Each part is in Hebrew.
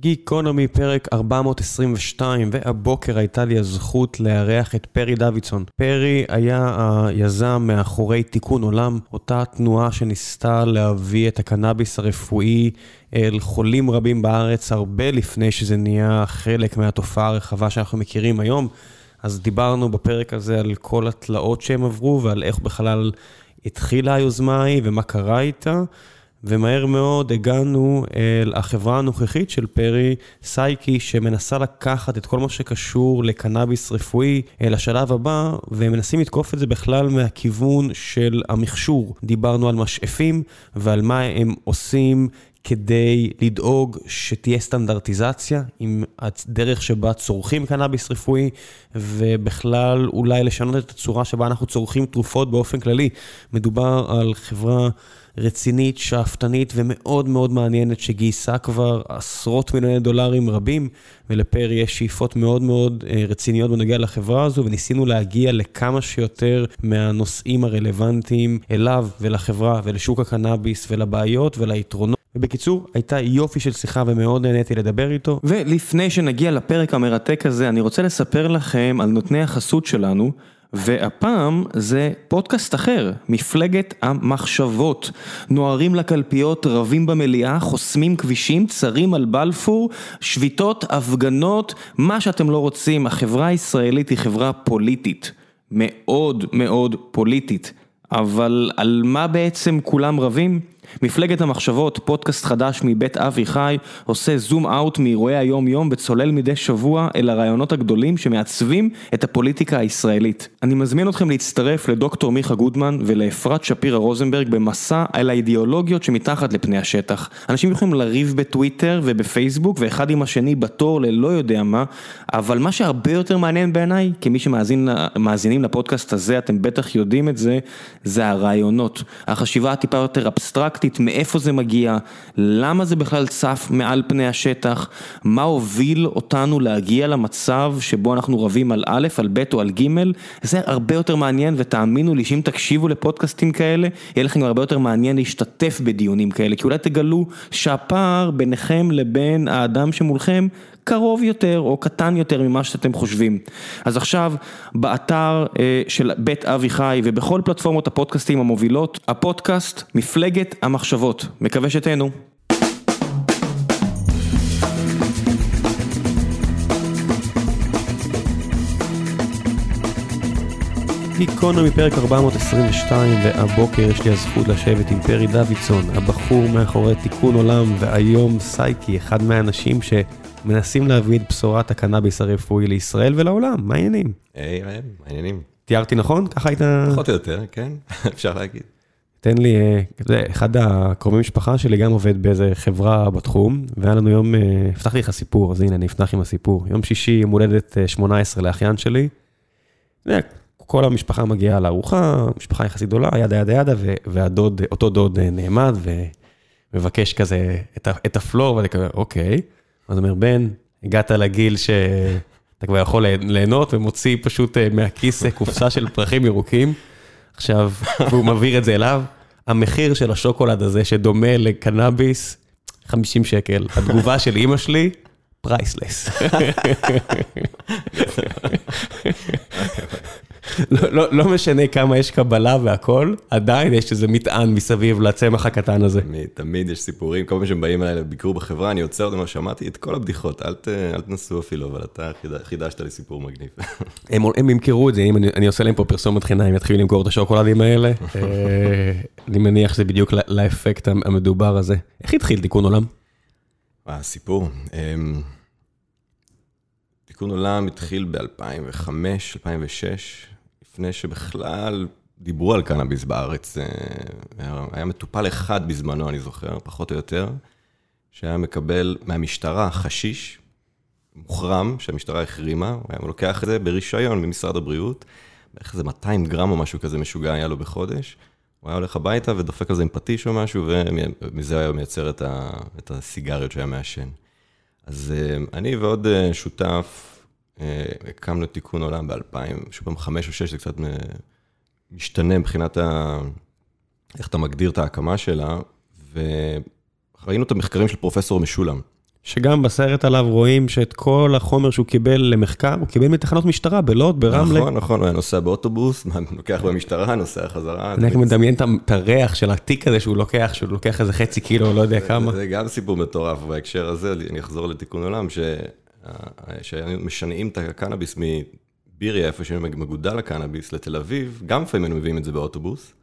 גיקונומי, פרק 422, והבוקר הייתה לי הזכות לארח את פרי דוידסון. פרי היה היזם מאחורי תיקון עולם, אותה תנועה שניסתה להביא את הקנאביס הרפואי אל חולים רבים בארץ, הרבה לפני שזה נהיה חלק מהתופעה הרחבה שאנחנו מכירים היום. אז דיברנו בפרק הזה על כל התלאות שהם עברו ועל איך בכלל התחילה היוזמה ההיא ומה קרה איתה. ומהר מאוד הגענו אל החברה הנוכחית של פרי, סייקי, שמנסה לקחת את כל מה שקשור לקנאביס רפואי לשלב הבא, ומנסים לתקוף את זה בכלל מהכיוון של המכשור. דיברנו על משאפים ועל מה הם עושים כדי לדאוג שתהיה סטנדרטיזציה עם הדרך שבה צורכים קנאביס רפואי, ובכלל אולי לשנות את הצורה שבה אנחנו צורכים תרופות באופן כללי. מדובר על חברה... רצינית, שאפתנית ומאוד מאוד מעניינת, שגייסה כבר עשרות מיליוני דולרים רבים, ולפרי יש שאיפות מאוד מאוד אה, רציניות בנוגע לחברה הזו, וניסינו להגיע לכמה שיותר מהנושאים הרלוונטיים אליו ולחברה ולשוק הקנאביס ולבעיות וליתרונות. ובקיצור, הייתה יופי של שיחה ומאוד נהניתי לדבר איתו. ולפני שנגיע לפרק המרתק הזה, אני רוצה לספר לכם על נותני החסות שלנו. והפעם זה פודקאסט אחר, מפלגת המחשבות. נוערים לקלפיות, רבים במליאה, חוסמים כבישים, צרים על בלפור, שביתות, הפגנות, מה שאתם לא רוצים. החברה הישראלית היא חברה פוליטית, מאוד מאוד פוליטית. אבל על מה בעצם כולם רבים? מפלגת המחשבות, פודקאסט חדש מבית אבי חי, עושה זום אאוט מאירועי היום יום וצולל מדי שבוע אל הרעיונות הגדולים שמעצבים את הפוליטיקה הישראלית. אני מזמין אתכם להצטרף לדוקטור מיכה גודמן ולאפרת שפירא רוזנברג במסע על האידיאולוגיות שמתחת לפני השטח. אנשים יכולים לריב בטוויטר ובפייסבוק ואחד עם השני בתור ללא יודע מה, אבל מה שהרבה יותר מעניין בעיניי, כמי שמאזינים לפודקאסט הזה, אתם בטח יודעים את זה, זה הרעיונות. החשיבה הטיפה יותר אבסטרקט. פרקטית, מאיפה זה מגיע, למה זה בכלל צף מעל פני השטח, מה הוביל אותנו להגיע למצב שבו אנחנו רבים על א', על ב' או על ג', זה הרבה יותר מעניין ותאמינו לי שאם תקשיבו לפודקאסטים כאלה, יהיה לכם הרבה יותר מעניין להשתתף בדיונים כאלה, כי אולי תגלו שהפער ביניכם לבין האדם שמולכם קרוב יותר או קטן יותר ממה שאתם חושבים. אז עכשיו, באתר אה, של בית אבי חי ובכל פלטפורמות הפודקאסטים המובילות, הפודקאסט מפלגת המחשבות. מקווה שתהנו. גיקונומי פרק 422 והבוקר יש לי הזכות לשבת עם פרי דוידסון, הבחור מאחורי תיקון עולם והיום סייקי, אחד מהאנשים ש... מנסים להביא את בשורת הקנאביס הרפואי לישראל ולעולם, מה העניינים? היי, ראם, מה העניינים? תיארתי נכון? ככה היית... פחות או יותר, כן, אפשר להגיד. תן לי, אה, אחד הקרובי משפחה שלי גם עובד באיזה חברה בתחום, והיה לנו יום, אה, הבטחתי לך סיפור, אז הנה, אני אפתח עם הסיפור. יום שישי, יום הולדת 18 אה, לאחיין שלי. כל המשפחה מגיעה לארוחה, משפחה יחסית גדולה, ידה ידה ידה, והדוד, אותו דוד נעמד ומבקש כזה את ה floor, ואני כזה, אוקיי. אז אומר, בן, הגעת לגיל שאתה כבר יכול ליהנות ומוציא פשוט אה, מהכיס אה, קופסה של פרחים ירוקים. עכשיו, והוא מבהיר את זה אליו, המחיר של השוקולד הזה שדומה לקנאביס, 50 שקל. התגובה של אימא שלי, priceless. לא, לא, לא משנה כמה יש קבלה והכל, עדיין יש איזה מטען מסביב לצמח הקטן הזה. תמיד, תמיד יש סיפורים, כל פעם שהם באים אליי לביקור בחברה, אני עוצר אותם, שמעתי את כל הבדיחות, אל, ת, אל תנסו אפילו, אבל אתה חידשת לי סיפור מגניב. הם, הם ימכרו את זה, אם אני, אני עושה להם פה פרסומת חינם, יתחילו למכור את השוקולדים האלה. אה, אני מניח שזה בדיוק לאפקט המדובר הזה. איך התחיל תיקון עולם? הסיפור. אמ, תיקון עולם התחיל ב-2005, 2006. לפני שבכלל דיברו על קנאביס בארץ. אה, היה מטופל אחד בזמנו, אני זוכר, פחות או יותר, שהיה מקבל מהמשטרה חשיש מוחרם, שהמשטרה החרימה, הוא היה לוקח את זה ברישיון ממשרד הבריאות, בערך איזה 200 גרם או משהו כזה משוגע היה לו בחודש. הוא היה הולך הביתה ודופק על זה עם פטיש או משהו, ומזה היה מייצר את, ה, את הסיגריות שהיה מעשן. אז אה, אני ועוד אה, שותף, הקמנו את תיקון עולם ב-2000, שוב פעם חמש או שש, זה קצת משתנה מבחינת ה... איך אתה מגדיר את ההקמה שלה, וראינו את המחקרים של פרופסור משולם, שגם בסרט עליו רואים שאת כל החומר שהוא קיבל למחקר, הוא קיבל מתחנות משטרה בלוד, ברמלה. נכון, נכון, הוא היה נוסע באוטובוס, לוקח במשטרה, נוסע חזרה. אני רק מדמיין את הריח של התיק הזה שהוא לוקח, שהוא לוקח איזה חצי קילו, לא יודע כמה. זה גם סיפור מטורף בהקשר הזה, אני אחזור לתיקון עולם, שמשנעים את הקנאביס מביריה, איפה שמגודל הקנאביס, לתל אביב, גם לפעמים היינו מביאים את זה באוטובוס.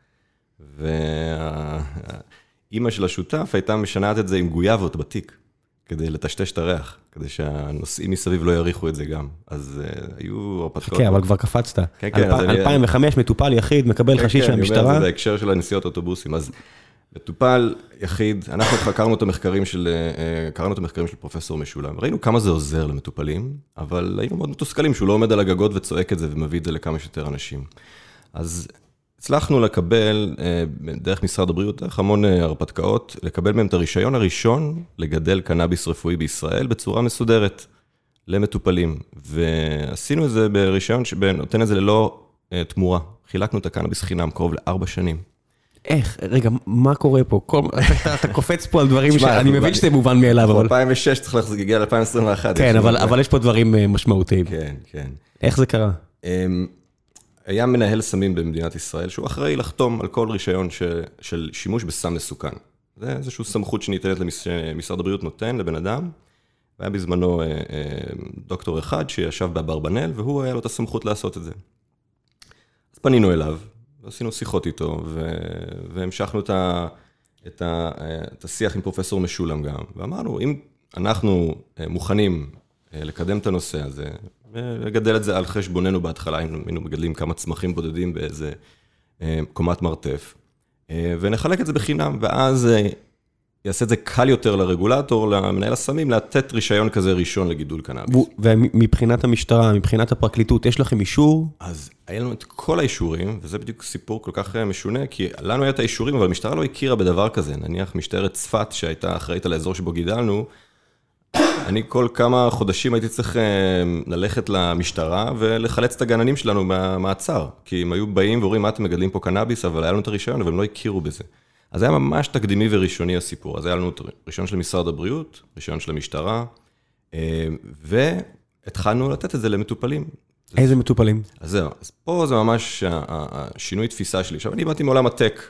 ואימא של השותף הייתה משנעת את זה עם גויאבות בתיק. כדי לטשטש את הריח, כדי שהנוסעים מסביב לא יריחו את זה גם. אז uh, היו הרפתקאות. כן, אבל כבר קפצת. כן, כן. 2005, מטופל יחיד, מקבל כן, חשיש מהמשטרה. כן, אני אומר זה בהקשר של הנסיעות אוטובוסים. אז מטופל יחיד, אנחנו חקרנו את המחקרים של, אה, קראנו את המחקרים של פרופסור משולם. ראינו כמה זה עוזר למטופלים, אבל היינו מאוד מתוסכלים שהוא לא עומד על הגגות וצועק את זה ומביא את זה לכמה שיותר אנשים. אז הצלחנו לקבל, אה, דרך משרד הבריאות, דרך המון אה, הרפתקאות, לקבל מהם את הרישיון הראשון לגדל קנאביס רפואי בישראל בצורה מסודרת למטופלים. ועשינו את זה ברישיון שנותן את זה ללא תמורה. חילקנו את הקנאביס חינם קרוב לארבע שנים. איך? רגע, מה קורה פה? כל... אתה, אתה קופץ פה על דברים שאני מבין שזה מובן מאליו, אבל... 2006 צריך להגיע ל-2021. כן, אבל, אבל יש פה דברים משמעותיים. כן, כן. איך זה קרה? אמ, היה מנהל סמים במדינת ישראל, שהוא אחראי לחתום על כל רישיון ש, של שימוש בסם מסוכן. זה איזושהי סמכות שניתנת, שמשרד הבריאות נותן לבן אדם. והיה בזמנו אה, אה, דוקטור אחד שישב באברבנל, והוא היה לו את הסמכות לעשות את זה. אז פנינו אליו, ועשינו שיחות איתו, ו... והמשכנו את, ה... את, ה... את השיח עם פרופסור משולם גם, ואמרנו, אם אנחנו אה, מוכנים לקדם את הנושא הזה, ולגדל את זה על חשבוננו בהתחלה, היינו מגדלים כמה צמחים בודדים באיזה אה, קומת מרתף, אה, ונחלק את זה בחינם, ואז אה, יעשה את זה קל יותר לרגולטור, למנהל הסמים, לתת רישיון כזה ראשון לגידול קנאביס. ומבחינת המשטרה, מבחינת הפרקליטות, יש לכם אישור? אז היה לנו את כל האישורים, וזה בדיוק סיפור כל כך משונה, כי לנו היה את האישורים, אבל המשטרה לא הכירה בדבר כזה. נניח משטרת צפת, שהייתה אחראית על האזור שבו גידלנו, אני כל כמה חודשים הייתי צריך אה, ללכת למשטרה ולחלץ את הגננים שלנו מהמעצר. כי הם היו באים ואומרים, מה אתם מגדלים פה קנאביס, אבל היה לנו את הרישיון, אבל הם לא הכירו בזה. אז היה ממש תקדימי וראשוני הסיפור. אז היה לנו את רישיון של משרד הבריאות, רישיון של המשטרה, אה, והתחלנו לתת את זה למטופלים. איזה מטופלים? אז זהו, אז פה זה ממש השינוי תפיסה שלי. עכשיו, אני באתי מעולם הטק,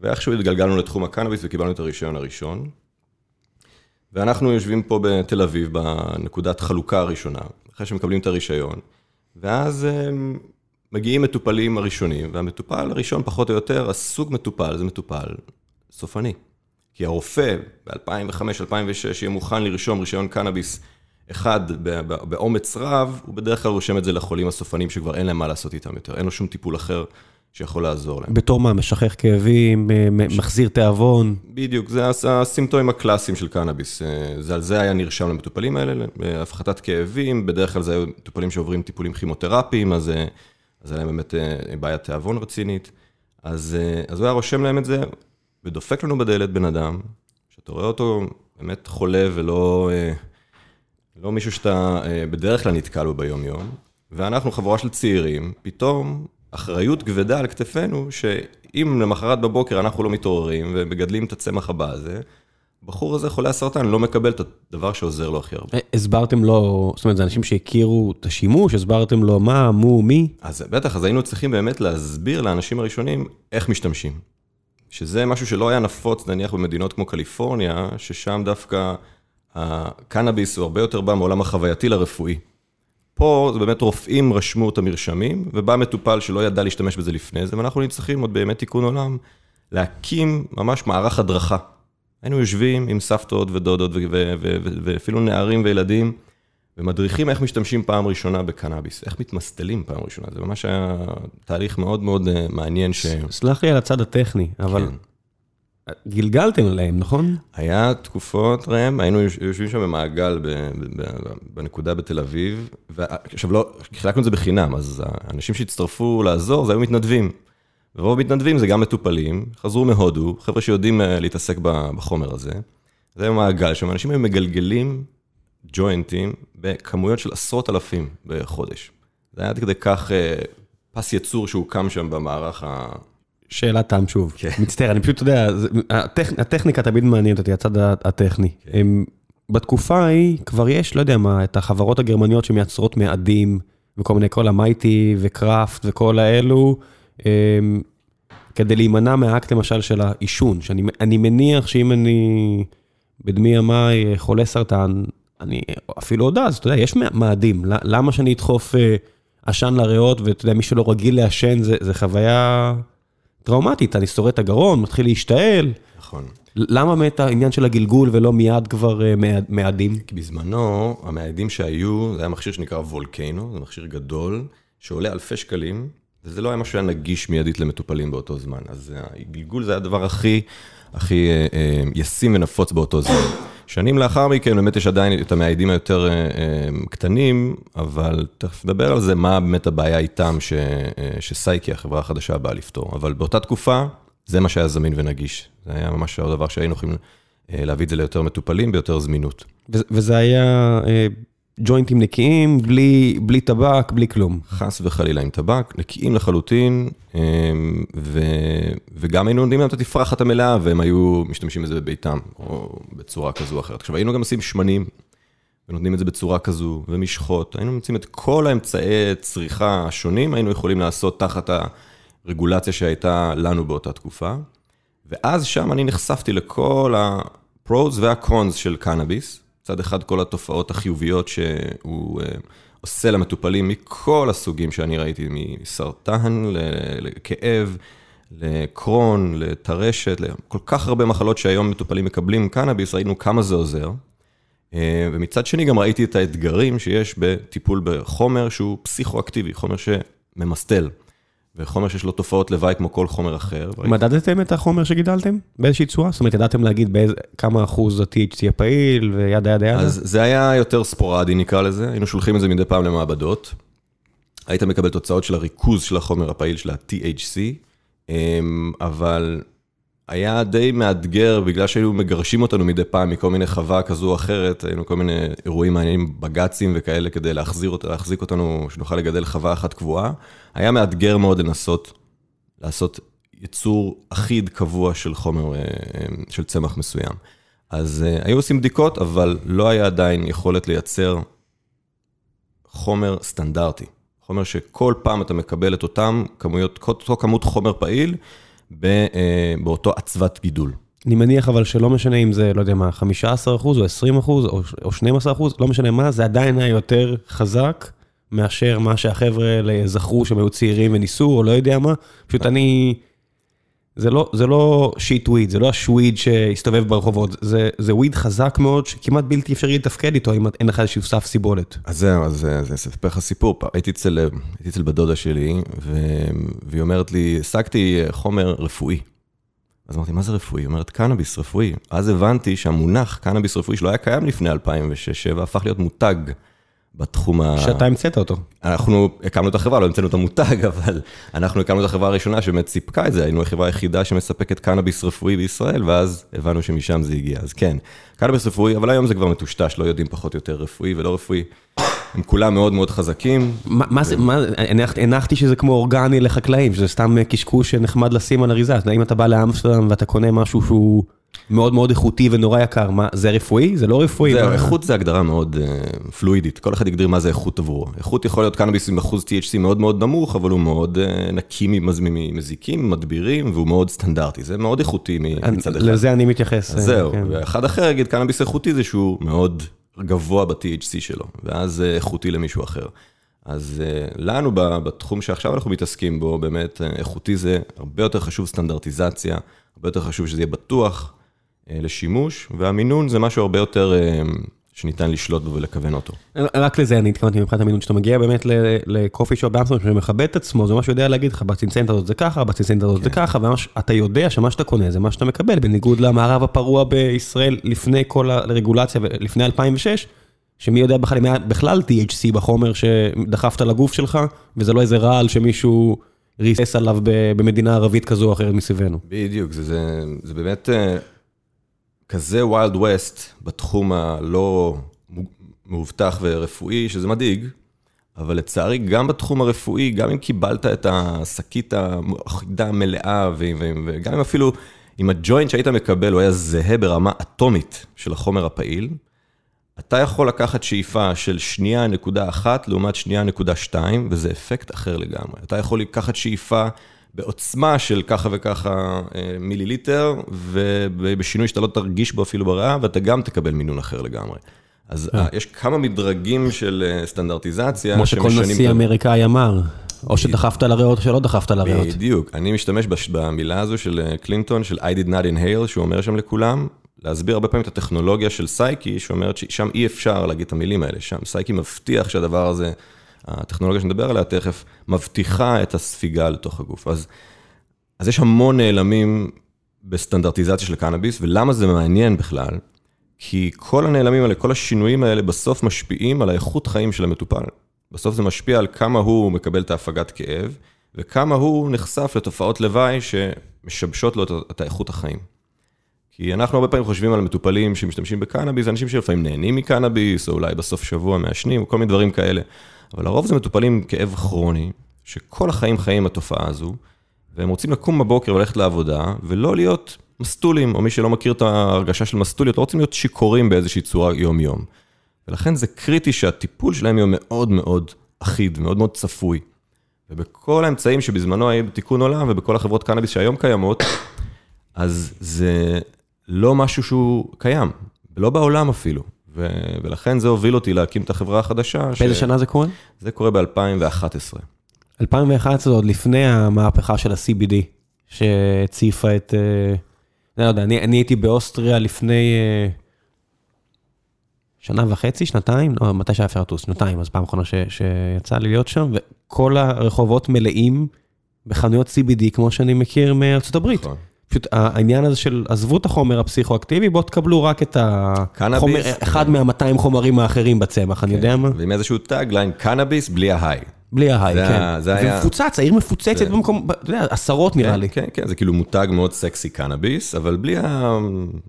ואיכשהו התגלגלנו לתחום הקנאביס וקיבלנו את הרישיון הראשון. ואנחנו יושבים פה בתל אביב, בנקודת חלוקה הראשונה, אחרי שמקבלים את הרישיון, ואז אה, מגיעים מטופלים הראשונים, והמטופל הראשון, פחות או יותר, הסוג מטופל זה מטופל סופני. כי הרופא ב-2005-2006 יהיה מוכן לרשום רישיון קנאביס אחד באומץ רב, הוא בדרך כלל רושם את זה לחולים הסופנים שכבר אין להם מה לעשות איתם יותר, אין לו שום טיפול אחר שיכול לעזור להם. בתור מה? משכך כאבים, אה, מחזיר תיאבון? בדיוק, זה הסימפטומים הקלאסיים של קנאביס. אה, זה על זה היה נרשם למטופלים האלה, הפחתת כאבים, בדרך כלל זה היו מטופלים שעוברים טיפולים כימותרפיים, אז זה היה להם באמת אה, בעיית תיאבון רצינית. אז, אז הוא היה רושם להם את זה, ודופק לנו בדלת בן אדם, שאתה רואה אותו באמת חולה ולא לא מישהו שאתה בדרך כלל נתקל בו ביום-יום, ואנחנו חבורה של צעירים, פתאום אחריות כבדה על כתפינו, שאם למחרת בבוקר אנחנו לא מתעוררים ומגדלים את הצמח הבא הזה, הבחור הזה, חולה הסרטן, לא מקבל את הדבר שעוזר לו הכי הרבה. אה, הסברתם לו, זאת אומרת, זה אנשים שהכירו את השימוש, הסברתם לו מה, מו, מי? אז בטח, אז היינו צריכים באמת להסביר לאנשים הראשונים איך משתמשים. שזה משהו שלא היה נפוץ, נניח במדינות כמו קליפורניה, ששם דווקא הקנאביס הוא הרבה יותר בא מעולם החווייתי לרפואי. פה זה באמת רופאים רשמו את המרשמים, ובא מטופל שלא ידע להשתמש בזה לפני זה, ואנחנו צריכים עוד באמת תיקון עולם, להקים ממש מערך הדרכה. היינו יושבים עם סבתות ודודות ואפילו נערים וילדים, ומדריכים איך משתמשים פעם ראשונה בקנאביס, איך מתמסטלים פעם ראשונה, זה ממש היה תהליך מאוד מאוד אה, מעניין ש... סלח לי על הצד הטכני, אבל כן. גלגלתם עליהם, נכון? היה תקופות, ראם, היינו יושבים שם במעגל בנקודה בתל אביב, עכשיו לא, חילקנו את זה בחינם, אז האנשים שהצטרפו לעזור, זה היו מתנדבים. ורוב המתנדבים זה גם מטופלים, חזרו מהודו, חבר'ה שיודעים אה, להתעסק בחומר הזה. זה מעגל שם, אנשים היו מגלגלים ג'וינטים בכמויות של עשרות אלפים בחודש. זה היה עד כדי כך אה, פס יצור שהוקם שם במערך ה... שאלת טעם שוב, כן. מצטער, אני פשוט, אתה יודע, הטכניקה תמיד מעניינת אותי, הצד הטכני. כן. בתקופה ההיא כבר יש, לא יודע מה, את החברות הגרמניות שמייצרות מאדים, וכל מיני, כל המייטי וקראפט וכל האלו, כדי להימנע מהאקט למשל של העישון, שאני מניח שאם אני בדמי ימיי חולה סרטן, אני אפילו עוד אז, אתה יודע, יש מאדים, למה שאני אדחוף אה, עשן לריאות, ואתה יודע, מי שלא רגיל לעשן, זה חוויה טראומטית, אני שורד את הגרון, מתחיל להשתעל. נכון. למה באמת העניין של הגלגול ולא מיד כבר אה, מאדים? כי בזמנו, המאדים שהיו, זה היה מכשיר שנקרא וולקיינו, זה מכשיר גדול, שעולה אלפי שקלים, וזה לא היה משהו שהיה נגיש מיידית למטופלים באותו זמן. אז הגלגול זה היה הדבר הכי, הכי אה, אה, ישים ונפוץ באותו זמן. שנים לאחר מכן, באמת יש עדיין את המאיידים היותר קטנים, אבל תכף נדבר על זה, מה באמת הבעיה איתם שסייקי, החברה החדשה, באה לפתור. אבל באותה תקופה, זה מה שהיה זמין ונגיש. זה היה ממש הדבר שהיינו יכולים אה, להביא את זה ליותר מטופלים ביותר זמינות. וזה היה אה, ג'וינטים נקיים, בלי, בלי טבק, בלי כלום. חס וחלילה עם טבק, נקיים לחלוטין, אה, ו, וגם היינו נותנים להם את התפרחת המלאה, והם היו משתמשים בזה בביתם, או בצורה כזו או אחרת. עכשיו, היינו גם עושים שמנים, ונותנים את זה בצורה כזו, ומשחות. היינו מוצאים את כל האמצעי צריכה השונים, היינו יכולים לעשות תחת ה... רגולציה שהייתה לנו באותה תקופה. ואז שם אני נחשפתי לכל ה-pros וה-cons של קנאביס. מצד אחד, כל התופעות החיוביות שהוא uh, עושה למטופלים מכל הסוגים שאני ראיתי, מסרטן, לכאב, לקרון, לטרשת, לכל כך הרבה מחלות שהיום מטופלים מקבלים קנאביס, ראינו כמה זה עוזר. Uh, ומצד שני גם ראיתי את האתגרים שיש בטיפול בחומר שהוא פסיכואקטיבי, חומר שממסטל. וחומר שיש לו תופעות לוואי כמו כל חומר אחר. מדדתם את החומר שגידלתם באיזושהי צורה? זאת אומרת, ידעתם להגיד באיזה, כמה אחוז ה-THC הפעיל וידה ידה ידה? אז זה היה יותר ספורדי נקרא לזה, היינו שולחים את זה מדי פעם למעבדות. היית מקבל תוצאות של הריכוז של החומר הפעיל של ה-THC, אמ, אבל היה די מאתגר, בגלל שהיו מגרשים אותנו מדי פעם מכל מיני חווה כזו או אחרת, היינו כל מיני אירועים מעניינים, בג"צים וכאלה, כדי להחזיר, להחזיק אותנו, שנוכל לגדל חווה אחת קבועה. היה מאתגר מאוד לנסות לעשות יצור אחיד, קבוע של חומר, אה, של צמח מסוים. אז אה, היו עושים בדיקות, אבל לא היה עדיין יכולת לייצר חומר סטנדרטי. חומר שכל פעם אתה מקבל את אותם כמויות, אותו כמות חומר פעיל, אה, באותו עצבת גידול. אני מניח אבל שלא משנה אם זה, לא יודע מה, 15 אחוז או 20 אחוז או 12 אחוז, לא משנה מה, זה עדיין היה יותר חזק מאשר מה שהחבר'ה האלה זכרו שהם היו צעירים וניסו, או לא יודע מה. פשוט אני... זה לא, לא שיט וויד, זה לא השוויד שהסתובב ברחובות, זה, זה וויד חזק מאוד שכמעט בלתי אפשרי לתפקד איתו אם אין לך איזשהו סף סיבולת. אז זהו, אז אני אספר לך סיפור, הייתי אצל, הייתי אצל בדודה שלי, ו... והיא אומרת לי, השגתי חומר רפואי. אז אמרתי, מה זה רפואי? היא אומרת, קנאביס רפואי. אז הבנתי שהמונח קנאביס רפואי שלא היה קיים לפני 2006-2007, הפך להיות מותג. בתחום ה... שאתה המצאת אותו. אנחנו הקמנו את החברה, לא המצאנו את המותג, אבל אנחנו הקמנו את החברה הראשונה שבאמת סיפקה את זה, היינו החברה היחידה שמספקת קנאביס רפואי בישראל, ואז הבנו שמשם זה הגיע. אז כן, קנאביס רפואי, אבל היום זה כבר מטושטש, לא יודעים פחות או יותר רפואי ולא רפואי. הם כולם מאוד מאוד חזקים. מה זה, מה, הנחתי שזה כמו אורגני לחקלאים, שזה סתם קשקוש שנחמד לשים על אריזה, אם אתה בא לאמסטרדם ואתה קונה משהו שהוא... מאוד מאוד איכותי ונורא יקר, מה, זה רפואי? זה לא רפואי? זהו, איכות זה הגדרה מאוד uh, פלואידית, כל אחד יגדיר מה זה איכות עבורו. איכות יכול להיות קנאביס עם אחוז THC מאוד מאוד נמוך, אבל הוא מאוד uh, נקי ממזיקים, מדבירים, והוא מאוד סטנדרטי, זה מאוד איכותי מצד אחד. לזה אני מתייחס. אז זהו, כן. ואחד אחר יגיד קנאביס איכותי זה שהוא מאוד גבוה ב-THC שלו, ואז זה איכותי למישהו אחר. אז uh, לנו בתחום שעכשיו אנחנו מתעסקים בו, באמת איכותי זה הרבה יותר חשוב סטנדרטיזציה, הרבה יותר חשוב שזה יהיה בטוח. אה, לשימוש, והמינון זה משהו הרבה יותר אה, שניתן לשלוט בו ולכוון אותו. רק לזה אני התכוונתי מבחינת המינון, שאתה מגיע באמת לקופי שופ באמסטרם שמכבד את עצמו, זה מה שהוא יודע להגיד לך, בצנצנט הזאת זה ככה, בצנצנט הזאת זה כן. ככה, ואתה יודע שמה שאתה קונה זה מה שאתה מקבל, בניגוד למערב הפרוע בישראל לפני כל הרגולציה, לפני 2006, שמי יודע בכלל אם היה בכלל THC בחומר שדחפת לגוף שלך, וזה לא איזה רעל שמישהו ריסס עליו במדינה ערבית כזו או אחרת מסביבנו. בדיוק, זה, זה, זה באמת... כזה wild west בתחום הלא מאובטח ורפואי, שזה מדאיג, אבל לצערי גם בתחום הרפואי, גם אם קיבלת את השקית האחידה המלאה, וגם אם אפילו, אם הג'וינט שהיית מקבל הוא היה זהה ברמה אטומית של החומר הפעיל, אתה יכול לקחת שאיפה של שנייה נקודה אחת לעומת שנייה נקודה שתיים, וזה אפקט אחר לגמרי. אתה יכול לקחת שאיפה בעוצמה של ככה וככה אה, מיליליטר, ובשינוי שאתה לא תרגיש בו אפילו בריאה, ואתה גם תקבל מינון אחר לגמרי. אז אה. יש כמה מדרגים של סטנדרטיזציה. כמו שכל נשיא אמריקאי אמר. או שדחפת לריאות או שלא דחפת לריאות. בדיוק, אני משתמש במילה הזו של קלינטון, של I did not inhale, שהוא אומר שם לכולם, להסביר הרבה פעמים את הטכנולוגיה של סייקי, שאומרת ששם אי אפשר להגיד את המילים האלה, שם סייקי מבטיח שהדבר הזה, הטכנולוגיה שנדבר עליה תכף, מבטיחה את הספיגה לתוך הגוף. אז, אז יש המון נעלמים בסטנדרטיזציה של קנאביס, ולמה זה מעניין בכלל? כי כל הנעלמים האלה, כל השינויים האלה בסוף משפיעים על האיכות חיים של המטופל. בסוף זה משפיע על כמה הוא מקבל את ההפגת כאב, וכמה הוא נחשף לתופעות לוואי שמשבשות לו את האיכות החיים. כי אנחנו הרבה פעמים חושבים על מטופלים שמשתמשים בקנאביס, אנשים שלפעמים נהנים מקנאביס, או אולי בסוף שבוע מעשנים, כל מיני דברים כאלה. אבל לרוב זה מטופלים עם כאב כרוני, שכל החיים חיים התופעה הזו, והם רוצים לקום בבוקר וללכת לעבודה, ולא להיות מסטולים, או מי שלא מכיר את ההרגשה של מסטוליות, לא רוצים להיות שיכורים באיזושהי צורה יום-יום. ולכן זה קריטי שהטיפול שלהם יהיה מאוד מאוד אחיד, מאוד מאוד צפוי. ובכל האמצעים שבזמנו היו בתיקון עולם, ובכל החברות קנאביס שהיום קיימות, אז זה לא משהו שהוא קיים, לא בעולם אפילו. ו- ולכן זה הוביל אותי להקים את החברה החדשה. באיזה ש... שנה זה קורה? זה קורה ב-2011. 2011 עוד לפני המהפכה של ה-CBD, שהציפה את... אה, לא יודע, אני, אני הייתי באוסטריה לפני אה, שנה וחצי, שנתיים, לא, מתי שהיה אפשר לטוס, שנתיים, אז פעם אחרונה ש, שיצא לי להיות שם, וכל הרחובות מלאים בחנויות CBD, כמו שאני מכיר מארצות הברית. נכון. פשוט העניין הזה של עזבו את החומר הפסיכואקטיבי, בואו תקבלו רק את החומר, אחד מה-200 חומרים האחרים בצמח, אני כן. יודע מה. ועם איזשהו tagline, קנאביס בלי ה high. בלי ה high, כן. זה היה... ומפוצץ, העיר מפוצצת במקום, אתה יודע, עשרות נראה כן, לי. כן, כן, זה כאילו מותג מאוד סקסי קנאביס, אבל בלי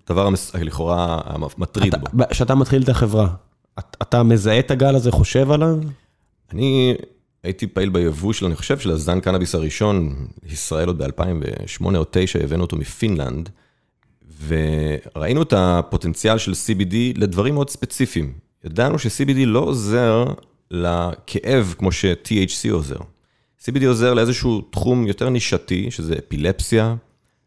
הדבר לכאורה המטריד בו. כשאתה מתחיל את החברה, אתה מזהה את הגל הזה, חושב עליו? אני הייתי פעיל ביבוא של, אני חושב, של הזן קנאביס הראשון, ישראל עוד ב-2008 או 2009, הבאנו אותו מפינלנד, וראינו את הפוטנציאל של CBD לדברים מאוד ספציפיים. ידענו ש-CBD לא עוזר לכאב כמו ש-THC עוזר. CBD עוזר לאיזשהו תחום יותר נישתי, שזה אפילפסיה,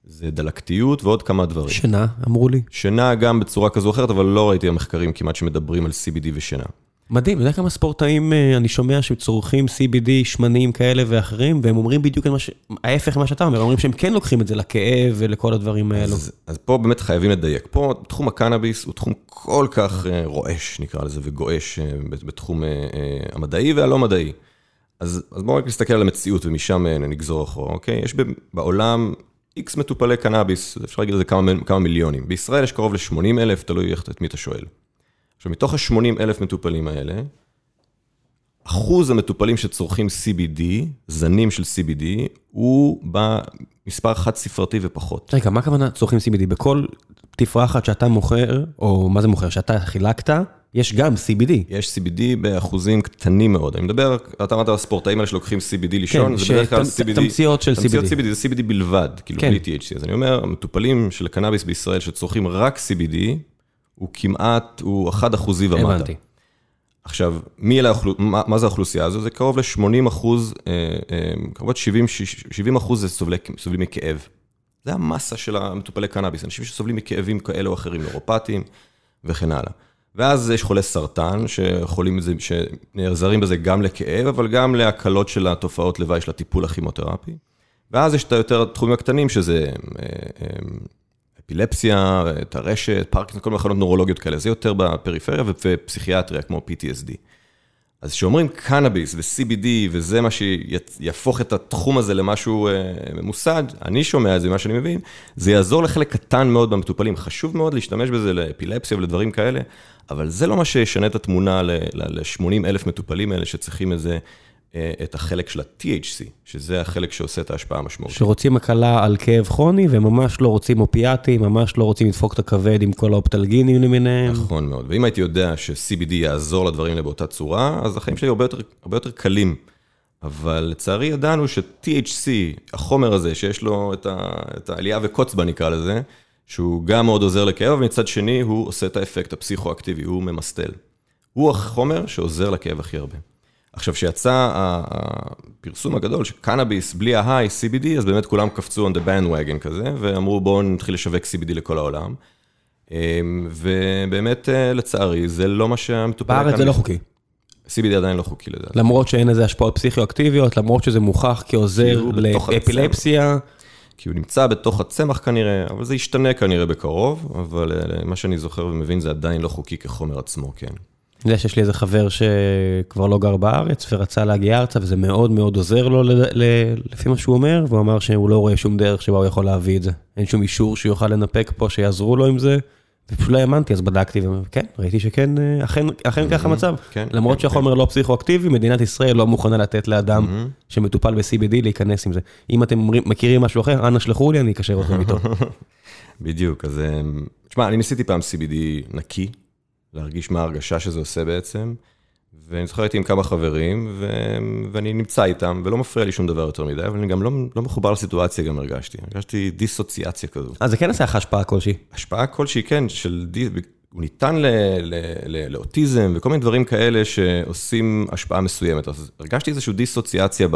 זה דלקתיות ועוד כמה דברים. שינה, אמרו לי. שינה גם בצורה כזו או אחרת, אבל לא ראיתי המחקרים כמעט שמדברים על CBD ושינה. מדהים, אתה יודע כמה ספורטאים אה, אני שומע שצורכים CBD, שמנים כאלה ואחרים, והם אומרים בדיוק מש... ההפך ממה שאתה אומר, אומרים שהם כן לוקחים את זה לכאב ולכל הדברים האלו. אז, אז פה באמת חייבים לדייק. פה תחום הקנאביס הוא תחום כל כך אה, רועש, נקרא לזה, וגועש אה, בתחום המדעי והלא מדעי. אז, אז בואו רק נסתכל על המציאות ומשם נגזור אחורה, אוקיי? יש בעולם איקס מטופלי קנאביס, אפשר להגיד על זה כמה, כמה מיליונים. בישראל יש קרוב ל-80 אלף, תלוי איך, את מי אתה שואל. עכשיו, מתוך ה-80 אלף מטופלים האלה, אחוז המטופלים שצורכים CBD, זנים של CBD, הוא במספר חד ספרתי ופחות. רגע, מה הכוונה צורכים CBD? בכל תפרחת שאתה מוכר, או מה זה מוכר, שאתה חילקת, יש גם CBD. יש CBD באחוזים קטנים מאוד. אני מדבר, אתה אמרת על הספורטאים האלה שלוקחים CBD לישון, כן, זה בדרך כלל CBD. תמציות של CBD. תמציות CBD זה CBD בלבד, כאילו כן. בלי THC. אז אני אומר, המטופלים של קנאביס בישראל שצורכים רק CBD, הוא כמעט, הוא 1 אחוזי ומטה. הבנתי. עכשיו, מי אלה, מה, מה זה האוכלוסייה הזו? זה קרוב ל-80 אחוז, אה, אה, קרוב ל-70 70 אחוז זה סובלי, סובלים מכאב. זה המסה של המטופלי קנאביס, אנשים שסובלים מכאבים כאלה או אחרים, נורופטיים וכן הלאה. ואז יש חולי סרטן שחולים את זה, שנעזרים בזה גם לכאב, אבל גם להקלות של התופעות לוואי של הטיפול הכימותרפי. ואז יש את היותר התחומים הקטנים, שזה אה, אפילפסיה, טרשת, פרקינסון, כל מיני מחלות נורולוגיות כאלה, זה יותר בפריפריה ופסיכיאטריה כמו PTSD. אז כשאומרים קנאביס ו-CBD וזה מה שיהפוך את התחום הזה למשהו אה, ממוסד, אני שומע את זה, מה שאני מבין, זה יעזור לחלק קטן מאוד במטופלים. חשוב מאוד להשתמש בזה לאפילפסיה ולדברים כאלה, אבל זה לא מה שישנה את התמונה ל-80 אלף מטופלים האלה שצריכים איזה את החלק של ה-THC, שזה החלק שעושה את ההשפעה המשמעותית. שרוצים הקלה על כאב כרוני, וממש לא רוצים אופיאטים, ממש לא רוצים לדפוק את הכבד עם כל האופטלגינים למיניהם. נכון מאוד, ואם הייתי יודע ש-CBD יעזור לדברים האלה באותה צורה, אז החיים שלי הרבה יותר, הרבה יותר קלים. אבל לצערי ידענו ש-THC, החומר הזה, שיש לו את, ה, את העלייה וקוץ בה נקרא לזה, שהוא גם מאוד עוזר לכאב, אבל מצד שני הוא עושה את האפקט הפסיכואקטיבי, הוא ממסטל. הוא החומר שעוזר לכאב הכי הרבה. עכשיו, כשיצא הפרסום הגדול שקנאביס בלי ה-high CBD, אז באמת כולם קפצו on the bandwagon כזה, ואמרו בואו נתחיל לשווק CBD לכל העולם. אמ, ובאמת, אה, לצערי, זה לא מה שהמטופל... בארץ זה לא חוקי. CBD עדיין לא חוקי לדעתי. למרות שאין לזה השפעות פסיכואקטיביות, למרות שזה מוכח כעוזר לאפילפסיה. כי הוא נמצא בתוך הצמח כנראה, אבל זה ישתנה כנראה בקרוב, אבל אה, מה שאני זוכר ומבין זה עדיין לא חוקי כחומר עצמו, כן. אני יודע שיש לי איזה חבר שכבר לא גר בארץ ורצה להגיע ארצה, וזה מאוד מאוד עוזר לו לפי מה שהוא אומר, והוא אמר שהוא לא רואה שום דרך שבה הוא יכול להביא את זה. אין שום אישור שהוא יוכל לנפק פה, שיעזרו לו עם זה. ופשוט לא האמנתי, אז בדקתי, וכן, ראיתי שכן, אה, אכן, אכן ככה המצב. כן, למרות כן, שהחומר כן. לא פסיכואקטיבי, מדינת ישראל לא מוכנה לתת לאדם שמטופל ב-CBD להיכנס עם זה. אם אתם מכירים משהו אחר, אנא שלחו לי, אני אקשר אתכם איתו. בדיוק, אז תשמע, אני ניסיתי פעם CBD נקי, להרגיש מה ההרגשה שזה עושה בעצם. ואני זוכר הייתי עם כמה חברים, ו... ואני נמצא איתם, ולא מפריע לי שום דבר יותר מדי, אבל אני גם לא, לא מחובר לסיטואציה, גם הרגשתי. הרגשתי דיסוציאציה כזו. אז זה כן עשה לך השפעה כלשהי. השפעה כלשהי, כן, של דיס... הוא ניתן ל... ל... ל... לאוטיזם וכל מיני דברים כאלה שעושים השפעה מסוימת. אז הרגשתי איזושהי דיסוציאציה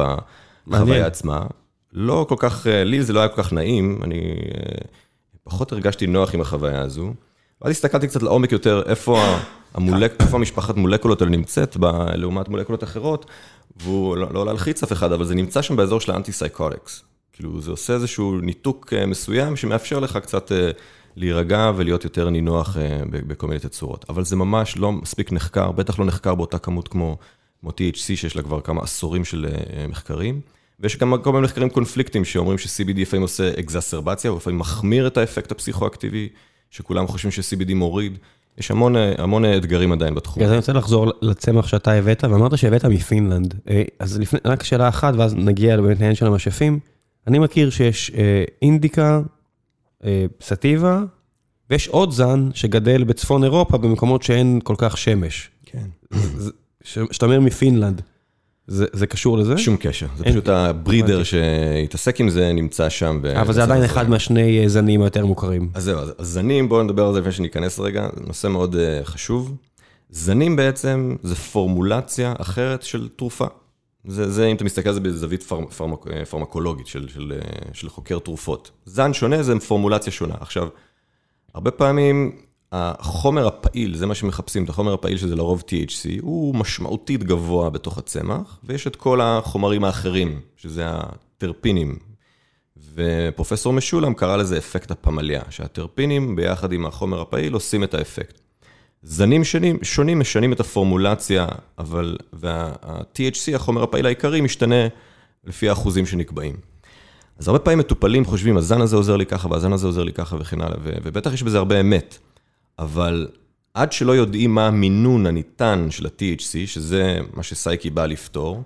בחוויה עצמה. לא כל כך, לי זה לא היה כל כך נעים, אני פחות הרגשתי נוח עם החוויה הזו. ואז הסתכלתי קצת לעומק יותר, איפה, המולק, איפה המשפחת מולקולות האלה נמצאת, ב, לעומת מולקולות אחרות, והוא לא, לא להלחיץ אף אחד, אבל זה נמצא שם באזור של ה antipsychotics. כאילו, זה עושה איזשהו ניתוק אה, מסוים שמאפשר לך קצת אה, להירגע ולהיות יותר נינוח אה, בכל מיני תצורות. אבל זה ממש לא מספיק נחקר, בטח לא נחקר באותה כמות כמו, כמו THC, שיש לה כבר כמה עשורים של מחקרים. ויש גם כל מיני מחקרים קונפליקטיים שאומרים ש-CBD לפעמים עושה אקזסרבציה, או לפעמים מחמיר את האפקט הפסיכואקטיבי שכולם חושבים ש-CBD מוריד. יש המון, המון אתגרים עדיין בתחום. אז אני רוצה לחזור לצמח שאתה הבאת, ואמרת שהבאת מפינלנד. אה, אז לפני, רק שאלה אחת, ואז נגיע באמת לעניין של המשאפים. אני מכיר שיש אה, אינדיקה, אה, סטיבה, ויש עוד זן שגדל בצפון אירופה במקומות שאין כל כך שמש. כן. שאתה אומר מפינלנד. זה זה קשור לזה? שום קשר, זה פשוט הברידר שהתעסק עם זה נמצא שם. אבל זה עדיין אחד מהשני אה, זנים היותר מוכרים. אז זהו, אז זנים, בואו נדבר על זה לפני שניכנס רגע, נושא מאוד uh, חשוב. זנים בעצם זה פורמולציה אחרת של תרופה. זה, זה אם אתה מסתכל על זה בזווית פר, פרמק, אה, פרמקולוגית של, של, של חוקר תרופות. זן שונה זה פורמולציה שונה. עכשיו, הרבה פעמים החומר הפעיל, זה מה שמחפשים, את החומר הפעיל שזה לרוב THC, הוא משמעותית גבוה בתוך הצמח, ויש את כל החומרים האחרים, שזה הטרפינים. ופרופסור משולם קרא לזה אפקט הפמליה, שהטרפינים ביחד עם החומר הפעיל עושים את האפקט. זנים שונים, שונים משנים את הפורמולציה, אבל, וה-THC, החומר הפעיל העיקרי, משתנה לפי האחוזים שנקבעים. אז הרבה פעמים מטופלים חושבים, הזן הזה עוזר לי ככה, והזן הזה עוזר לי ככה וכן הלאה, ובטח יש בזה הרבה אמת. אבל עד שלא יודעים מה המינון הניתן של ה-THC, שזה מה שסייקי בא לפתור,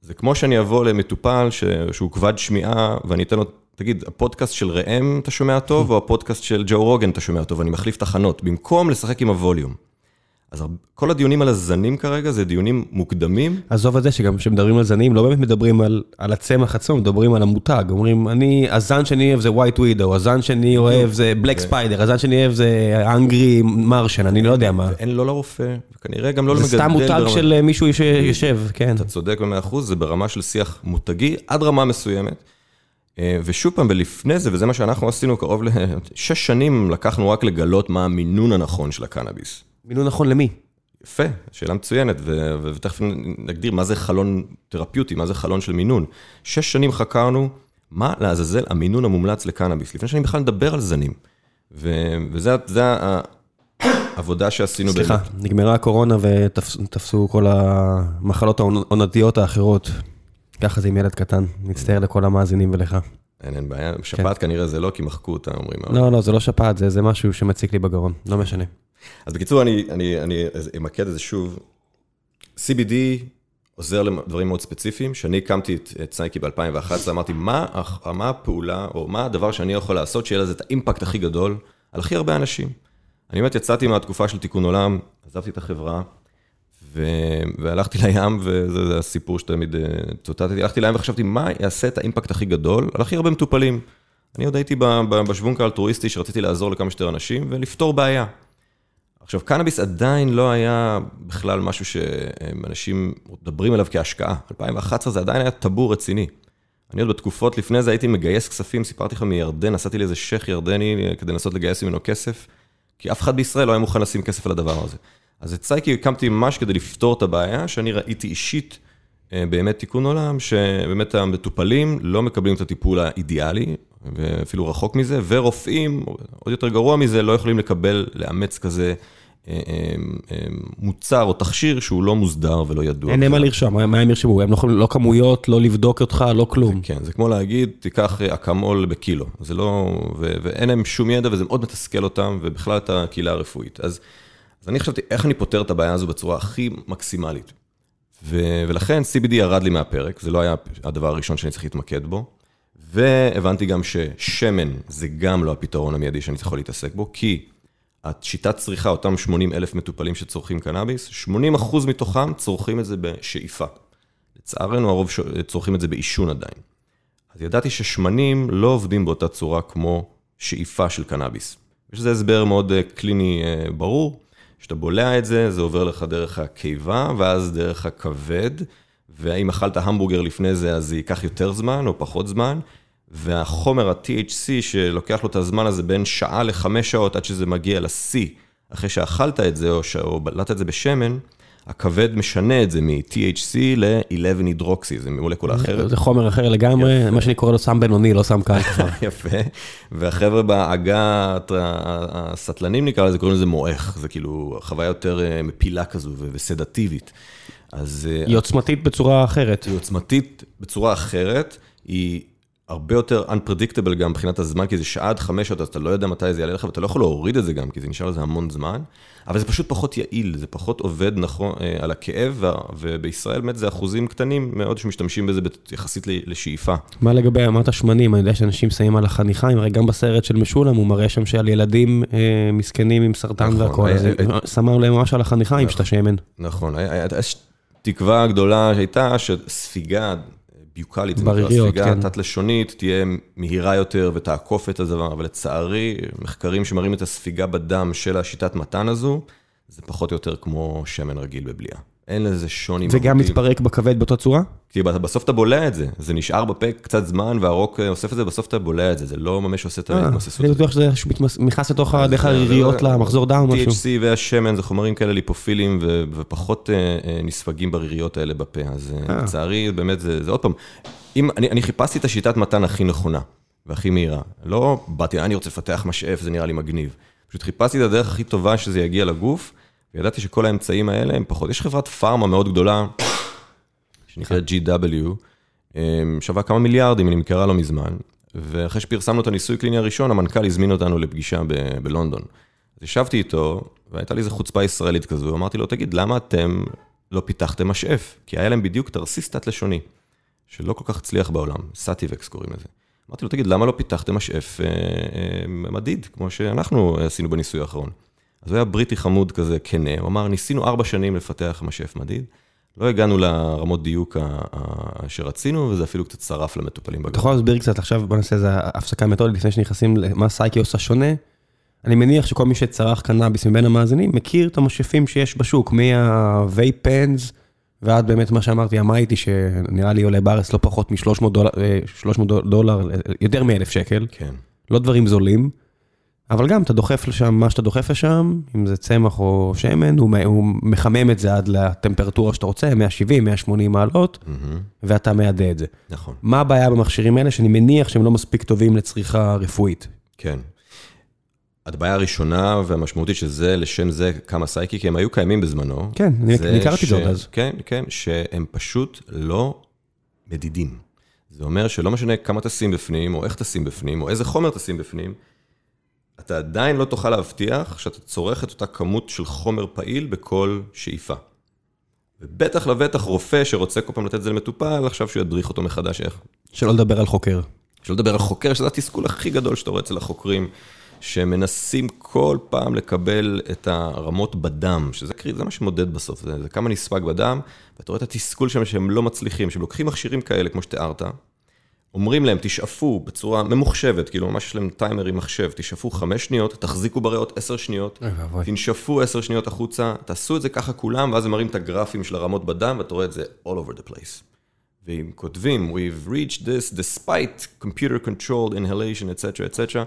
זה כמו שאני אבוא למטופל שהוא כבד שמיעה, ואני אתן לו, תגיד, הפודקאסט של ראם אתה שומע טוב, או הפודקאסט של ג'ו רוגן אתה שומע טוב, אני מחליף תחנות, במקום לשחק עם הווליום. אז כל הדיונים על הזנים כרגע זה דיונים מוקדמים. עזוב את זה שגם כשמדברים על זנים, לא באמת מדברים על, על הצמח עצמו, מדברים על המותג. אומרים, אני, הזן שאני אוהב זה white widow, הזן שאני אוהב זה black spider, הזן שאני אוהב זה angry martian, אני לא יודע מה. אין לא לרופא, וכנראה גם לא למגדל. זה סתם מותג של מישהו שיושב, כן. אתה צודק במאה אחוז, זה ברמה של שיח מותגי עד רמה מסוימת. אה, ושוב פעם, ולפני זה, וזה מה שאנחנו עשינו קרוב לשש שנים, לקחנו רק לגלות מה המינון הנכון של הקנאביס. מינון נכון למי? יפה, שאלה מצוינת, ו- ותכף נגדיר מה זה חלון תרפיוטי, מה זה חלון של מינון. שש שנים חקרנו מה לעזאזל המינון המומלץ לקנאביס, לפני שאני בכלל מדבר על זנים. ו- וזה העבודה שעשינו. סליחה, באמת. נגמרה הקורונה ותפסו כל המחלות העונתיות האחרות. ככה זה עם ילד קטן, מצטער לכל המאזינים ולך. אין, אין בעיה, שפעת כן. כנראה זה לא, כי מחקו אותה, אומרים. לא, לא, זה לא שפעת, זה, זה משהו שמציק לי בגרון, לא משנה. אז בקיצור, אני, אני, אני אמקד את זה שוב. CBD עוזר לדברים מאוד ספציפיים. כשאני הקמתי את, את סייקי ב-2011, אמרתי, מה, מה הפעולה, או מה הדבר שאני יכול לעשות, שיהיה לזה את האימפקט הכי גדול על הכי הרבה אנשים. אני באמת יצאתי מהתקופה של תיקון עולם, עזבתי את החברה, ו... והלכתי לים, וזה הסיפור שתמיד צוטטתי, הלכתי לים וחשבתי, מה יעשה את האימפקט הכי גדול על הכי הרבה מטופלים. אני עוד הייתי בשוונק האלטרואיסטי שרציתי לעזור לכמה שיותר אנשים ולפתור בעיה. עכשיו, קנאביס עדיין לא היה בכלל משהו שאנשים מדברים עליו כהשקעה. 2011 זה עדיין היה טאבו רציני. אני עוד בתקופות לפני זה הייתי מגייס כספים, סיפרתי לך מירדן, נסעתי לאיזה שייח ירדני כדי לנסות לגייס ממנו כסף, כי אף אחד בישראל לא היה מוכן לשים כסף על הדבר הזה. אז את סייקי הקמתי ממש כדי לפתור את הבעיה, שאני ראיתי אישית אה, באמת תיקון עולם, שבאמת המטופלים לא מקבלים את הטיפול האידיאלי, ואפילו רחוק מזה, ורופאים, עוד יותר גרוע מזה, לא יכולים לקבל, לאמץ כזה אה, אה, מוצר או תכשיר שהוא לא מוסדר ולא ידוע. אין מה לרשום, מה הם ירשמו? הם לא יכולים, לא כמויות, לא לבדוק אותך, לא כלום. כן, זה כמו להגיד, תיקח אקמול בקילו. זה לא, ואין להם שום ידע וזה מאוד מתסכל אותם, ובכלל את הקהילה הרפואית. אז אני חשבתי, איך אני פותר את הבעיה הזו בצורה הכי מקסימלית? ולכן CBD ירד לי מהפרק, זה לא היה הדבר הראשון שאני צריך להתמקד בו. והבנתי גם ששמן זה גם לא הפתרון המיידי שאני צריך להתעסק בו, כי השיטת צריכה, אותם 80 אלף מטופלים שצורכים קנאביס, 80 אחוז מתוכם צורכים את זה בשאיפה. לצערנו הרוב צורכים את זה בעישון עדיין. אז ידעתי ששמנים לא עובדים באותה צורה כמו שאיפה של קנאביס. יש לזה הסבר מאוד אה, קליני אה, ברור, כשאתה בולע את זה, זה עובר לך דרך הקיבה, ואז דרך הכבד, ואם אכלת המבורגר לפני זה, אז זה ייקח יותר זמן או פחות זמן, והחומר ה-THC שלוקח לו את הזמן הזה בין שעה לחמש שעות עד שזה מגיע ל-C, אחרי שאכלת את זה או, ש... או בלעת את זה בשמן, הכבד משנה את זה מ-THC ל-11 הידרוקסי, זה מולקולה אחרת. זה חומר אחר לגמרי, יפה. מה שאני קורא לו סם בינוני, לא סם קל כבר. יפה, והחבר'ה בעגה הסטלנים נקרא לזה, קוראים לזה מועך, זה כאילו חוויה יותר אה, מפילה כזו וסדטיבית. אז... אה, היא עוצמתית בצורה אחרת. היא עוצמתית בצורה אחרת, היא הרבה יותר unpredictable גם מבחינת הזמן, כי זה שעה עד חמש שעות, אז אתה לא יודע מתי זה יעלה לך, ואתה לא יכול להוריד את זה גם, כי זה נשאר לזה המון זמן, אבל זה פשוט פחות יעיל, זה פחות עובד נכון אה, על הכאב, ובישראל באמת זה אחוזים קטנים מאוד שמשתמשים בזה יחסית לשאיפה. מה לגבי, אמרת שמנים, אני יודע שאנשים שמים על החניכיים, הרי גם בסרט של משולם הוא מראה שם שעל ילדים אה, מסכנים עם סרטן נכון, והכל, אז שמה להם ממש על החניכיים שאתה שמן. נכון, יש תקווה גדולה שהייתה שספיגה, ביוקלית, בריריות, כן. תת-לשונית, תהיה מהירה יותר ותעקוף את הדבר, אבל לצערי, מחקרים שמראים את הספיגה בדם של השיטת מתן הזו, זה פחות או יותר כמו שמן רגיל בבליעה. אין לזה שוני מהותי. וגם מתפרק בכבד באותה צורה? כי בסוף אתה בולע את זה, זה נשאר בפה קצת זמן, והרוק אוסף את זה, בסוף אתה בולע את זה, זה לא ממש עושה את אה, ההתמססות. אני בטוח שזה נכנס לתוך דרך הריריות למחזור דם או משהו. THC והשמן זה חומרים כאלה ליפופילים, ופחות אה, אה, נספגים בריריות האלה בפה, אז לצערי, באמת, זה עוד פעם, אני חיפשתי את השיטת מתן הכי נכונה, והכי מהירה. לא באתי, אני רוצה לפתח משאף, זה נראה לי מגניב. פשוט חיפשתי את הדרך הכי טובה שזה יגיע לגוף, וידעתי שכל האמצעים האלה הם פחות, יש חברת פארמה מאוד גדולה, שנקראת GW, אמ, שווה כמה מיליארדים, היא נמכרה לא מזמן, ואחרי שפרסמנו את הניסוי קליני הראשון, המנכ"ל הזמין אותנו לפגישה ב- בלונדון. אז ישבתי איתו, והייתה לי איזו חוצפה ישראלית כזו, אמרתי לו, תגיד, למה אתם לא פיתחתם משאף? כי היה להם בדיוק תרסיס תת-לשוני, שלא כל כך הצליח בעולם, Sativex קוראים לזה. אמרתי לו, תגיד, למה לא פיתחתם משאף אה, אה, מדיד, כמו שאנחנו עשינו בניסוי האחרון? אז הוא היה בריטי חמוד כזה, כנה, הוא אמר, ניסינו ארבע שנים לפתח משאף מדיד, לא הגענו לרמות דיוק שרצינו, וזה אפילו קצת שרף למטופלים בגלל. אתה יכול להסביר קצת, עכשיו בוא נעשה איזה הפסקה מתודית לפני שנכנסים למה Syqe עושה שונה. אני מניח שכל מי שצרך קנאביס מבין המאזינים, מכיר את המשאפים שיש בשוק, מה-Vape-Pens ועד באמת מה שאמרתי, המייטי, שנראה לי עולה בארץ לא פחות מ-300 דולר, אה, דולר, יותר מ-1,000 שקל. כן. לא דברים זולים. אבל גם אתה דוחף לשם מה שאתה דוחף לשם, אם זה צמח או שמן, הוא, הוא מחמם את זה עד לטמפרטורה שאתה רוצה, 170, 180 מעלות, mm-hmm. ואתה מעדה את זה. נכון. מה הבעיה במכשירים האלה, שאני מניח שהם לא מספיק טובים לצריכה רפואית? כן. הבעיה הראשונה והמשמעותית שזה, לשם זה כמה סייקי, כי הם היו קיימים בזמנו. כן, אני הכרתי את זה עוד אז. כן, כן, שהם פשוט לא מדידים. זה אומר שלא משנה כמה תשים בפנים, או איך תשים בפנים, או איזה חומר תשים בפנים, אתה עדיין לא תוכל להבטיח שאתה צורך את אותה כמות של חומר פעיל בכל שאיפה. ובטח לבטח רופא שרוצה כל פעם לתת את זה למטופל, עכשיו שהוא ידריך אותו מחדש איך. שלא לדבר על חוקר. שלא לדבר על חוקר, שזה התסכול הכי גדול שאתה רואה אצל החוקרים, שמנסים כל פעם לקבל את הרמות בדם, שזה זה מה שמודד בסוף, זה, זה כמה נספג בדם, ואתה רואה את התסכול שם שהם לא מצליחים, שהם לוקחים מכשירים כאלה, כמו שתיארת, אומרים להם, תשאפו בצורה ממוחשבת, כאילו ממש יש להם טיימר עם מחשב, תשאפו חמש שניות, תחזיקו בריאות עשר שניות. תנשפו עשר שניות החוצה, תעשו את זה ככה כולם, ואז הם מראים את הגרפים של הרמות בדם, ואתה רואה את זה all over the place. ואם כותבים, we've reached this despite computer controlled inhalation, etc. etc.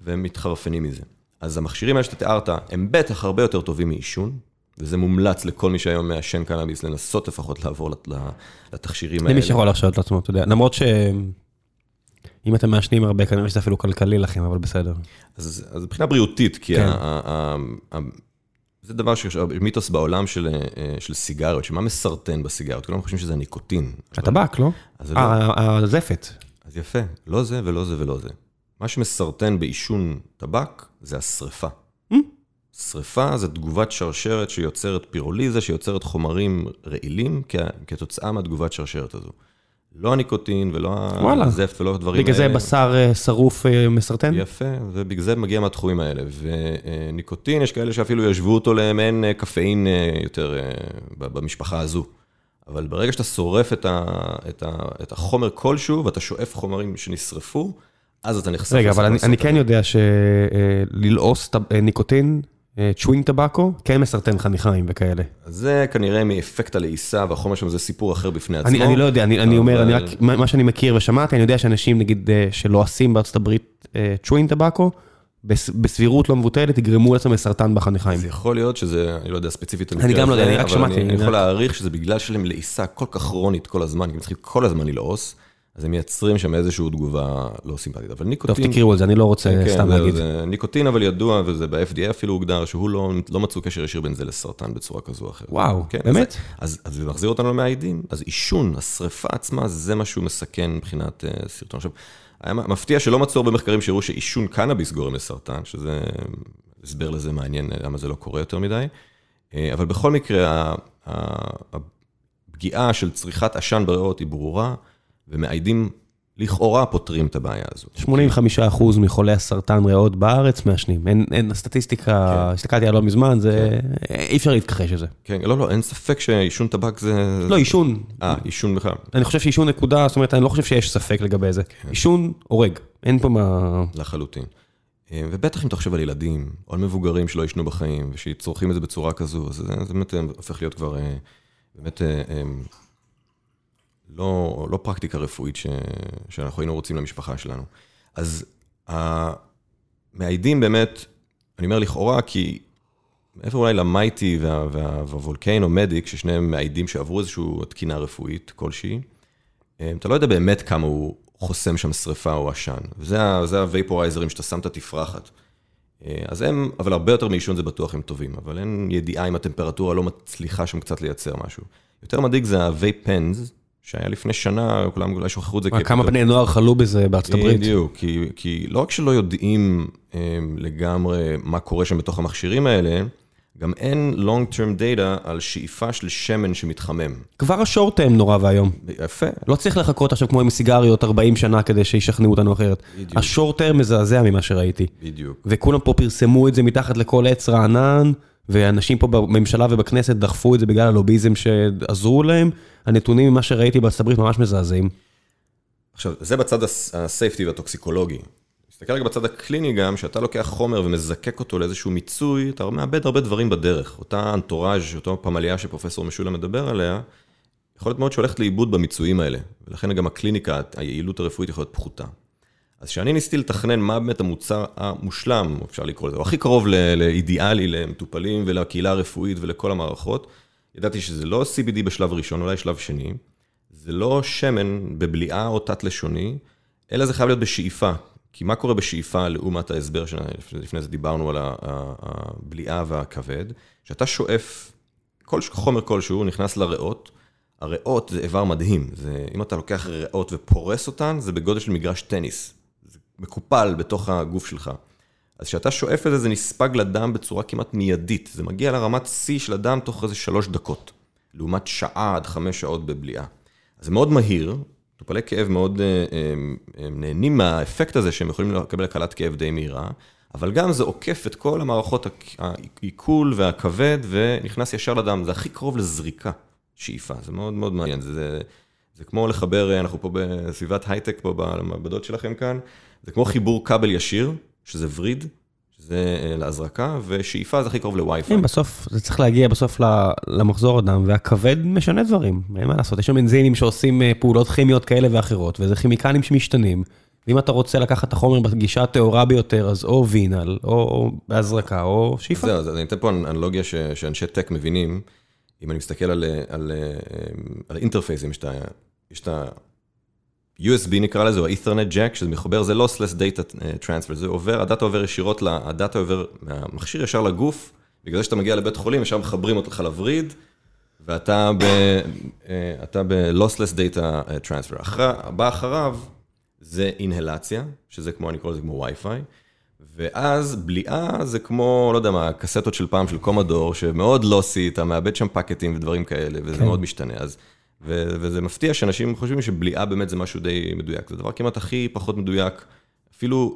והם מתחרפנים מזה. אז המכשירים האלה שאתה תיארת, הם בטח הרבה יותר טובים מעישון, וזה מומלץ לכל מי שהיום מעשן קנאביס, לנסות לפחות לעבור לת- לתכשירים האלה. למי שיכול להרשות לעצמו, אתה יודע. למרות ש... אם אתם מעשנים הרבה, כנראה שזה אפילו כלכלי לכם, אבל בסדר. אז, אז מבחינה בריאותית, כי כן. ה, ה, ה, זה דבר שיש מיתוס בעולם של, אה, של סיגריות, שמה מסרטן בסיגריות? כולם חושבים שזה הניקוטין. הטבק, לא? לא. אה, הזפת. אז יפה, לא זה ולא זה ולא זה. מה שמסרטן בעישון טבק זה השריפה. Mm. שריפה זה תגובת שרשרת שיוצרת פירוליזה, שיוצרת חומרים רעילים כתוצאה מהתגובת שרשרת הזו. לא הניקוטין ולא. הזפט ולא הדברים בגלל זה האלה. בשר אה, שרוף אה, מסרטן? יפה, ובגלל זה מגיע מהתחומים האלה. וניקוטין, יש כאלה שאפילו ישוו אותו למעין אה, קפאין יותר במשפחה הזו. אבל ברגע שאתה שורף את, ה, את, ה, את החומר כלשהו, ואתה שואף חומרים שנשרפו, אז אתה נחשף רגע, אבל אני. אני כן יודע שללעוס ניקוטין, chewing tobacco, כן מסרטן חניכיים וכאלה. זה כנראה מאפקט הלעיסה, והחומר שם זה סיפור אחר בפני עצמו. אני, אני לא יודע, אני, אני אומר, אני אבל- רק, מה שאני מכיר ושמעתי, אני יודע שאנשים, נגיד, אה, שלועסים בארצות הברית chewing tobacco, בס- בסבירות לא מבוטלת, יגרמו לעצמם לסרטן בחניכיים. זה יכול להיות שזה, אני לא יודע ספציפית אני גם לא יודע, אני רק שמעתי, אני, יכול להעריך שזה בגלל שלהם לעיסה כל כך כרונית כל הזמן, כי הם צריכים כל הזמן ללעוס, אז הם מייצרים שם איזושהי תגובה לא סימפטית. אבל טוב, ניקוטין... תקראו על זה, אני לא רוצה כן, סתם להגיד. זה ניקוטין אבל ידוע, וזה ב-FDA אפילו הוגדר, שהוא לא, לא מצאו קשר ישיר בין זה לסרטן בצורה כזו או אחרת. וואו, כן, באמת? אז, אז זה מחזיר אותנו למעשנים, אז עישון, השריפה עצמה, זה מה שהוא מסכן מבחינת uh, סרטן. עכשיו, היה מפתיע שלא מצאו הרבה מחקרים שהראו שעישון קנאביס גורם לסרטן, שזה הסבר לזה מעניין למה זה לא קורה יותר מדי. אה, אבל בכל מקרה, הפגיעה של צריכת עשן בריאות היא ברורה, ומעידים לכאורה פותרים את הבעיה הזאת. 85% מחולי הסרטן ריאות בארץ מעשנים. אין, אין, הסטטיסטיקה, הסתכלתי עליה לא מזמן, זה, אי אפשר להתכחש לזה. כן, לא, לא, אין ספק שעישון טבק זה... לא, עישון, אה, עישון בכלל. אני חושב שעישון נקודה, זאת אומרת, אני לא חושב שיש ספק לגבי זה. עישון הורג, אין פה מה... לחלוטין. אה, ובטח אם אתה חושב על ילדים, או על מבוגרים שלא ישנו בחיים, ושצורכים את זה בצורה כזו, אז זה, זה באמת אה, הופך להיות כבר, אה, באמת, לא, לא פרקטיקה רפואית ש, שאנחנו היינו רוצים למשפחה שלנו. אז המעידים באמת, אני אומר לכאורה, כי מעבר אולי למייטי וה, וה, והוולקיינו מדיק, ששניהם מעידים שעברו איזושהי תקינה רפואית כלשהי, אה, אתה לא יודע באמת כמה הוא חוסם שם שריפה או עשן. וזה הווייפורייזרים שאתה שם את התפרחת. אה, אז הם, אבל הרבה יותר מעישון זה בטוח הם טובים, אבל אין ידיעה אם הטמפרטורה לא מצליחה שם קצת לייצר משהו. יותר מדאיג זה פנס, שהיה לפני שנה, כולם אולי שכחו את זה. כמה בני נוער חלו בזה בארצות הברית? בדיוק, כי, כי לא רק שלא יודעים um, לגמרי מה קורה שם בתוך המכשירים האלה, גם אין long term data על שאיפה של שמן שמתחמם. כבר השורט-טרם נורא ואיום. יפה. לא צריך לחכות עכשיו כמו עם סיגריות 40 שנה כדי שישכנעו אותנו אחרת. בדיוק. השורט-טרם מזעזע ממה שראיתי. בדיוק. וכולם פה פרסמו את זה מתחת לכל עץ רענן, ואנשים פה בממשלה ובכנסת דחפו את זה בגלל הלוביזם שעזרו להם. הנתונים ממה שראיתי בארצות הברית ממש מזעזעים. עכשיו, זה בצד הס- הסייפטי והטוקסיקולוגי. תסתכל רגע בצד הקליני גם, שאתה לוקח חומר ומזקק אותו לאיזשהו מיצוי, אתה מאבד הרבה דברים בדרך. אותה אנטוראז', אותה פמליה שפרופסור משולם מדבר עליה, יכול להיות מאוד שהולכת לאיבוד במיצויים האלה, ולכן גם הקליניקה, היעילות הרפואית יכולה להיות פחותה. אז כשאני ניסיתי לתכנן מה באמת המוצר המושלם, אפשר לקרוא לזה, או הכי קרוב לאידיאלי למטופלים ולקהילה הרפואית ולכל המערכות, ידעתי שזה לא CBD בשלב ראשון, אולי שלב שני, זה לא שמן בבליעה או תת-לשוני, אלא זה חייב להיות בשאיפה. כי מה קורה בשאיפה לעומת ההסבר שלפני זה דיברנו על הבליעה והכבד, שאתה שואף, כל חומר כלשהו נכנס לריאות, הריאות זה איבר מדהים, זה, אם אתה לוקח ריאות ופורס אותן, זה בגודל של מגרש טניס, מקופל בתוך הגוף שלך. אז כשאתה שואף את זה, זה נספג לדם בצורה כמעט מיידית, זה מגיע לרמת שיא של הדם תוך איזה שלוש דקות, לעומת שעה עד חמש שעות בבליעה. אז זה מאוד מהיר, מטופלי כאב מאוד אה, אה, הם נהנים מהאפקט הזה שהם יכולים לקבל הקלת כאב די מהירה, אבל גם זה עוקף את כל המערכות העיכול והכבד ונכנס ישר לדם, זה הכי קרוב לזריקה, שאיפה, זה מאוד מאוד מעניין, זה, זה, זה כמו לחבר, אנחנו פה בסביבת הייטק, פה במעבדות שלכם כאן, זה כמו חיבור כבל ישיר, שזה וריד, שזה אה, להזרקה, ושאיפה זה הכי קרוב לווי-פיי. כן, בסוף, זה צריך להגיע בסוף למחזור הדם, והכבד משנה דברים, אין מה לעשות, יש שם אנזינים שעושים אה, פעולות כימיות כאלה ואחרות, וזה כימיקלים שמשתנים, ואם אתה רוצה לקחת את החומר בגישה הטהורה ביותר, אז או וינל, או בהזרקה, או שאיפה. זהו, אז אני אתן פה אנלוגיה שאנשי טק מבינים, אם אני מסתכל על אינטרפייסים, יש את ה... USB נקרא לזה, או Ethernet Jack, שזה מחובר, זה lossless data אה, transfer, זה עובר, הדאטה עובר ישירות, הדאטה עובר מהמכשיר ישר לגוף, בגלל זה שאתה מגיע לבית חולים, ישר מחברים אותך לווריד, ואתה ב-lossless אה, data אה, transfer. הבא אחריו זה אינהלציה, שזה כמו, אני קורא לזה כמו Wi-Fi, ואז בליעה זה כמו, לא יודע מה, קסטות של פעם של קומדור, שמאוד לוסי, אתה מאבד שם פקטים ודברים כאלה, וזה כן. מאוד משתנה. אז וזה מפתיע שאנשים חושבים שבליעה באמת זה משהו די מדויק. זה דבר כמעט הכי פחות מדויק, אפילו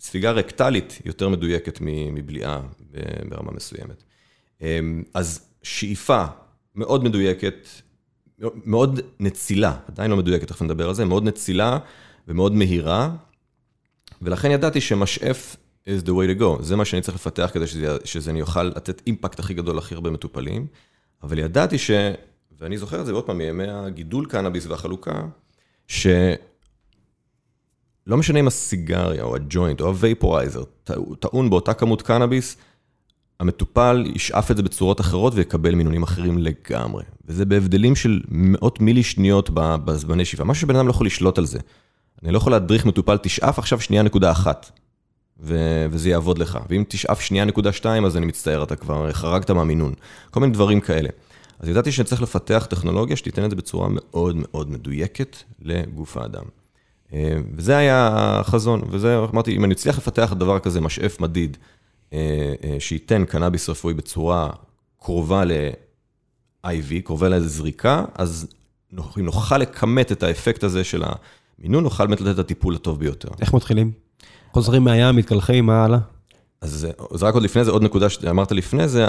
ספיגה רקטלית יותר מדויקת מבליעה ברמה מסוימת. אמ, אז שאיפה מאוד מדויקת, מאוד נצילה, עדיין לא מדויקת, תכף נדבר על זה, מאוד נצילה ומאוד מהירה, ולכן ידעתי שמשאף is the way to go, זה מה שאני צריך לפתח כדי שזה, שזה אני אוכל לתת אימפקט הכי גדול להכי הרבה מטופלים, אבל ידעתי ש... ואני זוכר את זה עוד פעם מימי הגידול קנאביס והחלוקה, שלא משנה אם הסיגריה או הג'וינט או ה-vaporizer טעון באותה כמות קנאביס, המטופל ישאף את זה בצורות אחרות ויקבל מינונים אחרים לגמרי. וזה בהבדלים של מאות מילי שניות בזמני שאיפה, משהו שבן אדם לא יכול לשלוט על זה. אני לא יכול להדריך מטופל, תשאף עכשיו שנייה נקודה אחת, ו- וזה יעבוד לך. ואם תשאף שנייה נקודה שתיים, אז אני מצטער, אתה כבר חרגת מהמינון. כל מיני דברים כאלה. אז ידעתי שאני צריך לפתח טכנולוגיה שתיתן את זה בצורה מאוד מאוד מדויקת לגוף האדם. אה, וזה היה החזון, וזה, אמרתי, אם אני אצליח לפתח דבר כזה, משאף מדיד, אה, אה, שייתן קנאביס רפואי בצורה קרובה ל-IV, קרובה לאיזו זריקה, אז אם נוכל לכמת את האפקט הזה של המינון, נוכל באמת לתת את הטיפול הטוב ביותר. איך מתחילים? חוזרים מהים, מתקלחים, מה הלאה? אז זה רק עוד לפני זה, עוד נקודה שאמרת לפני זה,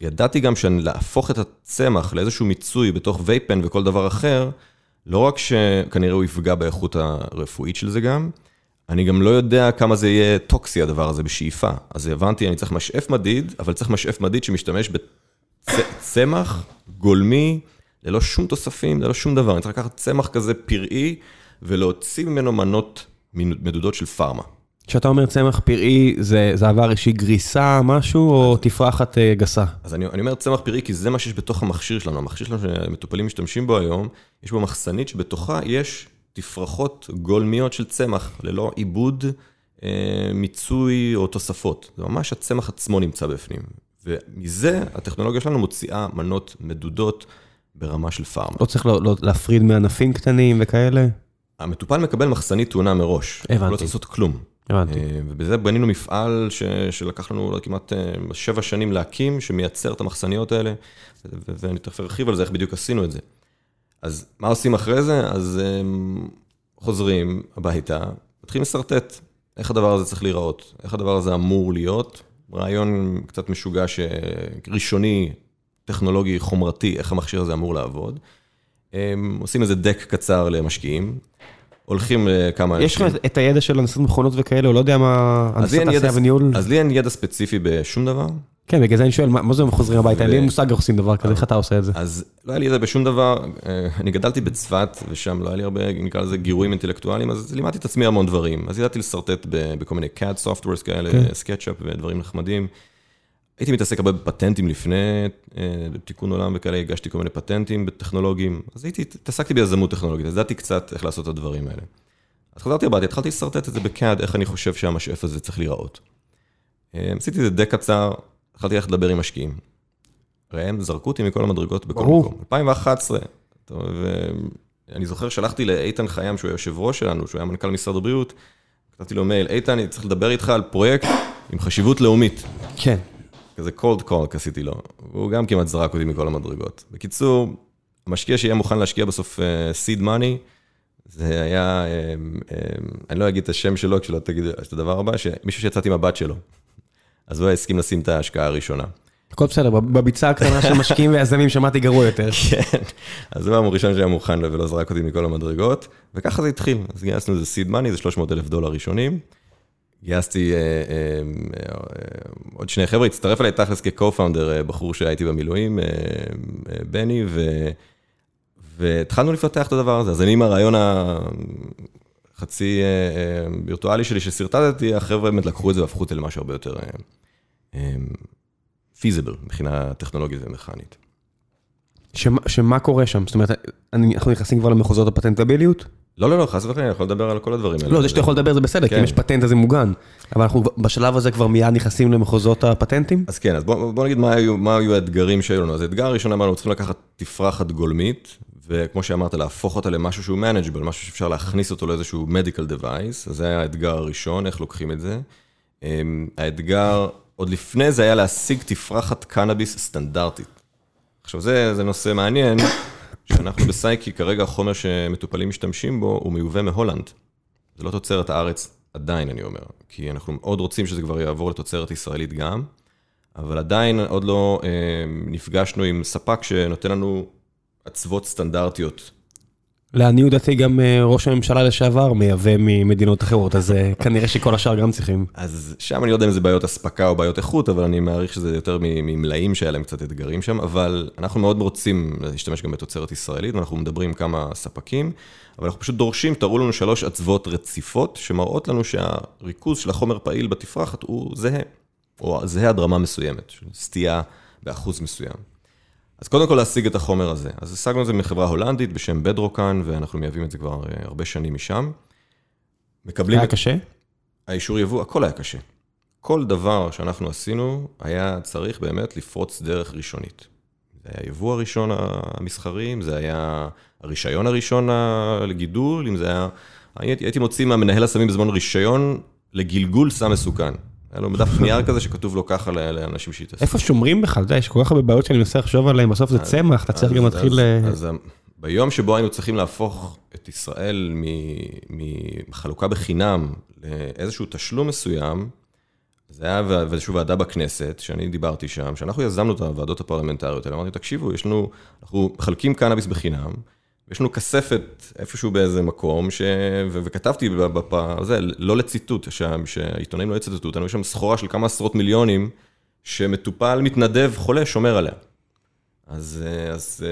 ידעתי גם שלהפוך את הצמח לאיזשהו מיצוי בתוך וייפן וכל דבר אחר, לא רק שכנראה הוא יפגע באיכות הרפואית של זה גם, אני גם לא יודע כמה זה יהיה טוקסי הדבר הזה בשאיפה. אז הבנתי, אני צריך משאף מדיד, אבל צריך משאף מדיד שמשתמש בצמח גולמי, ללא שום תוספים, ללא שום דבר. אני צריך לקחת צמח כזה פראי ולהוציא ממנו מנות מדודות של פארמה. כשאתה אומר צמח פראי, זה, זה עבר איזושהי גריסה, משהו, או תפרחת אה, גסה? אז אני, אני אומר צמח פראי, כי זה מה שיש בתוך המכשיר שלנו. המכשיר שלנו שמטופלים משתמשים בו היום, יש בו מחסנית שבתוכה יש תפרחות גולמיות של צמח, ללא עיבוד, אה, מיצוי או תוספות. זה ממש הצמח עצמו נמצא בפנים. ומזה הטכנולוגיה שלנו מוציאה מנות מדודות ברמה של פארמה. לא צריך לא, לא, להפריד מענפים קטנים וכאלה? המטופל מקבל מחסנית טעונה מראש. הבנתי. הוא לא צריך לעשות כלום. הבנתי. אה, ובזה בנינו מפעל ש, שלקח לנו כמעט אה, שבע שנים להקים, שמייצר את המחסניות האלה, ואני תכף ארחיב על זה, איך בדיוק עשינו את זה. אז מה עושים אחרי זה? אז הם אה, חוזרים הביתה, מתחילים לשרטט איך הדבר הזה צריך להיראות, איך הדבר הזה אמור להיות. רעיון קצת משוגע, ראשוני, טכנולוגי, חומרתי, איך המכשיר הזה אמור לעבוד. הם עושים איזה דק קצר למשקיעים. הולכים לכמה אנשים. יש לך את הידע של הנדסת מכונות וכאלה, או לא יודע מה, הנדסת תעשייה וניהול? אז לי אין ידע ספציפי בשום דבר. כן, בגלל זה אני שואל, מה זה הם חוזרים הביתה? אין לי מושג איך עושים דבר כזה, איך אתה עושה את זה? אז לא היה לי ידע בשום דבר, אה, אני גדלתי בצפת, ושם לא היה לי הרבה, נקרא לזה גירויים אינטלקטואליים, אז לימדתי את עצמי המון דברים. אז ידעתי לשרטט בכל מיני CAD softwares כאלה, כן. ודברים נחמדים. הייתי מתעסק הרבה בפטנטים לפני, אה, בתיקון עולם וכאלה, הגשתי כל מיני פטנטים בטכנולוגיים, אז הייתי, התעסקתי ביזמות טכנולוגית, אז ידעתי קצת איך לעשות את הדברים האלה. אז חזרתי הביתה, התחלתי לשרטט את זה בקאד, איך אני חושב שהמשאף הזה צריך להיראות. אה, עשיתי את זה די קצר, התחלתי ללכת לדבר עם משקיעים. ראם, זרקו אותי מכל המדרגות בכל ברור. מקום. 2011, ואני זוכר, שלחתי לאיתן חיים, שהוא היושב ראש שלנו, שהוא היה מנכ"ל משרד הבריאות, כתבתי לו מייל, איתן, אני צריך לדבר איתך על פרויקט עם חשיבות לאומית. כן. כזה cold call עשיתי לו, והוא גם כמעט זרק אותי מכל המדרגות. בקיצור, המשקיע שיהיה מוכן להשקיע בסוף uh, seed money, זה היה, um, um, אני לא אגיד את השם שלו כשלא תגיד את הדבר הבא, שמישהו שיצאתי עם הבת שלו. אז הוא הסכים לשים את ההשקעה הראשונה. הכל בסדר, בביצה הקטנה של משקיעים ויזמים שמעתי גרוע יותר. כן, אז זה פעם הראשון שהיה מוכן ולא זרק אותי מכל המדרגות, וככה זה התחיל. אז גייסנו איזה סיד מאני, זה 300 אלף דולר ראשונים. גייסתי אה, אה, אה, עוד שני חבר'ה, הצטרף אליי תכלס כ-co-founder, בחור שהייתי במילואים, בני, והתחלנו לפתח את הדבר הזה. אז אני עם הרעיון החצי וירטואלי שלי שסרטטתי, החבר'ה באמת לקחו את זה והפכו את זה למשהו הרבה יותר פיזיבל מבחינה טכנולוגית ומכנית. שמה קורה שם? זאת אומרת, אנחנו נכנסים כבר למחוזות הפטנטביליות? לא, לא, לא, חס וחלילה, אני יכול לדבר על כל הדברים האלה. לא, זה שאתה יכול לדבר זה בסדר, כי אם כן. יש פטנט אז זה מוגן. אבל אנחנו בשלב הזה כבר מיד נכנסים למחוזות הפטנטים? אז כן, אז בוא נגיד מה היו האתגרים שהיו לנו. אז האתגר הראשון אמרנו, צריכים לקחת תפרחת גולמית, וכמו שאמרת, להפוך אותה למשהו שהוא manageable, משהו שאפשר להכניס אותו לאיזשהו medical device, אז זה היה האתגר הראשון, איך לוקחים את זה. אמ, האתגר, עוד לפני זה היה להשיג תפרחת קנאביס סטנדרטית. עכשיו, זה נושא מעניין. שאנחנו בסייקי, כרגע החומר שמטופלים משתמשים בו הוא מיובא מהולנד. זה לא תוצרת הארץ עדיין, אני אומר, כי אנחנו מאוד רוצים שזה כבר יעבור לתוצרת ישראלית גם, אבל עדיין עוד לא אה, נפגשנו עם ספק שנותן לנו אצוות סטנדרטיות לעניות דעתי גם אה, ראש הממשלה לשעבר מייבא ממדינות אחרות, אז אה, כנראה שכל השאר גם צריכים. אז שם אני לא יודע אם זה בעיות אספקה או בעיות איכות, אבל אני מעריך שזה יותר ממלאים שהיה להם קצת אתגרים שם, אבל אנחנו מאוד רוצים להשתמש גם בתוצרת ישראלית, ואנחנו מדברים כמה ספקים, אבל אנחנו פשוט דורשים, תראו לנו שלוש אצוות רציפות, שמראות לנו שהריכוז של החומר פעיל בתפרחת הוא זהה, או זהה עד רמה מסוימת, סטייה באחוז מסוים. אז קודם כל להשיג את החומר הזה. אז השגנו את זה מחברה הולנדית בשם בדרוקן, ואנחנו מייבאים את זה כבר אה, הרבה שנים משם. מקבלים... היה את... קשה? האישור יבוא, הכל היה קשה. כל דבר שאנחנו עשינו היה צריך באמת לפרוץ דרך ראשונית. זה היה היבוא הראשון המסחרי, אם זה היה הרישיון הראשון לגידול, אם זה היה... הייתי מוציא מהמנהל הסמים בזמן רישיון לגלגול סם מסוכן. היה לו דף נייר כזה שכתוב לו ככה לאנשים שהתעסקו. איפה שומרים בכלל? אתה יודע, יש כל כך הרבה בעיות שאני מנסה לחשוב עליהן, בסוף זה צמח, אתה צריך גם להתחיל... אז ביום שבו היינו צריכים להפוך את ישראל מחלוקה בחינם לאיזשהו תשלום מסוים, זה היה איזושהי ועדה בכנסת, שאני דיברתי שם, שאנחנו יזמנו את הוועדות הפרלמנטריות האלה, אמרתי, תקשיבו, יש לנו, אנחנו מחלקים קנאביס בחינם, יש לנו כספת איפשהו באיזה מקום, ש... ו... וכתבתי בפעם הזה, לא לציטוט, שה... שהעיתונאים לא יצטטו אותנו, יש שם סחורה של כמה עשרות מיליונים, שמטופל, מתנדב, חולה, שומר עליה. אז, אז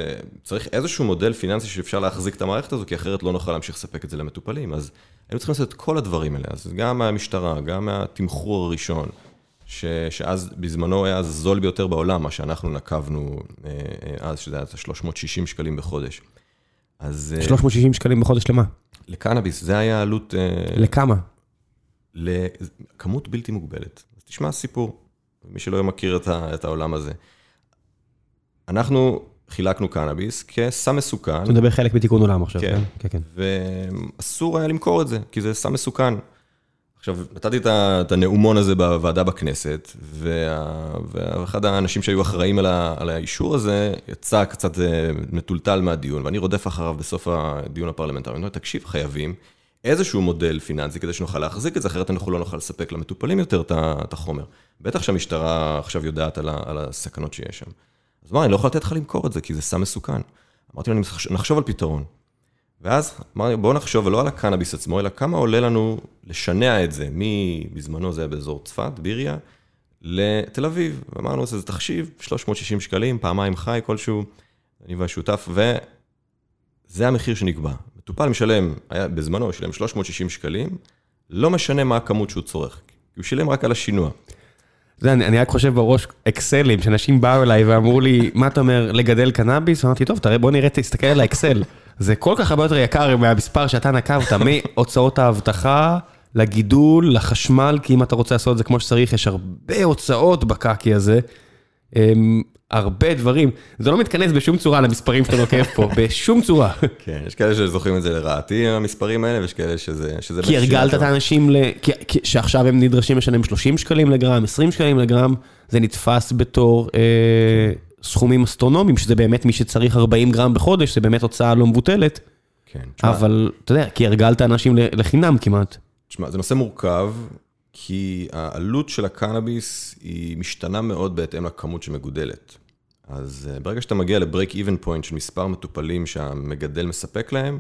צריך איזשהו מודל פיננסי שאפשר להחזיק את המערכת הזו, כי אחרת לא נוכל להמשיך לספק את זה למטופלים. אז היינו צריכים לעשות את כל הדברים האלה, אז גם מהמשטרה, גם מהתמחור הראשון, ש, שאז בזמנו היה הזול ביותר בעולם, מה שאנחנו נקבנו אה, אה, אז, שזה היה 360 שקלים בחודש. אז... 360 אה, שקלים בחודש למה? לקנאביס, זה היה עלות... אה, לכמה? לכמות בלתי מוגבלת. אז תשמע סיפור, מי שלא מכיר את, ה, את העולם הזה. אנחנו חילקנו קנאביס כסם מסוכן. אתה מדבר חלק בתיקון עולם עכשיו, כן? כן, כן. ואסור היה למכור את זה, כי זה סם מסוכן. עכשיו, נתתי את הנאומון הזה בוועדה בכנסת, ואחד האנשים שהיו אחראים על האישור הזה, יצא קצת אה, מטולטל מהדיון, ואני רודף אחריו בסוף הדיון הפרלמנטרי. אני אומר, תקשיב, חייבים איזשהו מודל פיננסי כדי שנוכל להחזיק את זה, אחרת אנחנו לא נוכל לספק למטופלים יותר את החומר. בטח שהמשטרה עכשיו יודעת על הסכנות שיש שם. אז מה, אני לא יכול לתת לך למכור את זה, כי זה סם מסוכן. אמרתי לו, נחשוב על פתרון. ואז אמרנו, בואו נחשוב לא על הקנאביס עצמו, אלא כמה עולה לנו לשנע את זה, בזמנו זה היה באזור צפת, ביריה, לתל אביב. ואמרנו, זה תחשיב, 360 שקלים, פעמיים חי כלשהו, אני והשותף, וזה המחיר שנקבע. מטופל משלם, היה בזמנו, שילם 360 שקלים, לא משנה מה הכמות שהוא צורך, כי הוא שילם רק על השינוע. זה, אני, אני רק חושב בראש אקסלים, שאנשים באו אליי ואמרו לי, מה אתה אומר, לגדל קנאביס? אמרתי, טוב, תראה, בוא נראה, תסתכל על האקסל. זה כל כך הרבה יותר יקר מהמספר שאתה נקבת, מהוצאות האבטחה, לגידול, לחשמל, כי אם אתה רוצה לעשות את זה כמו שצריך, יש הרבה הוצאות בקקי הזה. אמ, הרבה דברים, זה לא מתכנס בשום צורה למספרים שאתה נוקב פה, בשום צורה. כן, יש כאלה שזוכרים את זה לרעתי, המספרים האלה, ויש כאלה שזה... שזה כי הרגלת את האנשים, שעכשיו הם נדרשים לשלם 30 שקלים לגרם, 20 שקלים לגרם, זה נתפס בתור אה, סכומים אסטרונומיים, שזה באמת מי שצריך 40 גרם בחודש, זה באמת הוצאה לא מבוטלת. כן. אבל, אתה יודע, כי הרגלת אנשים לחינם כמעט. תשמע, זה נושא מורכב, כי העלות של הקנאביס היא משתנה מאוד בהתאם לכמות שמגודלת. אז אה, ברגע שאתה מגיע ל-break even point של מספר מטופלים שהמגדל מספק להם,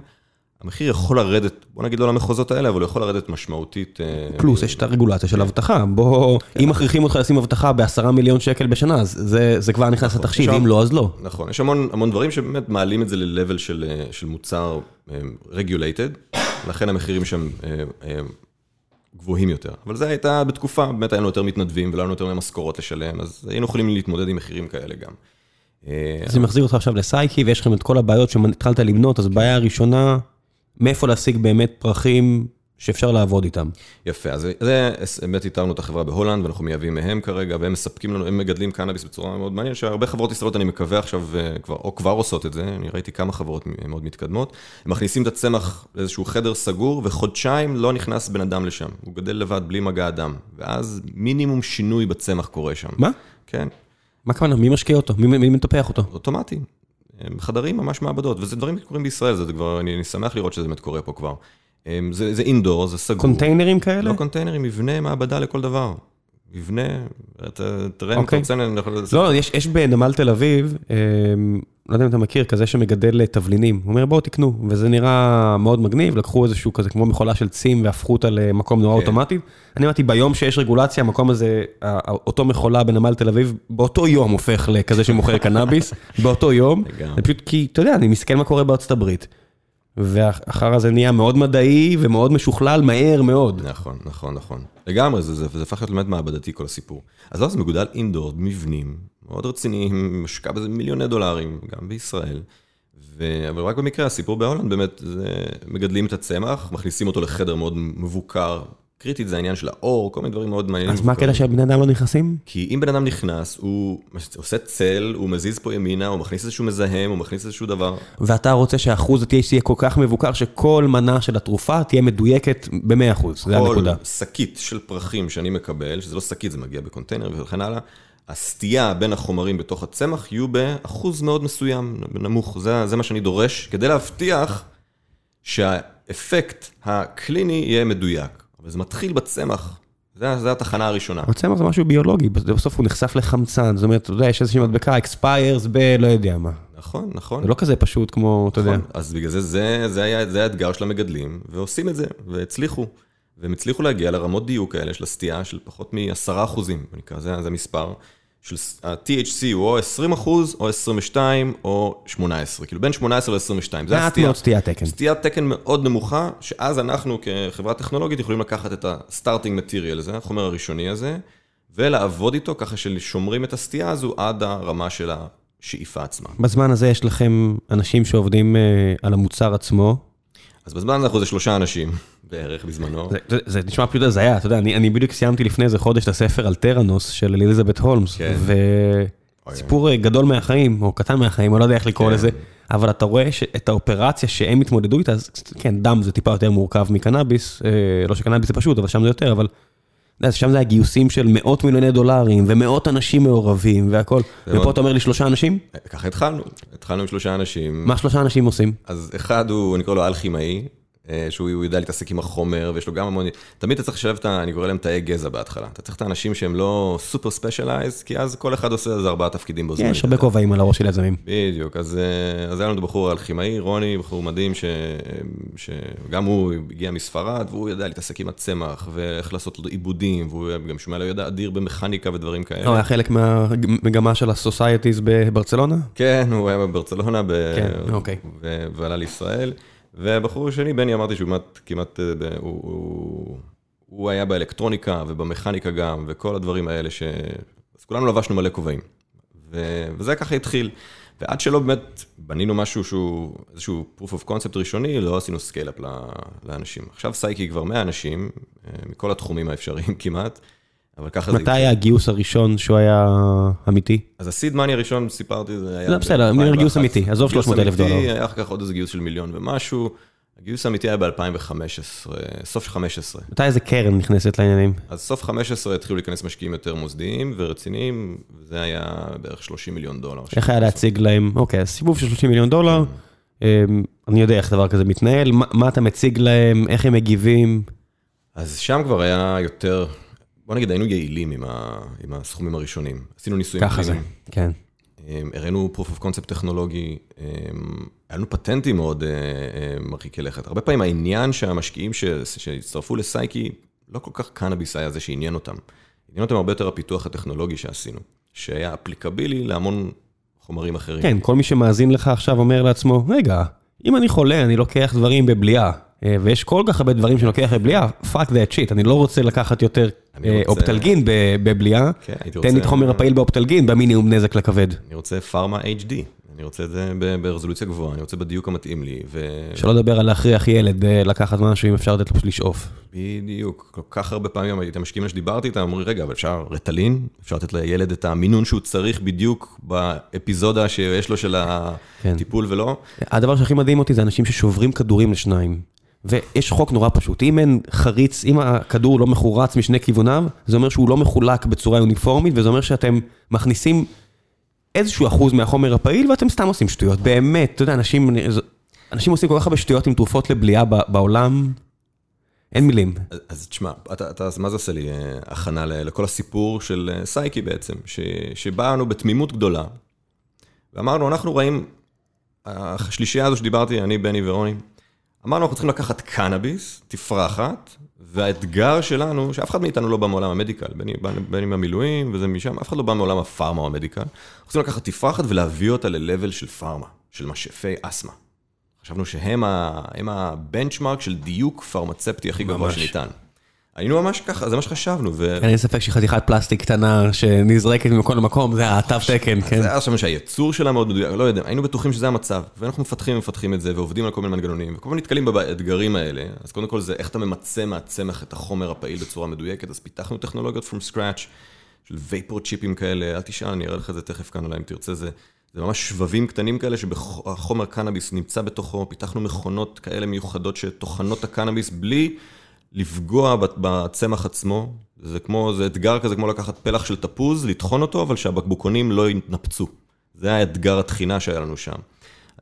המחיר יכול לרדת, בוא נגיד לא למחוזות האלה, אבל הוא יכול לרדת משמעותית. אה, פלוס, יש את הרגולציה של אבטחה. בוא, אם מכריחים אותך לשים אבטחה בעשרה מיליון שקל בשנה, אז זה כבר נכנס נכון. לתחשיב, אם לא, אז לא. נכון, יש המון המון דברים שבאמת מעלים את זה ל-level של אה, של מוצר אה, regulated, לכן המחירים שם אה, אה, גבוהים יותר. אבל זה הייתה בתקופה, באמת היה לנו יותר מתנדבים ולא היה לנו יותר משכורות לשלם, אז היינו יכולים להתמודד עם מחירים כאלה גם. אה, אז אני מחזיר אותך עכשיו לסייקי, ויש לכם את כל הבעיות שהתחלת למנות, אז בעיה הראשונה, מאיפה להשיג באמת פרחים שאפשר לעבוד איתם. יפה, אז זה, באמת איתרנו את החברה בהולנד, ואנחנו מייבאים מהם כרגע, והם מספקים לנו, הם מגדלים קנאביס בצורה מאוד מעניינת, שהרבה חברות ישראליות, אני מקווה עכשיו, אה, כבר, או כבר עושות את זה, אני ראיתי כמה חברות מאוד מתקדמות, הם מכניסים את הצמח לאיזשהו חדר סגור, וחודשיים לא נכנס בן אדם לשם, הוא גדל לבד, בלי מגע אדם, ואז מינימום שינוי בצמח קורה שם. מה? כן, מה הכוונה? מי משקיע אותו? מי, מי מטפח אותו? אוטומטי. חדרים ממש מעבדות, וזה דברים שקורים בישראל, זה כבר, אני, אני שמח לראות שזה באמת קורה פה כבר. הם- זה, זה אינדור, זה סגור. קונטיינרים כאלה? לא קונטיינרים, מבנה מעבדה לכל דבר. מבנה, אתה- תראה אם אתה אוקיי. רוצה, יכול... לא, יש, יש בנמל תל אביב, אה, לא יודע אם אתה מכיר, כזה שמגדל אה, תבלינים. הוא אומר, בואו תקנו, וזה נראה מאוד מגניב, לקחו איזשהו כזה כמו מכולה של צים והפכו אותה למקום נורא כן. אוטומטי. אני אמרתי, ביום שיש רגולציה, המקום הזה, אותו מכולה בנמל תל אביב, באותו יום הופך לכזה שמוכר קנאביס, באותו יום. זה פשוט כי, אתה יודע, אני מסתכל מה קורה בארצות הברית. ואחר הזה נהיה מאוד מדעי ומאוד משוכלל, מהר מאוד. נכון, נכון, נכון. לגמרי, זה, זה, זה הפך להיות באמת מעבדתי כל הסיפור. אז זה מגודל אינדור, מבנים, מאוד רציניים, משקע בזה מיליוני דולרים, גם בישראל. ו... אבל רק במקרה, הסיפור בהולנד באמת, זה מגדלים את הצמח, מכניסים אותו לחדר מאוד מבוקר. קריטית זה העניין של האור, כל מיני דברים מאוד מעניינים. אז מה הקטע שהבני אדם לא נכנסים? כי אם בן אדם נכנס, הוא עושה צל, הוא מזיז פה ימינה, הוא מכניס איזשהו מזהם, הוא מכניס איזשהו דבר. ואתה רוצה שאחוז ה-THC יהיה כל כך מבוקר, שכל מנה של התרופה תהיה מדויקת ב-100%, זה הנקודה. כל שקית של פרחים שאני מקבל, שזה לא שקית, זה מגיע בקונטיינר וכן הלאה, הסטייה בין החומרים בתוך הצמח יהיו באחוז מאוד מסוים, נמוך. זה, זה מה שאני דורש, כדי להבטיח שהאפקט הקליני יהיה מדויק. אבל זה מתחיל בצמח, זה, זה התחנה הראשונה. הצמח זה משהו ביולוגי, בסוף הוא נחשף לחמצן, זאת אומרת, אתה יודע, יש איזושהי מדבקה, expires ב... לא יודע מה. נכון, נכון. זה לא כזה פשוט כמו, אתה יודע. נכון, אז בגלל זה, זה, זה היה, זה האתגר של המגדלים, ועושים את זה, והצליחו. והם הצליחו להגיע לרמות דיוק האלה של הסטייה של פחות מ-10 אחוזים, זה, זה מספר, של ה-THC הוא או 20 אחוז, או 22, או 18, כאילו בין 18 ל-22, זה מעט הסטייה. מאוד סטיית תקן. סטיית תקן מאוד נמוכה, שאז אנחנו כחברה טכנולוגית יכולים לקחת את ה-starting material הזה, החומר הראשוני הזה, ולעבוד איתו ככה ששומרים את הסטייה הזו עד הרמה של השאיפה עצמה. בזמן הזה יש לכם אנשים שעובדים אה, על המוצר עצמו. אז בזמן אנחנו זה שלושה אנשים בערך בזמנו. זה, זה, זה נשמע פשוט הזיה, אתה יודע, אני, אני בדיוק סיימתי לפני איזה חודש את הספר על טראנוס של אליזבת הולמס, כן. וסיפור אה, גדול מהחיים, או קטן מהחיים, אני לא יודע איך לקרוא כן. לזה, אבל אתה רואה את האופרציה שהם התמודדו איתה, אז כן, דם זה טיפה יותר מורכב מקנאביס, אה, לא שקנאביס זה פשוט, אבל שם זה יותר, אבל שם זה היה גיוסים של מאות מיליוני דולרים, ומאות אנשים מעורבים והכל, ופה מאוד- אתה אומר לי שלושה אנשים? ככה התחלנו, התחלנו עם שלושה אנשים. מה שלושה אנשים עושים? אז אחד הוא, אני קורא לו אלכימאי, אה, שהוא הוא יודע להתעסק עם החומר, ויש לו גם המון... תמיד אתה צריך לשלב את ה... אני קורא להם תאי גזע בהתחלה. אתה צריך את האנשים שהם לא super specialized, כי אז כל אחד עושה איזה ארבעה תפקידים בו זמנית. יש הרבה כובעים על הראש של יזמים. בדיוק, אז, אה, אז היה לנו בחור אלכימאי, רוני, בחור מדהים, ש, שגם הוא הגיע מספרד, והוא ידע להתעסק עם הצמח, ואיך לעשות לו עיבודים, והוא גם שומע לו ידע אדיר במכניקה ודברים כאלה. הוא היה חלק מהמגמה של ה-societies בברצלונה? כן, הוא היה בברצלונה, ב... כן, אוקיי. ו... ועלה לישראל. והבחור השני, בני, אמרתי שהוא כמעט, כמעט, אה. הוא, הוא... הוא היה באלקטרוניקה ובמכניקה גם, וכל הדברים האלה ש... אז כולנו לבשנו מלא כובעים. ו... וזה ככה התחיל. ועד שלא באמת בנינו משהו שהוא איזשהו proof of concept ראשוני, לא עשינו scale-up לאנשים. עכשיו סייקי כבר 100 אנשים, אה, מכל התחומים האפשריים כמעט, אבל ככה זה... מתי היה הגיוס הראשון שהוא היה אמיתי? אז הסיד מאני הראשון, סיפרתי, זה היה... לא, בסדר, גיוס אמיתי, עזוב גיוס 300,000 אמיתי, דולר. היה אחר כך עוד איזה גיוס של מיליון ומשהו. הגיוס האמיתי היה ב-2015, סוף 15. מתי איזה קרן נכנסת לעניינים? אז סוף 15 התחילו להיכנס משקיעים יותר מוסדיים ורציניים, וזה היה בערך 30 מיליון דולר. איך היה להציג להם, אוקיי, סיבוב של 30 מיליון דולר, אמ, אני יודע איך דבר כזה מתנהל, מה אתה מציג להם, איך הם מגיבים, אז שם כבר היה יותר, בוא נגיד, היינו יעילים עם, ה, עם הסכומים הראשונים. עשינו ניסויים ככה זה, כן. אמ, הראינו proof of concept טכנולוגי, אמ, היה לנו פטנטים מאוד אה, אה, מרחיקי לכת. הרבה פעמים העניין שהמשקיעים שהצטרפו לסייקי, לא כל כך קנאביס היה זה שעניין אותם. עניין אותם הרבה יותר הפיתוח הטכנולוגי שעשינו, שהיה אפליקבילי להמון חומרים אחרים. כן, כל מי שמאזין לך עכשיו אומר לעצמו, רגע, אם אני חולה, אני לוקח דברים בבליעה, ויש כל כך הרבה דברים שאני לוקח בבליעה, fuck that shit, אני לא רוצה לקחת יותר רוצה... אופטלגין בבליעה, כן, תן. לי את החומר הפעיל באופטלגין במינימום נזק לכבד. אני רוצה פארמה HD. אני רוצה את זה ברזולוציה גבוהה, אני רוצה בדיוק המתאים לי. ו... שלא לדבר על להכריח ילד אה, לקחת משהו, אם אפשר לתת לו לשאוף. בדיוק, כל כך הרבה פעמים הייתי המשקיעים שדיברתי איתם, אמרו רגע, אבל אפשר רטלין? אפשר לתת לילד את המינון שהוא צריך בדיוק באפיזודה שיש לו של כן. הטיפול כן. ולא? הדבר שהכי מדהים אותי זה אנשים ששוברים כדורים לשניים. ויש חוק נורא פשוט, אם אין חריץ, אם הכדור לא מחורץ משני כיווניו, זה אומר שהוא לא מחולק בצורה יוניפורמית, וזה אומר שאתם מכניסים איזשהו אחוז מהחומר הפעיל, ואתם סתם עושים שטויות. באמת, אתה יודע, אנשים, אנשים עושים כל כך הרבה שטויות עם תרופות לבליעה בעולם, אין מילים. אז, אז תשמע, אתה, אתה, מה זה עושה לי אה, הכנה לכל הסיפור של אה, סייקי בעצם, ש, שבאנו בתמימות גדולה, ואמרנו, אנחנו רואים, השלישייה הזו שדיברתי, אני, בני ורוני, אמרנו, אנחנו צריכים לקחת קנאביס, תפרחת, והאתגר שלנו, שאף אחד מאיתנו לא בא מעולם המדיקל, בין, בין עם המילואים וזה משם, אף אחד לא בא מעולם הפארמה או המדיקל. אנחנו רוצים לקחת תפרחת ולהביא אותה ל-level של פארמה, של משאפי אסתמה. חשבנו שהם הבנצ'מארק של דיוק פרמצפטי הכי גבוה שניתן. היינו ממש ככה, זה מה שחשבנו. אין לי ספק שחתיכת פלסטיק קטנה שנזרקת ממקום למקום, זה התו תקן, כן. זה היה עכשיו שהייצור שלה מאוד מדויק, לא יודע, היינו בטוחים שזה המצב, ואנחנו מפתחים ומפתחים את זה, ועובדים על כל מיני מנגנונים, וכל הזמן נתקלים באתגרים האלה, אז קודם כל זה איך אתה ממצה מהצמח את החומר הפעיל בצורה מדויקת, אז פיתחנו טכנולוגיות from scratch, של וייפור צ'יפים כאלה, אל תשאל, אני אראה לך את זה תכף כאן אולי אם תרצה, זה, זה ממש שבבים קטנים כאלה שהחומר קנאביס נמצא בתוכו, פיתחנו מכונות כאלה מיוחדות שטוחנות הקנאביס בלי... לפגוע בצמח עצמו, זה כמו, זה אתגר כזה כמו לקחת פלח של תפוז, לטחון אותו, אבל שהבקבוקונים לא יתנפצו. זה היה אתגר התחינה שהיה לנו שם.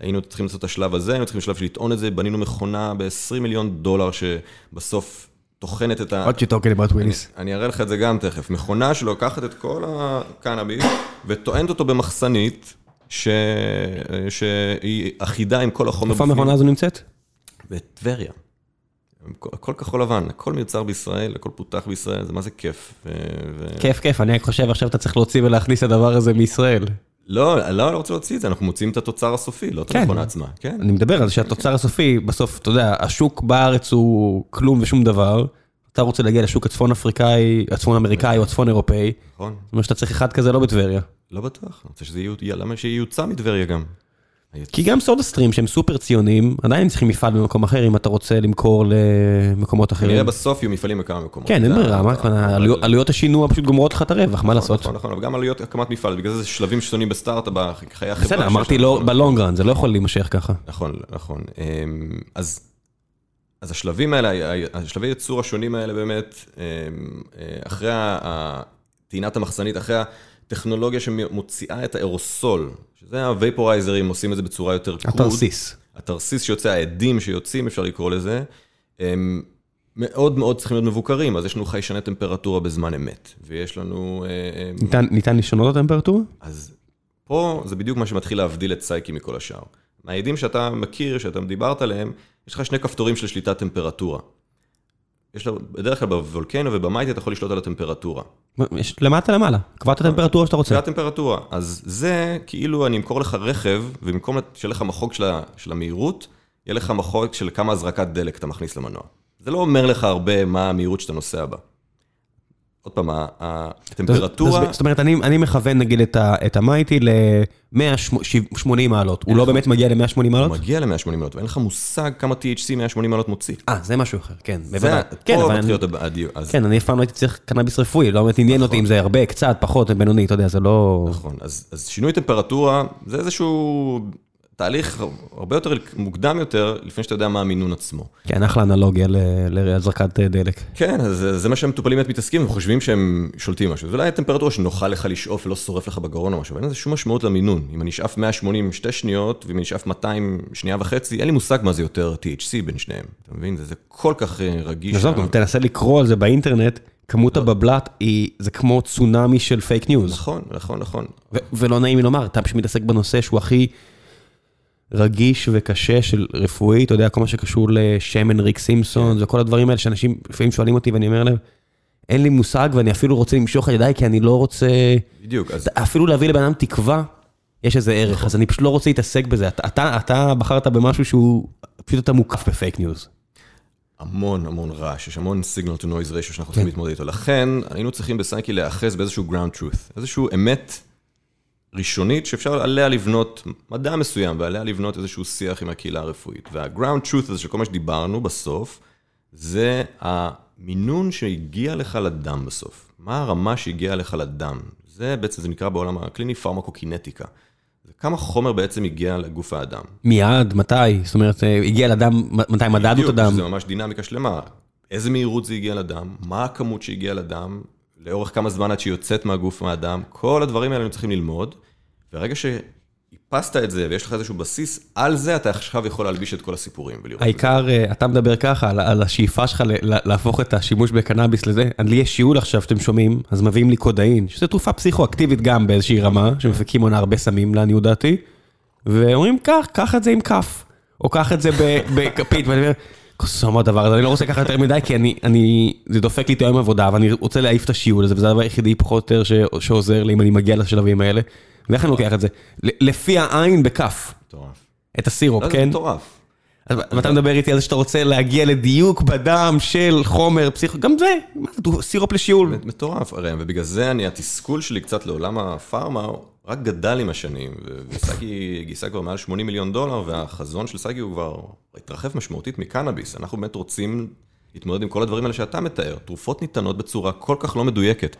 היינו צריכים לעשות את השלב הזה, היינו צריכים שלב של לטעון את זה, בנינו מכונה ב-20 מיליון דולר שבסוף טוחנת את ה... What you talking about, וויליס? אני אראה לך את זה גם תכף. מכונה שלוקחת את כל הקנאביס וטוענת אותו במחסנית, ש... שהיא אחידה עם כל החומר. איפה המכונה הזו נמצאת? בטבריה. הכל כחול לבן, הכל מיוצר בישראל, הכל פותח בישראל, זה מה זה כיף. כיף, כיף, אני חושב עכשיו אתה צריך להוציא ולהכניס את הדבר הזה מישראל. לא, לא, לא רוצה להוציא את זה, אנחנו מוצאים את התוצר הסופי, לא את כן. המכונה עצמה, כן. אני מדבר על זה שהתוצר הסופי, בסוף, אתה יודע, השוק בארץ הוא כלום ושום דבר, אתה רוצה להגיע לשוק הצפון אפריקאי, הצפון אמריקאי או הצפון אירופאי, נכון. זאת אומרת שאתה צריך אחד כזה לא בטבריה. לא בטוח, אני רוצה שזה יהיה, למה שיוצא מטבריה גם. כי גם סודה סטרים שהם סופר ציוניים, עדיין צריכים מפעל במקום אחר אם אתה רוצה למכור למקומות אחרים. כנראה בסוף יהיו מפעלים בכמה מקומות. כן, אין ברירה, מה הכוונה, עלויות השינוע פשוט גומרות לך את הרווח, מה נכון, לעשות? נכון, נכון, אבל גם עלויות הקמת מפעל, בגלל זה שלבים שונים בסטארט-אפ, בחיי החברה. בסדר, אמרתי לא, בלונגרן, זה לא יכול להימשך ככה. נכון, נכון. אמ, אז השלבים האלה, השלבי ייצור השונים האלה באמת, אמ, אה, אחרי טעינת המחסנית, אחרי הטכנולוגיה שמוציאה את האירוסול, שזה הווייפורייזרים עושים את זה בצורה יותר קרוד. התרסיס. התרסיס שיוצא, העדים שיוצאים, אפשר לקרוא לזה, הם מאוד מאוד צריכים להיות מבוקרים, אז יש לנו חיישני טמפרטורה בזמן אמת, ויש לנו... אה, אה, ניתן, ניתן לשנות את הטמפרטורה? אז פה זה בדיוק מה שמתחיל להבדיל את סייקי מכל השאר. מהעדים שאתה מכיר, שאתה דיברת עליהם, יש לך שני כפתורים של שליטת טמפרטורה. יש לו, בדרך כלל בוולקנו ובמייטי אתה יכול לשלוט על הטמפרטורה. יש למטה למעלה, קבעת הטמפרטורה שאתה רוצה. קבעת טמפרטורה, אז זה כאילו אני אמכור לך רכב, ובמקום שיהיה לך מחוג של, של המהירות, יהיה לך מחוג של כמה הזרקת דלק אתה מכניס למנוע. זה לא אומר לך הרבה מה המהירות שאתה נוסע בה. עוד פעם, הטמפרטורה... זאת אומרת, אני מכוון נגיד את המייטי ל-180 מעלות. הוא לא באמת מגיע ל-180 מעלות? הוא מגיע ל-180 מעלות, ואין לך מושג כמה THC 180 מעלות מוציא. אה, זה משהו אחר, כן. זה, פה מתחיל להיות הדיוק. כן, אני אף פעם לא הייתי צריך קנאביס רפואי, לא באמת עניין אותי אם זה הרבה, קצת, פחות, בינוני, אתה יודע, זה לא... נכון, אז שינוי טמפרטורה זה איזשהו תהליך הרבה יותר מוקדם יותר, לפני שאתה יודע מה המינון עצמו. כן, אחלה אנלוגיה להזרקת דלק. כן, אז זה מה שהמטופלים באמת מתעסקים, הם חושבים שהם שולטים משהו. זה אולי הטמפרטורה שנוחה לך לשאוף ולא שורף לך בגרון או משהו, אבל אין לזה שום משמעות למינון. אם אני אשאף 180 שתי שניות, ואם אני אשאף 200 שנייה וחצי, אין לי מושג מה זה יותר THC בין שניהם. אתה מבין? זה כל כך רגיש. עזוב, גם תנסה לקרוא על זה באינטרנט. כמות הבבל"ת היא, זה כמו צונאמי של פייק ניוז. נכון, נכון, נכון. ולא נעים לי לומר, אתה פשוט מתעסק בנושא שהוא הכי רגיש וקשה של רפואי, אתה יודע, כל מה שקשור לשמן ריק סימפסון, וכל הדברים האלה שאנשים לפעמים שואלים אותי ואני אומר להם, אין לי מושג ואני אפילו רוצה למשוך את ידיי כי אני לא רוצה... בדיוק, אז... אפילו להביא לבן אדם תקווה, יש איזה ערך, אז אני פשוט לא רוצה להתעסק בזה. אתה בחרת במשהו שהוא, פשוט אתה מוקף בפייק ניוז. המון המון רעש, יש המון signal to noise ratio שאנחנו צריכים להתמודד איתו. לכן היינו צריכים בסייקי להיאחז באיזשהו ground truth, איזשהו אמת ראשונית שאפשר עליה לבנות מדע מסוים ועליה לבנות איזשהו שיח עם הקהילה הרפואית. וה-ground truth הזה של כל מה שדיברנו בסוף, זה המינון שהגיע לך לדם בסוף. מה הרמה שהגיעה לך לדם? זה בעצם, זה נקרא בעולם הקליני פרמקוקינטיקה. כמה חומר בעצם הגיע לגוף האדם. מיד, מתי? זאת אומרת, הגיע לדם, מתי מדדנו את הדם? זה ממש דינמיקה שלמה. איזה מהירות זה הגיע לדם, מה הכמות שהגיעה לדם, לאורך כמה זמן עד שהיא יוצאת מהגוף מהאדם, כל הדברים האלה צריכים ללמוד. ברגע שאיפסת את זה ויש לך איזשהו בסיס, על זה אתה עכשיו יכול להלביש את כל הסיפורים העיקר, אתה מדבר ככה על השאיפה שלך להפוך את השימוש בקנאביס לזה. לי יש שיעול עכשיו שאתם שומעים, אז מביאים לי קודאין, שזו תרופה פסיכואקטיבית גם באיזושהי רמה, שמפיקים עונה הרבה סמים לעניות דעתי, ואומרים, קח, קח את זה עם כף, או קח את זה בכפית, ואני אומר, קוסום הדבר הזה, אני לא רוצה לקחת יותר מדי, כי אני, זה דופק לי את היום עבודה, ואני רוצה להעיף את השיעול הזה, וזה הדבר היחידי פחות או יותר שעוזר לי אם אני מגיע לשלבים האלה. ואיך אני לוקח את זה? לפי העין בכף. מטורף. את הסירופ, כן? זה מטורף. ואתה מדבר איתי על זה שאתה רוצה להגיע לדיוק בדם של חומר פסיכו... גם זה, סירופ לשיעול. מטורף, הרי, ובגלל זה אני, התסכול שלי קצת לעולם הפארמה, רק גדל עם השנים, וסאגי גייסה כבר מעל 80 מיליון דולר, והחזון של סאגי הוא כבר התרחב משמעותית מקנאביס. אנחנו באמת רוצים להתמודד עם כל הדברים האלה שאתה מתאר. תרופות ניתנות בצורה כל כך לא מדויקת,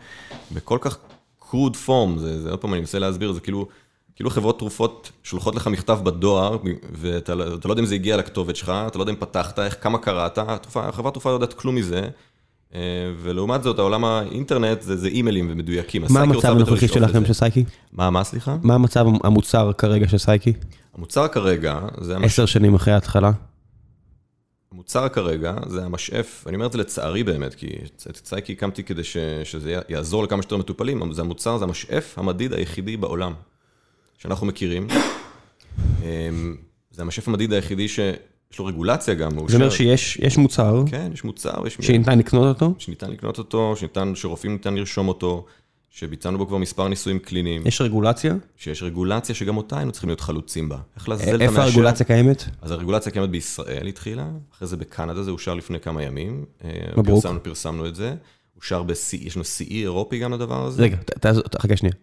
בכל כך crude form, זה, זה עוד פעם אני מנסה להסביר, זה כאילו, כאילו חברות תרופות שולחות לך מכתב בדואר, ואתה לא יודע אם זה הגיע לכתובת שלך, אתה לא יודע אם פתחת, איך, כמה קראת, החברת תרופה לא יודעת כלום מזה, ולעומת זאת, העולם האינטרנט זה, זה אימיילים ומדויקים. מה המצב הנוכחי שלכם של סייקי? מה, מה סליחה? מה המצב המוצר כרגע של סייקי? המוצר כרגע, זה... עשר שנים אחרי ההתחלה. המוצר כרגע זה המשאף, אני אומר את זה לצערי באמת, כי את צייקי הקמתי כדי ש, שזה יעזור לכמה שיותר מטופלים, זה המוצר, זה המשאף המדיד היחידי בעולם שאנחנו מכירים. אמ, זה המשאף המדיד היחידי שיש לו רגולציה גם. זה אומר שיש מוצר. כן, יש מוצר. שניתן לקנות אותו? שניתן לקנות אותו, שניתן, שרופאים ניתן לרשום אותו. שביצענו בו כבר מספר ניסויים קליניים. יש רגולציה? שיש רגולציה שגם אותה היינו צריכים להיות חלוצים בה. איך לעזאזל אתה מאשר? איפה הרגולציה קיימת? אז הרגולציה קיימת בישראל התחילה, אחרי זה בקנדה, זה אושר לפני כמה ימים. מברוק. פרסמנו, פרסמנו את זה. אושר ב-C, יש לנו CE אירופי גם לדבר הזה. רגע, חכה שנייה.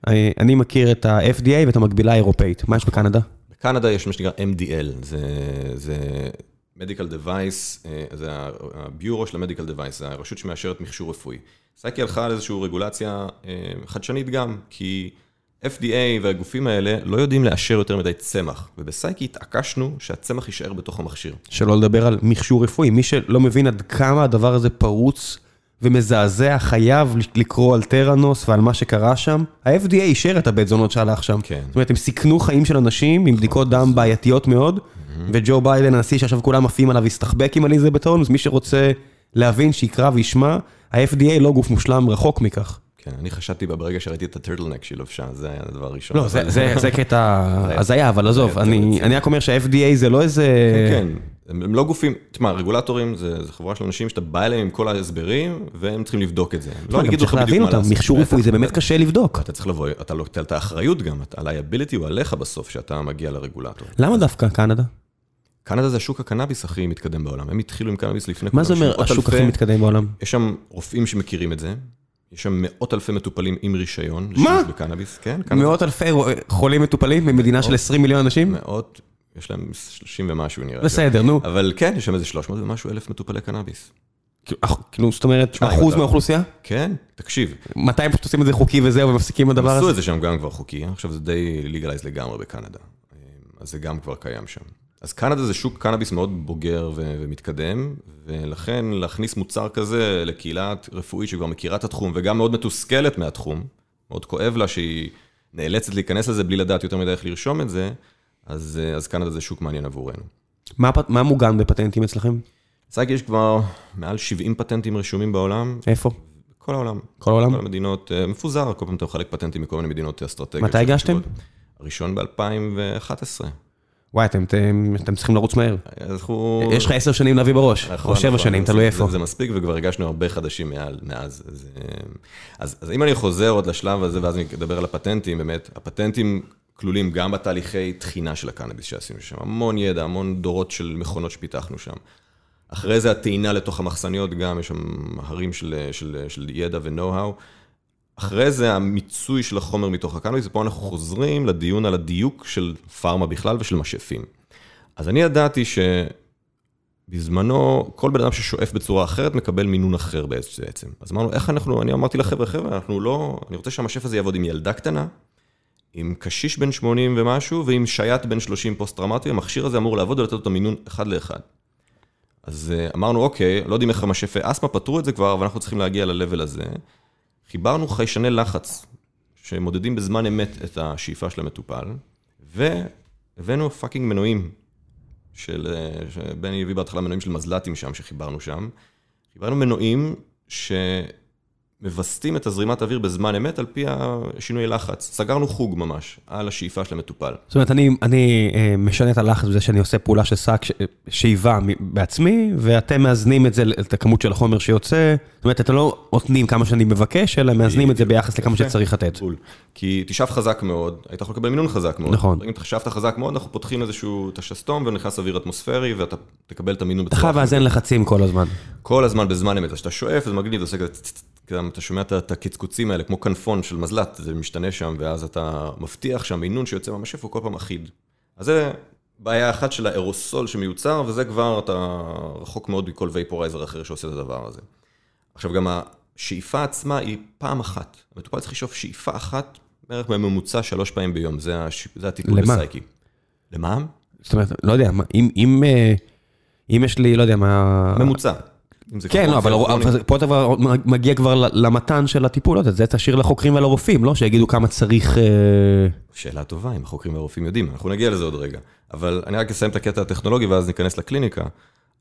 אני מכיר את ה-FDA ואת המקבילה האירופאית. מה יש בקנדה? בקנדה יש מה שנקרא MDL, זה Medical Device, זה הביורו של ה-Medical Device, זה הרשות שמאשרת מכשור רפואי. סייקי הלכה על איזושהי רגולציה חדשנית גם, כי FDA והגופים האלה לא יודעים לאשר יותר מדי צמח, ובסייקי התעקשנו שהצמח יישאר בתוך המכשיר. שלא לדבר על מכשור רפואי, מי שלא מבין עד כמה הדבר הזה פרוץ ומזעזע, חייב לקרוא על טראנוס ועל מה שקרה שם. ה-FDA אישר את הבית זונות שהלך שם. כן. זאת אומרת, הם סיכנו חיים של אנשים עם בדיקות דם בעייתיות מאוד, וג'ו ביידן, הנשיא שעכשיו כולם עפים עליו, הסתחבק עם אליזבת הולמס, מי שרוצה להבין, שיקרא וישמע, ה-FDA לא גוף מושלם, רחוק מכך. כן, אני חשדתי בה ברגע שראיתי את הטרטלנק שהיא לובשה, זה היה הדבר הראשון. לא, זה קטע הזיה, אבל עזוב, אני רק אומר שה-FDA זה לא איזה... כן, כן, הם לא גופים, תשמע, רגולטורים זה חבורה של אנשים שאתה בא אליהם עם כל ההסברים, והם צריכים לבדוק את זה. לא, גם צריך להבין אותם, מכשור רפואי זה באמת קשה לבדוק. אתה צריך לבוא, אתה לוקח את האחריות גם, ה-liability הוא עליך בסוף, שאתה מגיע לרגולטור. למה דווקא קנדה? קנדה זה השוק הקנאביס הכי מתקדם בעולם, הם התחילו עם קנאביס לפני... מה זה אומר השוק הכי מתקדם בעולם? יש שם רופאים שמכירים את זה, יש שם מאות אלפי מטופלים עם רישיון. מה? בקנאביס, כן. מאות אלפי חולים מטופלים במדינה של 20 מיליון אנשים? מאות, יש להם 30 ומשהו נראה. בסדר, נו. אבל כן, יש שם איזה 300 ומשהו אלף מטופלי קנאביס. כאילו, זאת אומרת, אחוז מהאוכלוסייה? כן, תקשיב. מתי הם פשוט עושים את זה חוקי וזהו ומפסיקים את הדבר הזה? עשו את זה שם גם כבר חוקי, עכשיו זה די לגלייז לגמרי בקנדה. אז זה גם כבר קיים שם. אז קנדה זה שוק קנאביס מאוד בוגר ו- ומתקדם, ולכן להכניס מוצר כזה לקהילה רפואית שכבר מכירה את התחום, וגם מאוד מתוסכלת מהתחום, מאוד כואב לה שהיא נאלצת להיכנס לזה בלי לדעת יותר מדי איך לרשום את זה, אז, אז קנדה זה שוק מעניין עבורנו. מה, מה מוגן בפטנטים אצלכם? צייג יש כבר מעל 70 פטנטים רשומים בעולם. איפה? כל העולם. כל העולם? כל המדינות, אה, מפוזר, כל פעם אתה מחלק פטנטים מכל מיני מדינות אסטרטגיות. מתי הגשתם? הראשון ב-2011. וואי, אתם, אתם, אתם צריכים לרוץ מהר. אנחנו... יש לך עשר שנים להביא בראש, נכון, או שבע נכון, שנים, תלוי איפה. זה, זה מספיק, וכבר הגשנו הרבה חדשים מעל, מאז. אז, אה, אז, אז אם אני חוזר עוד לשלב הזה, ואז אני אדבר על הפטנטים, באמת, הפטנטים כלולים גם בתהליכי תחינה של הקנאביס שעשינו שם. המון ידע, המון דורות של מכונות שפיתחנו שם. אחרי זה הטעינה לתוך המחסניות, גם יש שם הרים של, של, של ידע ו-know-how. אחרי זה המיצוי של החומר מתוך הקנאביס, ופה אנחנו חוזרים לדיון על הדיוק של פארמה בכלל ושל משאפים. אז אני ידעתי שבזמנו, כל בן אדם ששואף בצורה אחרת מקבל מינון אחר בעצם. אז אמרנו, איך אנחנו, אני אמרתי לחבר'ה, חבר'ה, אנחנו לא, אני רוצה שהמשאף הזה יעבוד עם ילדה קטנה, עם קשיש בן 80 ומשהו, ועם שייט בן 30 פוסט-טראומטי, המכשיר הזה אמור לעבוד ולתת אותו מינון אחד לאחד. אז אה, אמרנו, אוקיי, לא יודעים איך המשאפי אסתמה פתרו את זה כבר, אבל אנחנו צריכים להגיע ל-level הזה. חיברנו חיישני לחץ, שמודדים בזמן אמת את השאיפה של המטופל, והבאנו fucking מנועים, של, אה, שבני הביא בהתחלה מנועים של מזל"טים שם, שחיברנו שם. חיברנו מנועים ש... מווסתים את הזרימת האוויר בזמן אמת על פי השינוי לחץ. סגרנו חוג ממש על השאיפה של המטופל. זאת אומרת, אני, אני אה, משנה את הלחץ בזה שאני עושה פעולה של שק שאיבה בעצמי, ואתם מאזנים את זה, את הכמות של החומר שיוצא. זאת אומרת, אתם לא נותנים כמה שאני מבקש, אלא מאזנים את זה ביחס לכמה שצריך לתת. כי תשאף חזק מאוד, היית יכול לקבל מינון חזק מאוד. נכון. אם תשאפת חזק מאוד, אנחנו פותחים איזשהו, את השסתום ונכנס אוויר אטמוספרי, ואתה תקבל את המינון בצורה... אתה חייב לאזן לחצים כל הזמן. כל הזמן בזמן אמת. אז כשאתה שואף, זה מגניב, זה עושה כזה... גם אתה שומע את הקצקוצים האלה, כמו כנפון של מזל"ט, זה משתנה שם, ואז אתה מבטיח שהמינון שיוצא מהמשאף הוא כל פעם אחיד. אז זה בעיה אחת של האירוסול שמיוצר, וזה כבר, אתה רחוק מאוד מכל וייפורייזר אחר שעושה את הדבר הזה. עכשיו, גם השאיפה עצמה היא פעם אחת. המטופל צריך לשאוף שאיפה אחת, בערך בממוצע שלוש פעמים ביום, זה, הש... זה הטיפול למה? בסייקי. למה? זאת אומרת, לא יודע, אם, אם, אה, אם יש לי, לא יודע מה... ממוצע. כן, לא, אבל פה אתה מגיע כבר למתן של הטיפול, לא זה תשאיר לחוקרים ולרופאים, לא? שיגידו כמה צריך... אה, שאלה טובה, אם החוקרים והרופאים יודעים, אנחנו נגיע לזה עוד רגע. אבל אני רק אסיים את הקטע הטכנולוגי ואז ניכנס לקליניקה.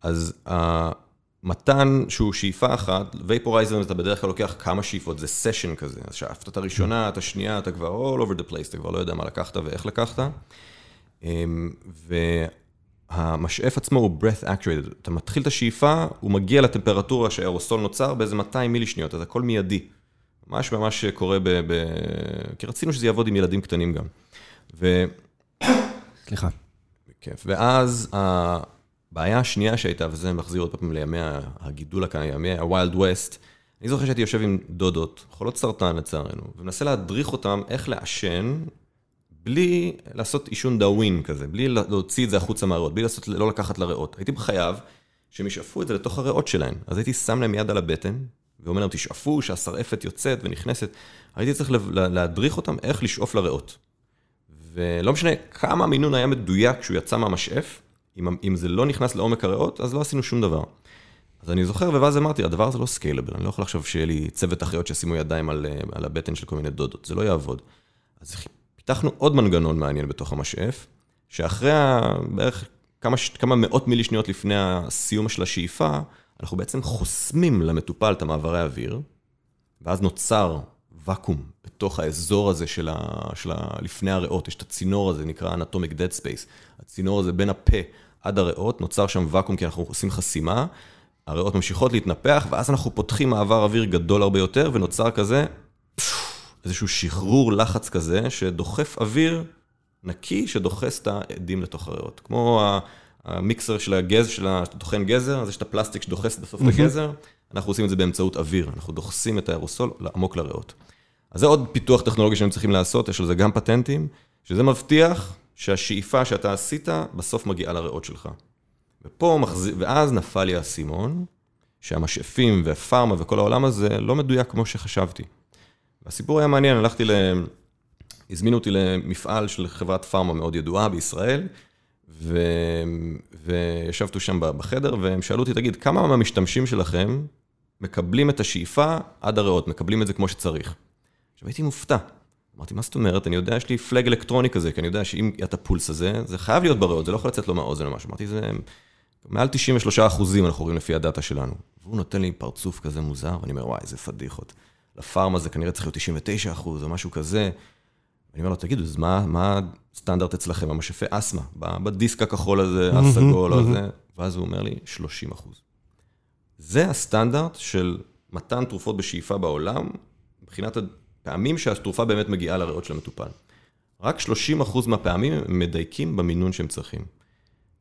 אז המתן שהוא שאיפה אחת, vaporizer אתה בדרך כלל לוקח כמה שאיפות, זה סשן כזה. אז שאפת את הראשונה, את השנייה, אתה כבר all over the place, אתה כבר לא יודע מה לקחת ואיך לקחת. אמ, המשאף עצמו הוא breath actuated, אתה מתחיל את השאיפה, הוא מגיע לטמפרטורה שהאירוסול נוצר באיזה 200 מילי שניות, אז הכל מיידי. ממש ממש קורה ב... ב... כי רצינו שזה יעבוד עם ילדים קטנים גם. ו... סליחה. בכיף. ואז הבעיה השנייה שהייתה, וזה מחזיר עוד פעם לימי הגידול כאן, ימי ה-wild west, אני זוכר שהייתי יושב עם דודות, חולות סרטן לצערנו, ומנסה להדריך אותם איך לעשן בלי לעשות עישון דאווין כזה, בלי להוציא את זה החוצה מהריאות, בלי לעשות, לא לקחת לריאות. הייתי חייב שהם ישאפו את זה לתוך הריאות שלהם. אז הייתי שם להם יד על הבטן, ואומר להם, תשאפו, שהשרעפת יוצאת ונכנסת. הייתי צריך להדריך אותם איך לשאוף לריאות. ולא משנה כמה המינון היה מדויק כשהוא יצא מהמשאף, אם, אם זה לא נכנס לעומק הריאות, אז לא עשינו שום דבר. אז אני זוכר, ואז אמרתי, הדבר הזה לא סקיילבל, אני לא יכול לחשוב שיהיה לי צוות אחיות שישימו ידיים על, על הבטן של כל מיני דודות, זה לא יעבוד. אז פיתחנו עוד מנגנון מעניין בתוך המשאף, שאחרי בערך כמה, כמה מאות מילי שניות לפני הסיום של השאיפה, אנחנו בעצם חוסמים למטופל את המעברי האוויר, ואז נוצר ואקום בתוך האזור הזה של ה, של ה... לפני הריאות, יש את הצינור הזה, נקרא Anatomic Dead Space. הצינור הזה בין הפה עד הריאות, נוצר שם ואקום כי אנחנו עושים חסימה, הריאות ממשיכות להתנפח, ואז אנחנו פותחים מעבר אוויר גדול הרבה יותר, ונוצר כזה איזשהו שחרור לחץ כזה, שדוחף אוויר נקי, שדוחס את העדים לתוך הריאות. כמו המיקסר של הגז, של הטוחן גזר, אז יש את הפלסטיק שדוחס בסוף את הגזר, אנחנו עושים את זה באמצעות אוויר, אנחנו דוחסים את האירוסול עמוק לריאות. אז זה עוד פיתוח טכנולוגי שהם צריכים לעשות, יש על זה גם פטנטים, שזה מבטיח שהשאיפה שאתה עשית, בסוף מגיעה לריאות שלך. ופה מחזיר, ואז נפל לי האסימון, שהמשאפים והפארמה וכל העולם הזה לא מדויק כמו שחשבתי. הסיפור היה מעניין, הלכתי הזמינו אותי למפעל של חברת פארמה מאוד ידועה בישראל, ו... וישבתי שם בחדר, והם שאלו אותי, תגיד, כמה מהמשתמשים שלכם מקבלים את השאיפה עד הריאות, מקבלים את זה כמו שצריך? עכשיו הייתי מופתע. אמרתי, מה זאת אומרת? אני יודע, יש לי פלאג אלקטרוני כזה, כי אני יודע שאם את הפולס הזה, זה חייב להיות בריאות, זה לא יכול לצאת לו מהאוזן או משהו. אמרתי, זה מעל 93 אחוזים אנחנו רואים לפי הדאטה שלנו. והוא נותן לי פרצוף כזה מוזר, ואני אומר, וואי, איזה פדיחות. לפארמה זה כנראה צריך להיות 99 אחוז או משהו כזה. אני אומר לו, תגידו, אז מה, מה הסטנדרט אצלכם, המשאפי אסתמה, בדיסק הכחול הזה, הסגול או זה? ואז הוא אומר לי, 30 אחוז. זה הסטנדרט של מתן תרופות בשאיפה בעולם, מבחינת הפעמים שהתרופה באמת מגיעה לריאות של המטופל. רק 30 אחוז מהפעמים הם מדייקים במינון שהם צריכים.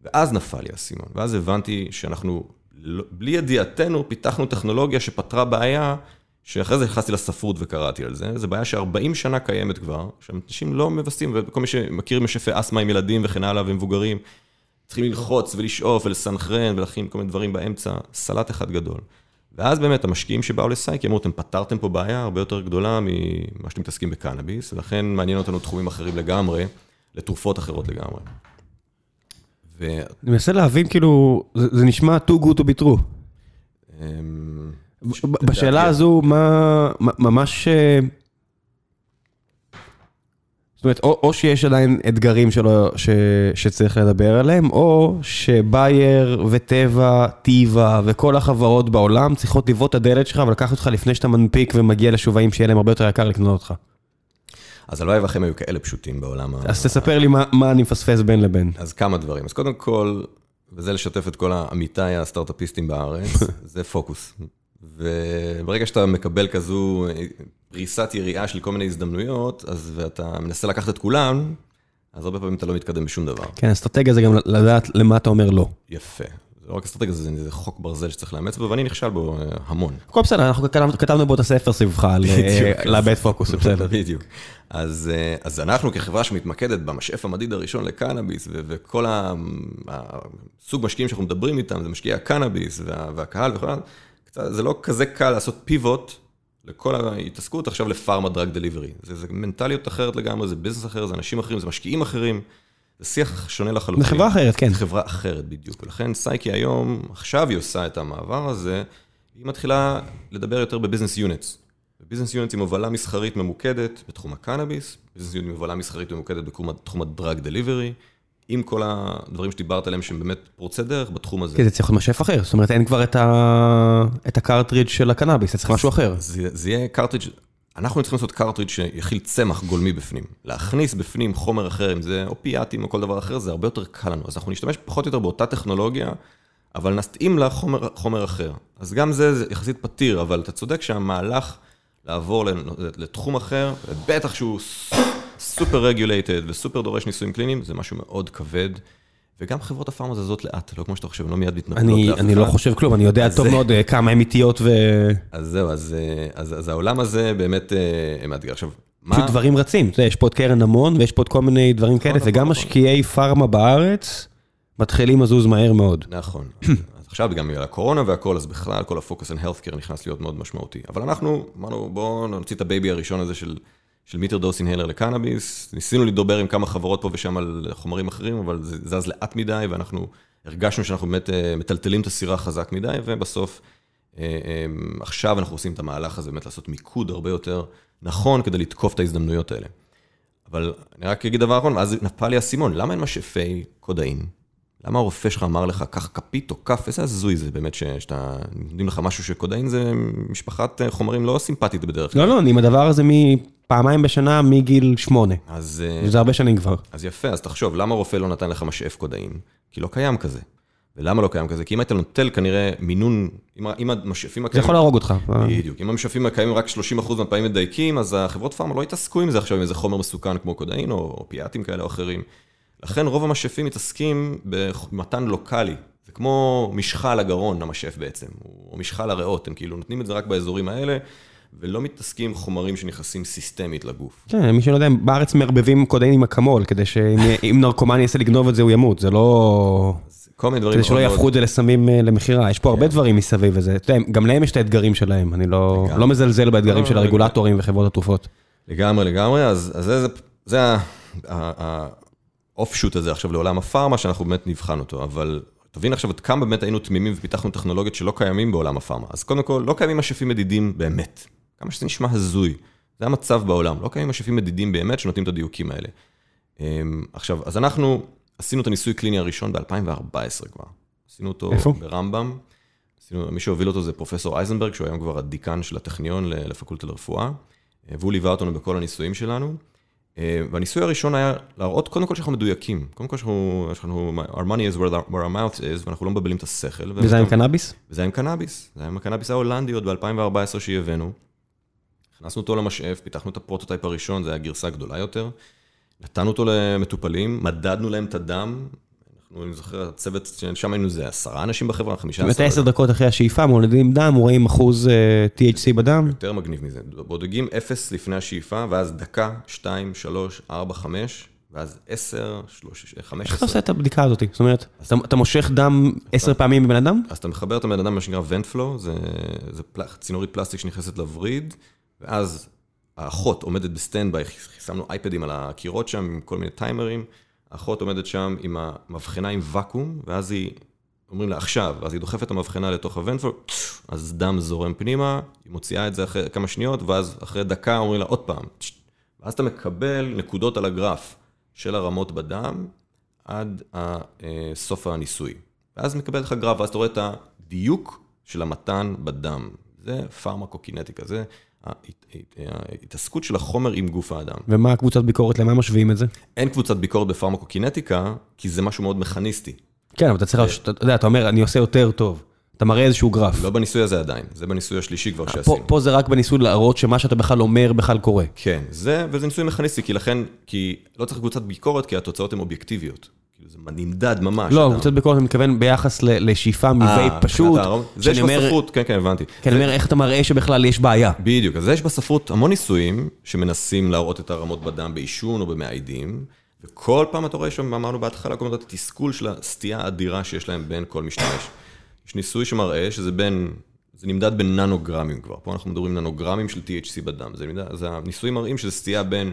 ואז נפל לי האסימון, ואז הבנתי שאנחנו, לא, בלי ידיעתנו, פיתחנו טכנולוגיה שפתרה בעיה שאחרי זה נכנסתי לספרות וקראתי על זה, זו בעיה ש-40 שנה קיימת כבר, שאנשים לא מבססים, וכל מי שמכיר משפי אסתמה עם ילדים וכן הלאה ומבוגרים, צריכים ללחוץ ולשאוף ולסנכרן ולהכין כל מיני דברים באמצע, סלט אחד גדול. ואז באמת המשקיעים שבאו לסייקי אמרו, אתם פתרתם פה בעיה הרבה יותר גדולה ממה שאתם מתעסקים בקנאביס, ולכן מעניין אותנו תחומים אחרים לגמרי, לתרופות אחרות לגמרי. ו... אני מנסה להבין, כאילו, זה, זה נשמע too good to be true. בשאלה הזו, מה ממש... אה, זאת אומרת, או, או שיש עדיין אתגרים שלו, ש, שצריך לדבר עליהם, או שבייר וטבע, טיבה וכל החברות בעולם צריכות לבעוט את הדלת שלך ולקחת אותך לפני שאתה מנפיק ומגיע לשווים שיהיה להם הרבה יותר יקר לקנות אותך. אז הלוואי ואחרים היו כאלה פשוטים בעולם. אז תספר לי מה, מה אני מפספס בין לבין. אז כמה דברים. אז קודם כל, וזה לשתף את כל עמיתיי הסטארט-אפיסטים בארץ, זה פוקוס. וברגע שאתה מקבל כזו פריסת יריעה של כל מיני הזדמנויות, אז ואתה מנסה לקחת את כולן, אז הרבה פעמים אתה לא מתקדם בשום דבר. כן, אסטרטגיה זה גם לדעת למה אתה אומר לא. יפה. לא רק אסטרטגיה, זה, זה חוק ברזל שצריך לאמץ בו, ואני נכשל בו אה, המון. הכל בסדר, אנחנו כתבנו, כתבנו בו את הספר סביבך, לאבד פוקוס, זה בסדר. בדיוק. אז, אה, אז אנחנו כחברה שמתמקדת במשאף המדיד הראשון לקנאביס, וכל הסוג משקיעים שאנחנו מדברים איתם, זה משקיעי הקנאביס והקהל וכו', זה לא כזה קל לעשות פיבוט לכל ההתעסקות עכשיו לפארמה דרג דליברי. זה, זה מנטליות אחרת לגמרי, זה ביזנס אחר, זה אנשים אחרים, זה משקיעים אחרים. זה שיח שונה לחלוטין. זה חברה אחרת, כן. חברה אחרת בדיוק. ולכן סייקי היום, עכשיו היא עושה את המעבר הזה, היא מתחילה לדבר יותר ב-business units. business units עם הובלה מסחרית ממוקדת בתחום הקנאביס, business units עם הובלה מסחרית ממוקדת בתחום ה-drug delivery, עם כל הדברים שדיברת עליהם שהם באמת פורצי דרך בתחום הזה. כן, זה צריך להיות משאף אחר, זאת אומרת אין כבר את ה-cartridge של הקנאביס, זה צריך משהו אחר. זה יהיה cartridge, אנחנו צריכים לעשות cartridge שיכיל צמח גולמי בפנים. להכניס בפנים חומר אחר, אם זה אופיאטים או כל דבר אחר, זה הרבה יותר קל לנו. אז אנחנו נשתמש פחות או יותר באותה טכנולוגיה, אבל נתאים לה חומר, חומר אחר. אז גם זה, זה יחסית פתיר, אבל אתה צודק שהמהלך לעבור לתחום אחר, בטח שהוא סופר רגולייטד וסופר דורש ניסויים קליניים, זה משהו מאוד כבד. וגם חברות הפארמה זזות לאט, לא כמו שאתה חושב, לא מיד מתנפלות לאף אחד. אני לא חושב כלום, אני יודע טוב מאוד אה, כמה הן איטיות ו... אז זהו, אז אז, העולם הזה באמת אה, מאתגר. עכשיו, מה... פשוט דברים רצים, יש פה את קרן המון ויש פה את כל מיני דברים כאלה, נכון, וגם נכון. משקיעי פארמה בארץ מתחילים לזוז מהר מאוד. נכון. אז עכשיו גם בגלל הקורונה והכל, אז בכלל כל הפוקוס על healthcare נכנס להיות מאוד משמעותי. אבל אנחנו אמרנו, בואו נוציא את ה-baby הראשון הזה של... של metered dose inhaler לקנאביס. ניסינו לדבר עם כמה חברות פה ושם על חומרים אחרים, אבל זה זז לאט מדי, ואנחנו הרגשנו שאנחנו באמת אה, מטלטלים את הסירה חזק מדי, ובסוף, אה, אה, עכשיו אנחנו עושים את המהלך הזה, באמת לעשות מיקוד הרבה יותר נכון כדי לתקוף את ההזדמנויות האלה. אבל אני רק אגיד דבר אחרון, ואז נפל לי האסימון, למה אין משאפי קודאין? למה הרופא שלך אמר לך, קח כפית או כף, איזה הזוי זה באמת שאתה, נותנים לך משהו שקודאין זה משפחת חומרים לא סימפטית בדרך כלל. לא, לא, אני עם הדבר הזה מפעמיים בשנה מגיל שמונה. אז... זה הרבה שנים כבר. אז יפה, אז תחשוב, למה רופא לא נתן לך משאף קודאין? כי לא קיים כזה. ולמה לא קיים כזה? כי אם היית נוטל כנראה מינון, אם המשאפים הקיימים... זה יכול להרוג אותך. בדיוק. אם המשאפים הקיימים רק 30% מהפעמים מדייקים, אז החברות פארמה לא יתעסקו עם זה עכשיו, עם איזה חומר מסוכן כמו קודאין או אופיאטים כאלה או אחרים. לכן רוב המשאפים מתעסקים במתן לוקאלי. זה כמו משחה לגרון, המשאף בעצם, או משחה לריאות, הם כאילו נותנים את זה רק באזורים האלה, ולא מתעסקים חומרים שנכנסים סיסטמית לגוף. כן, מי שלא יודע, בארץ מערבבים קודאין עם אקמול, כדי שאם נרקומן יעשה לגנוב את זה, הוא ימות, זה לא... כל מיני דברים כדי שלא יהפכו את זה לסמים אה, למכירה, יש פה הרבה כן. דברים מסביב לזה. אתה יודע, גם להם יש את האתגרים שלהם, אני לא, לא מזלזל באתגרים של הרגולטורים וחברות התרופות. לגמרי, לגמרי, אז זה זה האופשוט הזה עכשיו לעולם הפארמה, שאנחנו באמת נבחן אותו, אבל תבין עכשיו עד כמה באמת היינו תמימים ופיתחנו טכנולוגיות שלא קיימים בעולם הפארמה. אז קודם כל, לא קיימים משאפים מדידים באמת. כמה שזה נשמע הזוי. זה המצב בעולם, לא קיימים משאפים מדידים באמת שנותנים את הדיוקים האלה. אמ, עכשיו, אז אנחנו עשינו את הניסוי הקליני הראשון ב-2014 כבר. עשינו אותו איפה? ברמב"ם. עשינו, מי שהוביל אותו זה פרופסור אייזנברג, שהוא היום כבר הדיקן של הטכניון לפקולטה לרפואה, והוא ליווה אותנו בכל הניסויים שלנו. אה, והניסוי הראשון היה להראות קודם כל שאנחנו מדויקים. קודם כל שאנחנו, לנו, our money is where, where our mouth is, ואנחנו לא מבלבלים את השכל. וזה עם קנאביס? וזה עם קנאביס. זה היה עם הקנאביס ההולנדי עוד ב-2014 שהבאנו. הכנסנו אותו למשאף, פיתחנו את הפרוטוטייפ הראשון, זו הייתה גרסה גדולה יותר. נתנו אותו למטופלים, מדדנו להם את הדם. אנחנו, אני זוכר, הצוות, שם היינו איזה עשרה אנשים בחברה, חמישה עשרה. באמת עשר דקות אחרי השאיפה, מודדים דם, רואים אחוז uh, THC בדם. יותר מגניב מזה. בודקים אפס לפני השאיפה, ואז דקה, שתיים, שלוש, ארבע, חמש, ואז עשר, שלוש, חמש, איך אתה עושה את הבדיקה הזאת? זאת אומרת, אתה, אתה מושך דם עשר פעמים בבן אדם? אז אתה מחבר את הבן אדם, מה שנקרא ונפלון, זה, זה פל, צינורית פלסטיק שנכנסת לווריד, ואז האחות עומדת ב-standby, שמנו אייפדים על הקירות שם עם כל מיני טיימרים, האחות עומדת שם עם המבחנה עם ואקום, ואז היא, אומרים לה עכשיו, ואז היא דוחפת את המבחנה לתוך הוונטפול, אז דם זורם פנימה, היא מוציאה את זה אחרי כמה שניות, ואז אחרי דקה אומרים לה עוד פעם, ואז אתה מקבל נקודות על הגרף של הרמות בדם עד סוף הניסוי. ואז מקבל לך גרף, ואז אתה רואה את הדיוק של המתן בדם. זה פרמקוקינטיקה, זה ההתעסקות של החומר עם גוף האדם. ומה הקבוצת ביקורת, למה משווים את זה? אין קבוצת ביקורת בפרמקוקינטיקה, כי זה משהו מאוד מכניסטי. כן, אבל אתה צריך, אתה יודע, אתה אומר, אני עושה יותר טוב. אתה מראה איזשהו גרף. לא בניסוי הזה עדיין, זה בניסוי השלישי כבר שעשינו. פה, פה זה רק בניסוי להראות שמה שאתה בכלל אומר בכלל קורה. כן, זה, וזה ניסוי מכניסטי, כי לכן, כי לא צריך קבוצת ביקורת, כי התוצאות הן אובייקטיביות. זה נמדד ממש. לא, קבוצת ביקורת אני מתכוון ביחס לשאיפה מווייפ פשוט. זה יש בספרות, כן, כן, הבנתי. כן, אני אומר, איך אתה מראה שבכלל יש בעיה. בדיוק, אז יש בספרות המון ניסויים שמנסים להראות את הרמות בדם בעישון או במאיידים, וכל פעם אתה רואה שם, אמרנו בהתחלה, כל הזמן את התסכול של הסטייה האדירה שיש להם בין כל משתמש. יש ניסוי שמראה שזה בין, זה נמדד בננוגרמים כבר, פה אנחנו מדברים ננוגרמים של THC בדם, זה נמדד, אז הניסויים מראים שזה סטייה בין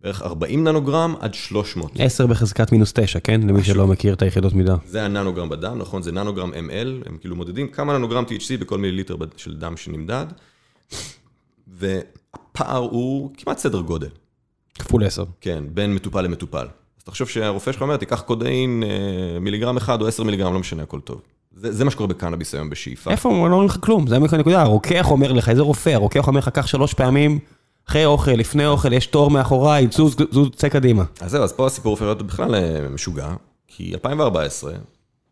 בערך 40 ננוגרם עד 300. 10 בחזקת מינוס 9, כן? למי שלא מכיר את היחידות מידה. זה הננוגרם בדם, נכון? זה ננוגרם ML, הם כאילו מודדים כמה ננוגרם THC בכל מיליליטר של דם שנמדד, והפער הוא כמעט סדר גודל. כפול 10. כן, בין מטופל למטופל. אז תחשוב שהרופא שלך אומר, תיקח קודאין מיליגרם אחד או 10 מיליגרם, לא משנה, הכל טוב. זה, זה מה שקורה בקנאביס היום בשאיפה. איפה? לא אומרים לך כלום, זה הנקודה. הרוקח אומר לך, איזה רופא? הרוקח אומר לך, קח שלוש פעמים, אחרי אוכל, לפני אוכל, יש תור מאחוריי, זוז, זוז, צא קדימה. אז זהו, אז פה הסיפור הופך להיות בכלל משוגע, כי 2014,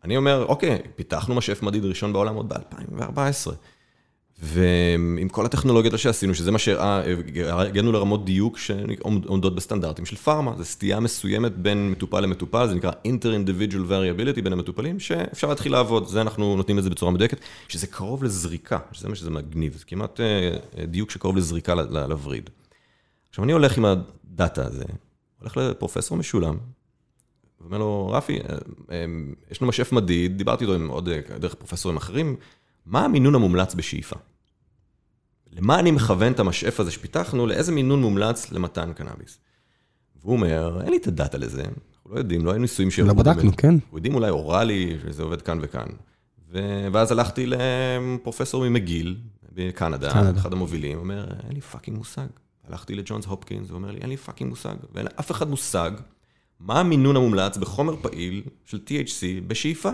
אני אומר, אוקיי, פיתחנו משאף מדיד ראשון בעולם עוד ב-2014. ועם כל הטכנולוגיות שעשינו, שזה מה שהגענו לרמות דיוק שעומדות בסטנדרטים של פארמה, זו סטייה מסוימת בין מטופל למטופל, זה נקרא inter-individual variability בין המטופלים, שאפשר להתחיל לעבוד, זה אנחנו נותנים את זה בצורה מדויקת, שזה קרוב לזריקה, שזה מה שזה מגניב, זה כמעט דיוק שקרוב לזריקה לווריד. עכשיו אני הולך עם הדאטה הזה, הולך לפרופסור משולם, ואומר לו, רפי, יש לנו משאף מדיד, דיברתי איתו עם עוד דרך פרופסורים אחרים, מה המינון המומלץ בשאיפה? למה אני מכוון את המשאף הזה שפיתחנו, לאיזה מינון מומלץ למתן קנאביס? והוא אומר, אין לי את הדאטה לזה, אנחנו לא יודעים, לא היו ניסויים ש... לא בדקנו, כן. אנחנו יודעים אולי אוראלי, שזה עובד כאן וכאן. ו... ואז הלכתי לפרופסור ממגיל, בקנדה, קנדה. אחד המובילים, אומר, אין לי fucking מושג. הלכתי לג'ונס הופקינס, הוא אומר לי, אין לי fucking מושג. ואין לאף אחד מושג מה המינון המומלץ בחומר פעיל של THC בשאיפה.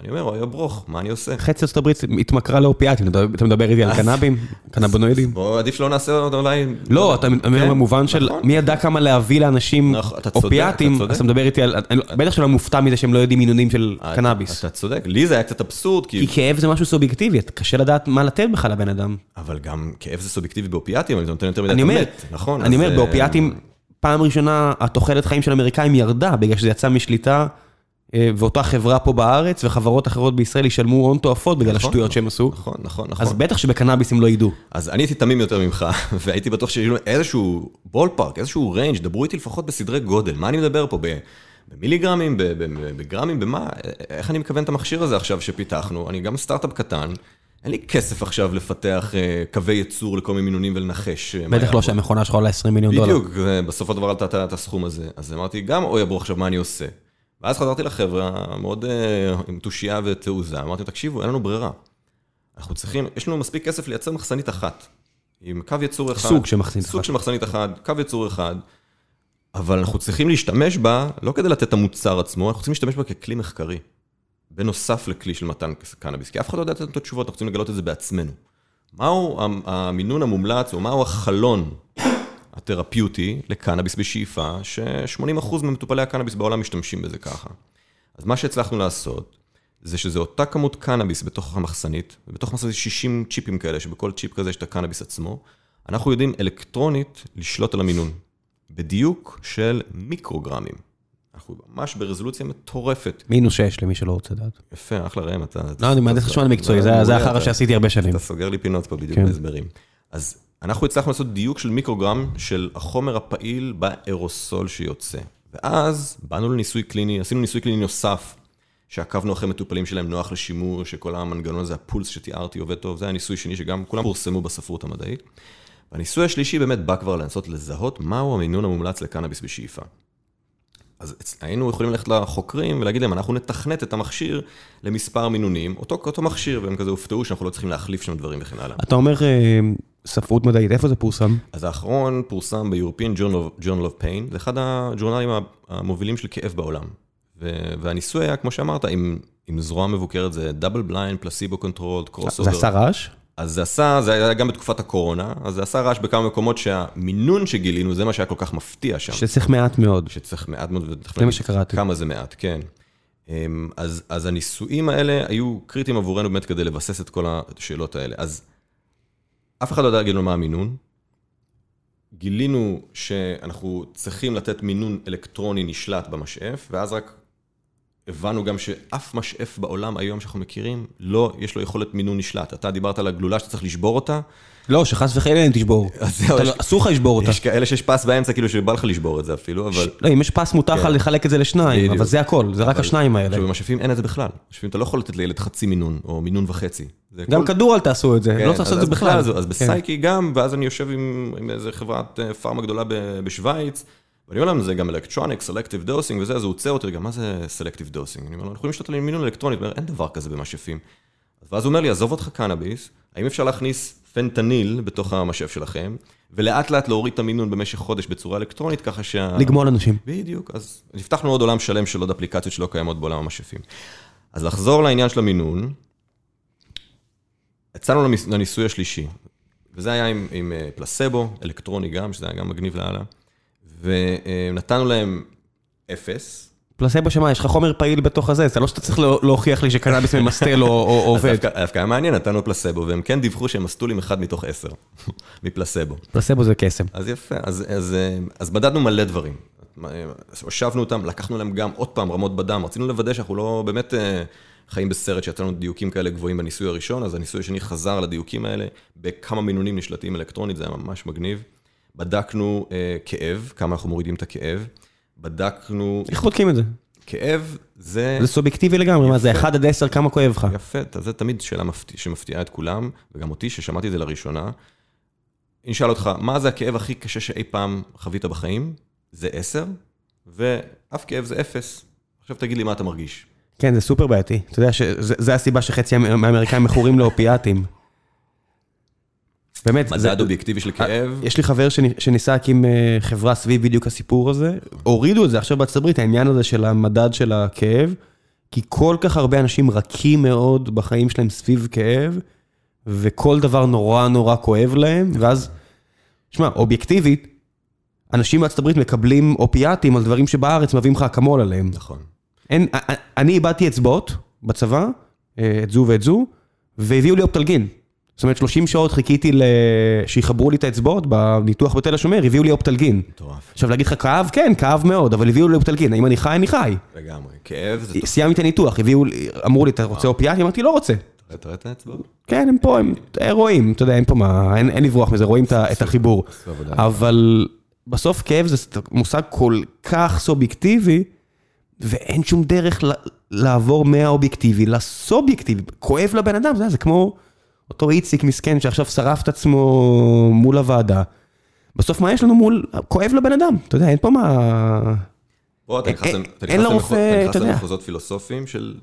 אני אומר, אוי ברוך, מה אני עושה? חצי ארצות הברית התמכרה לאופיאטים, אתה מדבר איתי על קנאבים, קנאבינואידים? בוא, עדיף לא נעשה אותו אולי... לא, אתה אומר במובן של מי ידע כמה להביא לאנשים אופיאטים, אז אתה מדבר איתי על... בטח שלא מופתע מזה שהם לא יודעים מינונים של קנאביס. אתה צודק, לי זה היה קצת אבסורד, כי כאב זה משהו סובייקטיבי, קשה לדעת מה לתת בכלל לבן אדם. אבל גם כאב זה סובייקטיבי באופיאטים, אני נותן יותר מדי אתה מת, נכון? אני אומר, באופיאטים, פעם ראשונה התוחלת חיים של אמריקאים ירדה, בגלל שזה יצא משליטה. ואותה חברה פה בארץ וחברות אחרות בישראל ישלמו הון תועפות בגלל השטויות שהם עשו. נכון, נכון, נכון. אז בטח שבקנאביס הם לא ידעו. אז אני הייתי תמים יותר ממך, והייתי בטוח שיש לנו איזשהו ballpark, איזשהו range, דברו איתי לפחות בסדרי גודל, מה אני מדבר פה? במיליגרמים, בגרמים, במה? איך אני מכוון את המכשיר הזה עכשיו שפיתחנו? אני גם סטארט-אפ קטן, אין לי כסף עכשיו לפתח אה, קווי ייצור לכל מיני מינונים ולנחש. אה, בטח לא. שהמכונה שלך עולה 20 מיליון דולר. בדיוק, בסופו של דבר נתת את הסכום הזה. אז אמרתי, גם אוי אבו עכשיו מה אני עושה. ואז חזרתי לחבר'ה, מאוד אה, עם תושייה ותעוזה, אמרתי, תקשיבו, אין לנו ברירה. אנחנו צריכים, יש לנו מספיק כסף לייצר מחסנית אחת. עם קו ייצור אחד. סוג של מחסנית סוג אחת. של מחסנית אחת, קו ייצור אחד. אבל אנחנו צריכים להשתמש בה, לא כדי לתת את המוצר עצמו, אנחנו צריכים להשתמש בה ככלי מחקרי. בנוסף לכלי של מתן קנאביס, כי אף אחד לא יודע לתת את התשובות, אנחנו רוצים לגלות את זה בעצמנו. מהו המינון המומלץ, או מהו החלון התרפיוטי לקנאביס בשאיפה, ש-80% ממטופלי הקנאביס בעולם משתמשים בזה ככה. אז מה שהצלחנו לעשות, זה שזה אותה כמות קנאביס בתוך המחסנית, ובתוך המחסנית יש 60 צ'יפים כאלה, שבכל צ'יפ כזה יש את הקנאביס עצמו, אנחנו יודעים אלקטרונית לשלוט על המינון, בדיוק של מיקרוגרמים. אנחנו ממש ברזולוציה מטורפת. מינוס 6 למי שלא רוצה לדעת. יפה, אחלה ראם, אתה... לא, אני מהנדס חשמל מקצועי, זה החרא שעשיתי הרבה שנים. אתה סוגר לי פינות פה בדיוק כן. בהסברים. אז אנחנו הצלחנו לעשות דיוק של מיקרוגרם של החומר הפעיל באירוסול שיוצא. ואז באנו לניסוי קליני, עשינו ניסוי קליני נוסף, שעקבנו אחרי מטופלים שלהם נוח לשימור, שכל המנגנון הזה, הפולס שתיארתי עובד טוב, זה היה ניסוי שני שגם כולם פורסמו בספרות המדעית. והניסוי השלישי באמת בא כבר לנסות לזהות מהו המינון המומלץ לקנאביס בשאיפה. אז היינו יכולים ללכת לחוקרים ולהגיד להם, אנחנו נתכנת את המכשיר למספר מינונים, אותו, אותו מכשיר, והם כזה הופתעו שאנחנו לא צריכים להחליף שם דברים וכן הלאה. אתה אומר אה, ספרות מדעית, איפה זה פורסם? אז האחרון פורסם ב-European Journal of, Journal of Pain, זה אחד הג'ורנלים המובילים של כאב בעולם. ו- והניסוי היה, כמו שאמרת, עם, עם זרוע מבוקרת, זה double blind, placebo controlled, cross זה עשה רעש? אז זה עשה, זה היה גם בתקופת הקורונה, אז זה עשה רעש בכמה מקומות שהמינון שגילינו, זה מה שהיה כל כך מפתיע שם. שצריך מעט מאוד. שצריך מעט מאוד, זה מה שקראתי. כמה זה מעט, כן. אמ, אז, אז הניסויים האלה היו קריטיים עבורנו באמת כדי לבסס את כל השאלות האלה. אז אף אחד לא יודע להגיד לנו מה המינון. גילינו שאנחנו צריכים לתת מינון אלקטרוני נשלט במשאף, ואז רק הבנו גם שאף משאף בעולם היום שאנחנו מכירים, לא, יש לו יכולת מינון נשלט. אתה דיברת על הגלולה שצריך לשבור אותה, לא, שחס וחלילה אין תשבור. אסור לך לשבור אותה. יש כאלה שיש פס באמצע, כאילו שבא לך לשבור את זה אפילו, אבל... לא, אם יש פס מותר לך כן. לחלק את זה לשניים. אבל זה הכל, זה רק השניים האלה. עכשיו, במשאפים אין את זה בכלל. במשאפים אתה לא יכול לתת לילד חצי מינון, או מינון וחצי. גם כדור אל תעשו את זה, כן, לא צריך לעשות את זה בכלל. אז, כן. בסייקי גם, ואז אני יושב עם, איזה חברת אה, פארמה גדולה בשוויץ, ואני אומר להם, זה גם electronic, selective dosing וזה, אז הוא עוצר אותי, רגע, מה זה selective dosing? אני אומר לו, אנחנו יכולים לשלוט על מינון אלקטרוני, הוא אומר, אין דבר כזה במשאפים. אז ואז הוא אומר לי, עזוב אותך קנאביס, האם אפשר להכניס פנטניל בתוך המשאף שלכם, ולאט לאט להוריד את המינון במשך חודש בצורה אלקטרונית, ככה שה... לגמול אנשים. בדיוק, אז נפתחנו עוד עולם שלם של עוד אפליקציות שלא קיימות בעולם המשאפים. אז לחזור לעניין של המינון, יצאנו לניסוי השלישי, וזה היה עם, עם אה, פלסבו, אלקטרוני גם, שזה היה גם מגניב לאללה, ונתנו להם אפס. פלסבו שמה, יש לך חומר פעיל בתוך הזה, זה לא שאתה צריך לה- להוכיח לי שקנאביס ממסטל או- או או אז עובד. דווקא היה מעניין, נתנו פלסבו, והם כן דיווחו שהם מסטולים אחד מתוך עשר, מפלסבו. פלסבו זה קסם. אז יפה, אז, אז, אה, אז מדדנו מלא דברים. אז הושבנו אותם, לקחנו להם גם עוד פעם רמות בדם, רצינו לוודא שאנחנו לא באמת אה, חיים בסרט שיצא לנו דיוקים כאלה גבוהים בניסוי הראשון, אז הניסוי השני חזר לדיוקים האלה, בכמה מינונים נשלטים אלקטרונית, זה היה ממש מגניב. בדקנו אה, כאב, כמה אנחנו מורידים את הכאב. בדקנו, איך בודקים את זה? כאב זה... זה סובייקטיבי לגמרי, מה זה 1 עד 10 כמה כואב לך? יפה, זה תמיד שאלה מפתיע, שמפתיעה את כולם, וגם אותי, ששמעתי את זה לראשונה. אני אשאל אותך, מה זה הכאב הכי קשה שאי פעם חווית בחיים? זה 10, ואף כאב זה 0. עכשיו תגיד לי מה אתה מרגיש. כן, זה סופר בעייתי. אתה יודע שזה הסיבה שחצי מהאמריקאים מכורים לאופיאטים. באמת, זה- מדד אובייקטיבי של כאב, יש לי חבר שני- שניסה להקים אה, חברה סביב בדיוק הסיפור הזה. הורידו את זה עכשיו בארצות הברית, העניין הזה של המדד של הכאב, כי כל כך הרבה אנשים רכים מאוד בחיים שלהם סביב כאב, וכל דבר נורא נורא כואב להם, ואז, שמע, אובייקטיבית, אנשים בארצות הברית מקבלים אופיאטים על דברים שבארץ מביאים לך אקמול עליהם. נכון. אין, א- א- אני איבדתי אצבעות בצבא, אה, את זו ואת זו, והביאו לי אופטלגין. זאת אומרת, 30 שעות חיכיתי. שיחברו לי את האצבעות בניתוח בתל השומר, הביאו לי אופטלגין. מטורף. עכשיו, להגיד לך, כאב? כן, כאב מאוד, אבל הביאו לי אופטלגין. האם אני חי? אני חי. לגמרי. כאב זה... סיימתי את הניתוח, הביאו לי, אמרו לי, אתה רוצה אופיאטי? אמרתי, לא רוצה. אתה רואה את האצבעות? כן, הם פה, הם רואים, אתה יודע, אין פה מה, אין, לברוח מזה, רואים את החיבור. אבל בסוף כאב זה מושג כל כך סובייקטיבי, ואין שום דרך לעבור מהאובייקטיבי לסובייקטיבי. כואב לבן אדם, זה כמו אותו איציק מסכן שעכשיו שרף את עצמו מול הוועדה. בסוף מה יש לנו מול, כואב לבן אדם, אתה יודע, אין פה מה... פה אתה נכנס אין נכנס יודע. למחוזות פילוסופיים של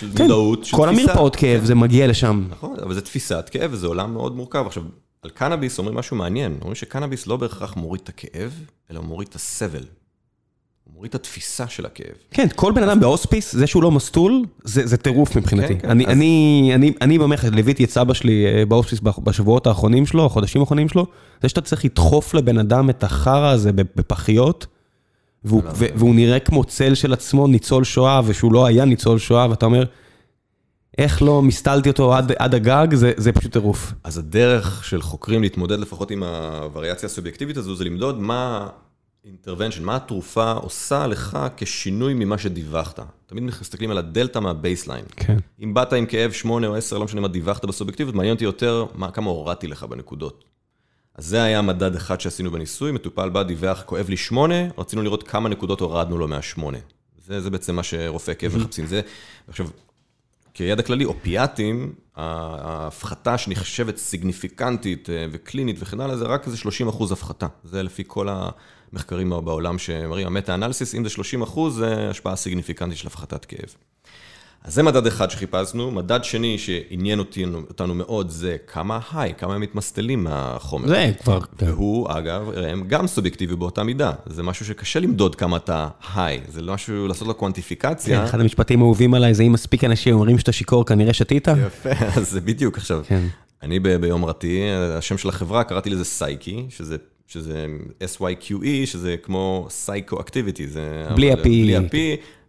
כן, מודעות, של כל תפיסה. המרפאות כאב זה מגיע לשם. נכון, אבל זה תפיסת כאב, וזה עולם מאוד מורכב. עכשיו, על קנאביס אומרים משהו מעניין, אומרים שקנאביס לא בהכרח מוריד את הכאב, אלא מוריד את הסבל. מוריד את התפיסה של הכאב. כן, כל בן אדם בהוספיס, זה שהוא לא מסטול, זה טירוף מבחינתי. כן, כן, אני- במערכת, ליוויתי את סבא שלי אה, בהוספיס בשבועות האחרונים שלו, החודשים האחרונים שלו, זה שאתה צריך לדחוף לבן אדם את החרא הזה בפחיות, והוא- ו- והוא נראה כמו צל של עצמו, ניצול שואה, ושהוא לא היה ניצול שואה, ואתה אומר, איך לא מסטלתי אותו עד עד הגג, זה- זה פשוט טירוף. אז הדרך של חוקרים להתמודד לפחות עם הווריאציה הסובייקטיבית הזו, זה למדוד מה intervention, מה התרופה עושה לך כשינוי ממה שדיווחת. תמיד מסתכלים על הדלתא מה baseline. כן. אם באת עם כאב 8 או 10, לא משנה מה דיווחת בסובייקטיבית, מעניין אותי יותר מה, כמה הורדתי לך בנקודות. אז זה היה מדד אחד שעשינו בניסוי, מטופל בא, דיווח, כואב לי 8, רצינו לראות כמה נקודות הורדנו לו מה-8. זה, זה בעצם מה שרופאי כאב מחפשים. זה, עכשיו, כידע כללי, אופיאטים, ההפחתה שנחשבת סיגניפיקנטית אה, וקלינית וכן הלאה, זה רק איזה 30 אחוז הפחתה. זה לפי כל המחקרים בעולם שמראים, המטה-אנליסיס, אם זה 30 אחוז, זה השפעה סיגניפיקנטית של הפחתת כאב. אז זה מדד אחד שחיפשנו. מדד שני שעניין אותי, אותנו מאוד, זה כמה היי, כמה הם מתמסטלים מהחומר. זה כבר... והוא, אגב, ראם, גם סובייקטיבי באותה מידה. זה משהו שקשה למדוד כמה אתה היי. זה לא משהו לעשות לו כן, קוונטיפיקציה. אחד המשפטים האהובים עליי זה אם מספיק אנשים אומרים שאתה שיכור, כנראה שתית. יפה, אז זה בדיוק עכשיו. כן. אני ב- ביום רתי, השם של החברה, קראתי לזה סייקי, שזה... שזה SYQE, שזה כמו סייקו-אקטיביטי, זה... בלי ה-P. בלי ה-P,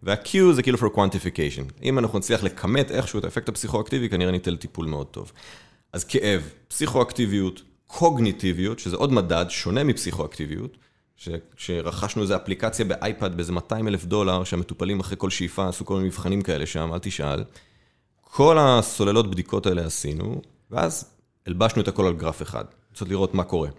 וה-Q זה כאילו for quantification. אם אנחנו נצליח לכמת איכשהו את האפקט הפסיכואקטיבי, כנראה ניתן טיפול מאוד טוב. אז כאב, פסיכואקטיביות, קוגניטיביות, שזה עוד מדד שונה מפסיכואקטיביות, ש- שרכשנו איזו אפליקציה באייפד באיזה 200 אלף דולר, שהמטופלים אחרי כל שאיפה עשו כל מיני מבחנים כאלה שם, אל תשאל. כל הסוללות בדיקות האלה עשינו, ואז הלבשנו את הכל על גרף אחד, רוצות לראות מה קורה.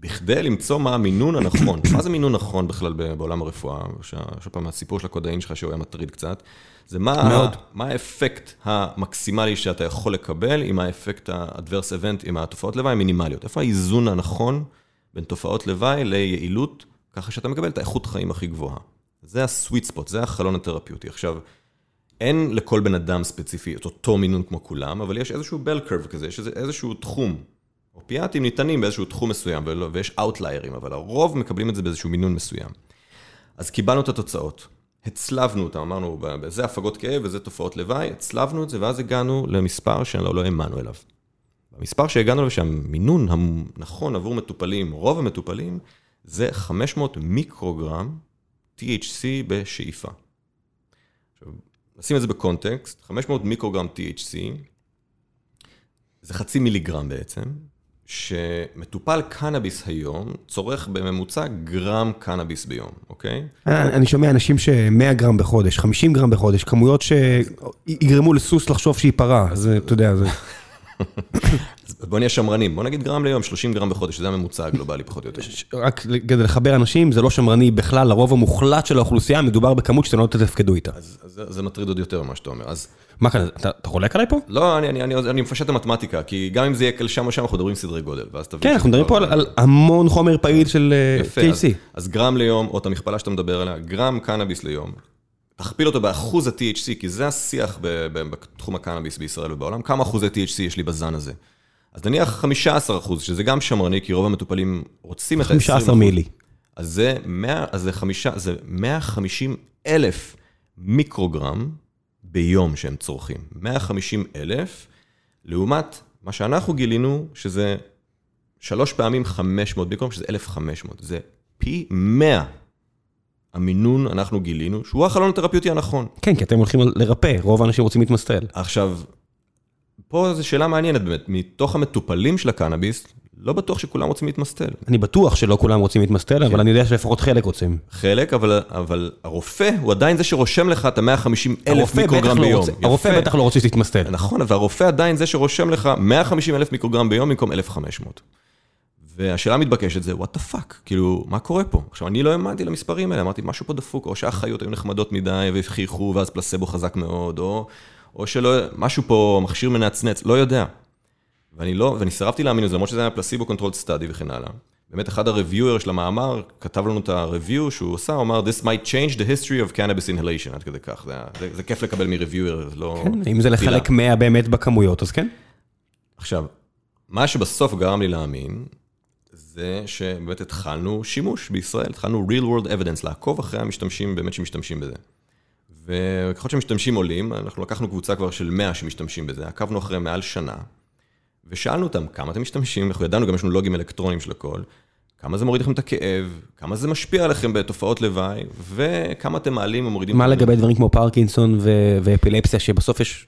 בכדי למצוא מה המינון הנכון, מה זה מינון נכון בכלל בעולם הרפואה, שעוד פעם הסיפור של הקודאין שלך שהוא היה מטריד קצת, זה מה. מה האפקט המקסימלי שאתה יכול לקבל עם האפקט ה-adverse event, עם התופעות לוואי המינימליות. איפה האיזון הנכון בין תופעות לוואי ליעילות, ככה שאתה מקבל את האיכות חיים הכי גבוהה. זה הסוויט ספוט, זה החלון התרפיוטי. עכשיו, אין לכל בן אדם ספציפי את אותו מינון כמו כולם, אבל יש איזשהו בל קרב כזה, שזה איזשהו תחום. אופיאטים ניתנים באיזשהו תחום מסוים, ויש אאוטליירים, אבל הרוב מקבלים את זה באיזשהו מינון מסוים. אז קיבלנו את התוצאות, הצלבנו אותם, אמרנו, זה הפגות כאב וזה תופעות לוואי, הצלבנו את זה, ואז הגענו למספר שלא לא האמנו אליו. המספר שהגענו אליו שהמינון הנכון עבור מטופלים, רוב המטופלים, זה 500 מיקרוגרם THC בשאיפה. עכשיו, נשים את זה בקונטקסט, 500 מיקרוגרם THC, זה חצי מיליגרם בעצם, שמטופל קנאביס היום צורך בממוצע גרם קנאביס ביום, אוקיי? אני אני שומע אנשים ש-100 גרם בחודש, 50 גרם בחודש, כמויות שיגרמו לסוס לחשוב שהיא פרה, אז אתה יודע, זה... אז בוא נהיה שמרנים, בוא נגיד גרם ליום, 30 גרם בחודש, שזה הממוצע הגלובלי פחות או יותר. רק כדי לחבר אנשים, זה לא שמרני בכלל, לרוב המוחלט של האוכלוסייה, מדובר בכמות שאתם לא תתפקדו איתה. אז זה, זה מטריד עוד יותר ממה שאתה אומר. אז מה כאן, אתה חולק עליי פה? לא, אני, אני, אני, אני מפשט את המתמטיקה, כי גם אם זה יהיה שם או שם, אנחנו מדברים סדרי גודל, ואז תבין כן, אנחנו מדברים פה על על המון חומר פעיל של אה, THC. אז גרם ליום, או את המכפלה שאתה מדבר עליה, גרם קנאביס ליום, תכפיל אותו באחוז ה-THC, כי זה השיח בתחום הקנאביס בישראל ובעולם, כמה אחוזי THC יש לי בזן הזה. אז נניח 15 אחוז, שזה גם שמרני, כי רוב המטופלים רוצים את ה-20 15 מילי. אז זה, 100, אז זה, חמישה, זה 150 אלף מיקרוגרם ביום שהם צורכים. 150 אלף, לעומת מה שאנחנו גילינו, שזה שלוש פעמים 500 מיקרוגרם, שזה 1,500. זה פי 100 המינון אנחנו גילינו, שהוא החלון התרפיוטי הנכון. כן, כי אתם הולכים לרפא, רוב האנשים רוצים להתמסטל. עכשיו, פה זו שאלה מעניינת באמת, מתוך המטופלים של הקנאביס, לא בטוח שכולם רוצים להתמסטל. אני בטוח שלא כולם רוצים להתמסטל, אבל אני יודע שלפחות חלק רוצים. חלק, אבל, אבל הרופא הוא עדיין זה שרושם לך את ה-150 אלף מיקרוגרם לא ביום. רוצה- הרופא. בטח לא רוצה שתתמסטל. נכון, והרופא עדיין זה שרושם לך 150 אלף מיקרוגרם ביום במקום 1,500. והשאלה המתבקשת זה, what the fuck, כאילו, מה קורה פה? עכשיו, אני לא האמנתי למספרים האלה, אמרתי, משהו פה דפוק, או שהאחיות היו נחמדות מדי והפחיכו, ואז פלסבו חזק מאוד, או, או שמשהו פה, מכשיר מנצנץ, לא יודע. ואני לא, ואני סירבתי להאמין לזה, למרות שזה היה placebo control study וכן הלאה. באמת, אחד ה-reviewer של המאמר כתב לנו את ה-review שהוא עושה, הוא אמר, This might change the history of cannabis inhalation, עד כדי כך. זה, זה, זה כיף לקבל זה לא... כן, אם זה לחלק 100 באמת בכמויות, אז כן. עכשיו, מה שבסוף גרם לי להאמין, זה שבאמת התחלנו שימוש בישראל, התחלנו real world evidence, לעקוב אחרי המשתמשים באמת שמשתמשים בזה. וככל שמשתמשים עולים, אנחנו לקחנו קבוצה כבר של 100 שמשתמשים בזה, עקבנו אחרי מעל שנה, ושאלנו אותם כמה אתם משתמשים, אנחנו ידענו גם יש לנו לוגים אלקטרונים של הכל, כמה זה מוריד לכם את הכאב, כמה זה משפיע עליכם בתופעות לוואי, וכמה אתם מעלים ומורידים... מה לגבי דברים כמו פרקינסון ואפילפסיה, שבסוף יש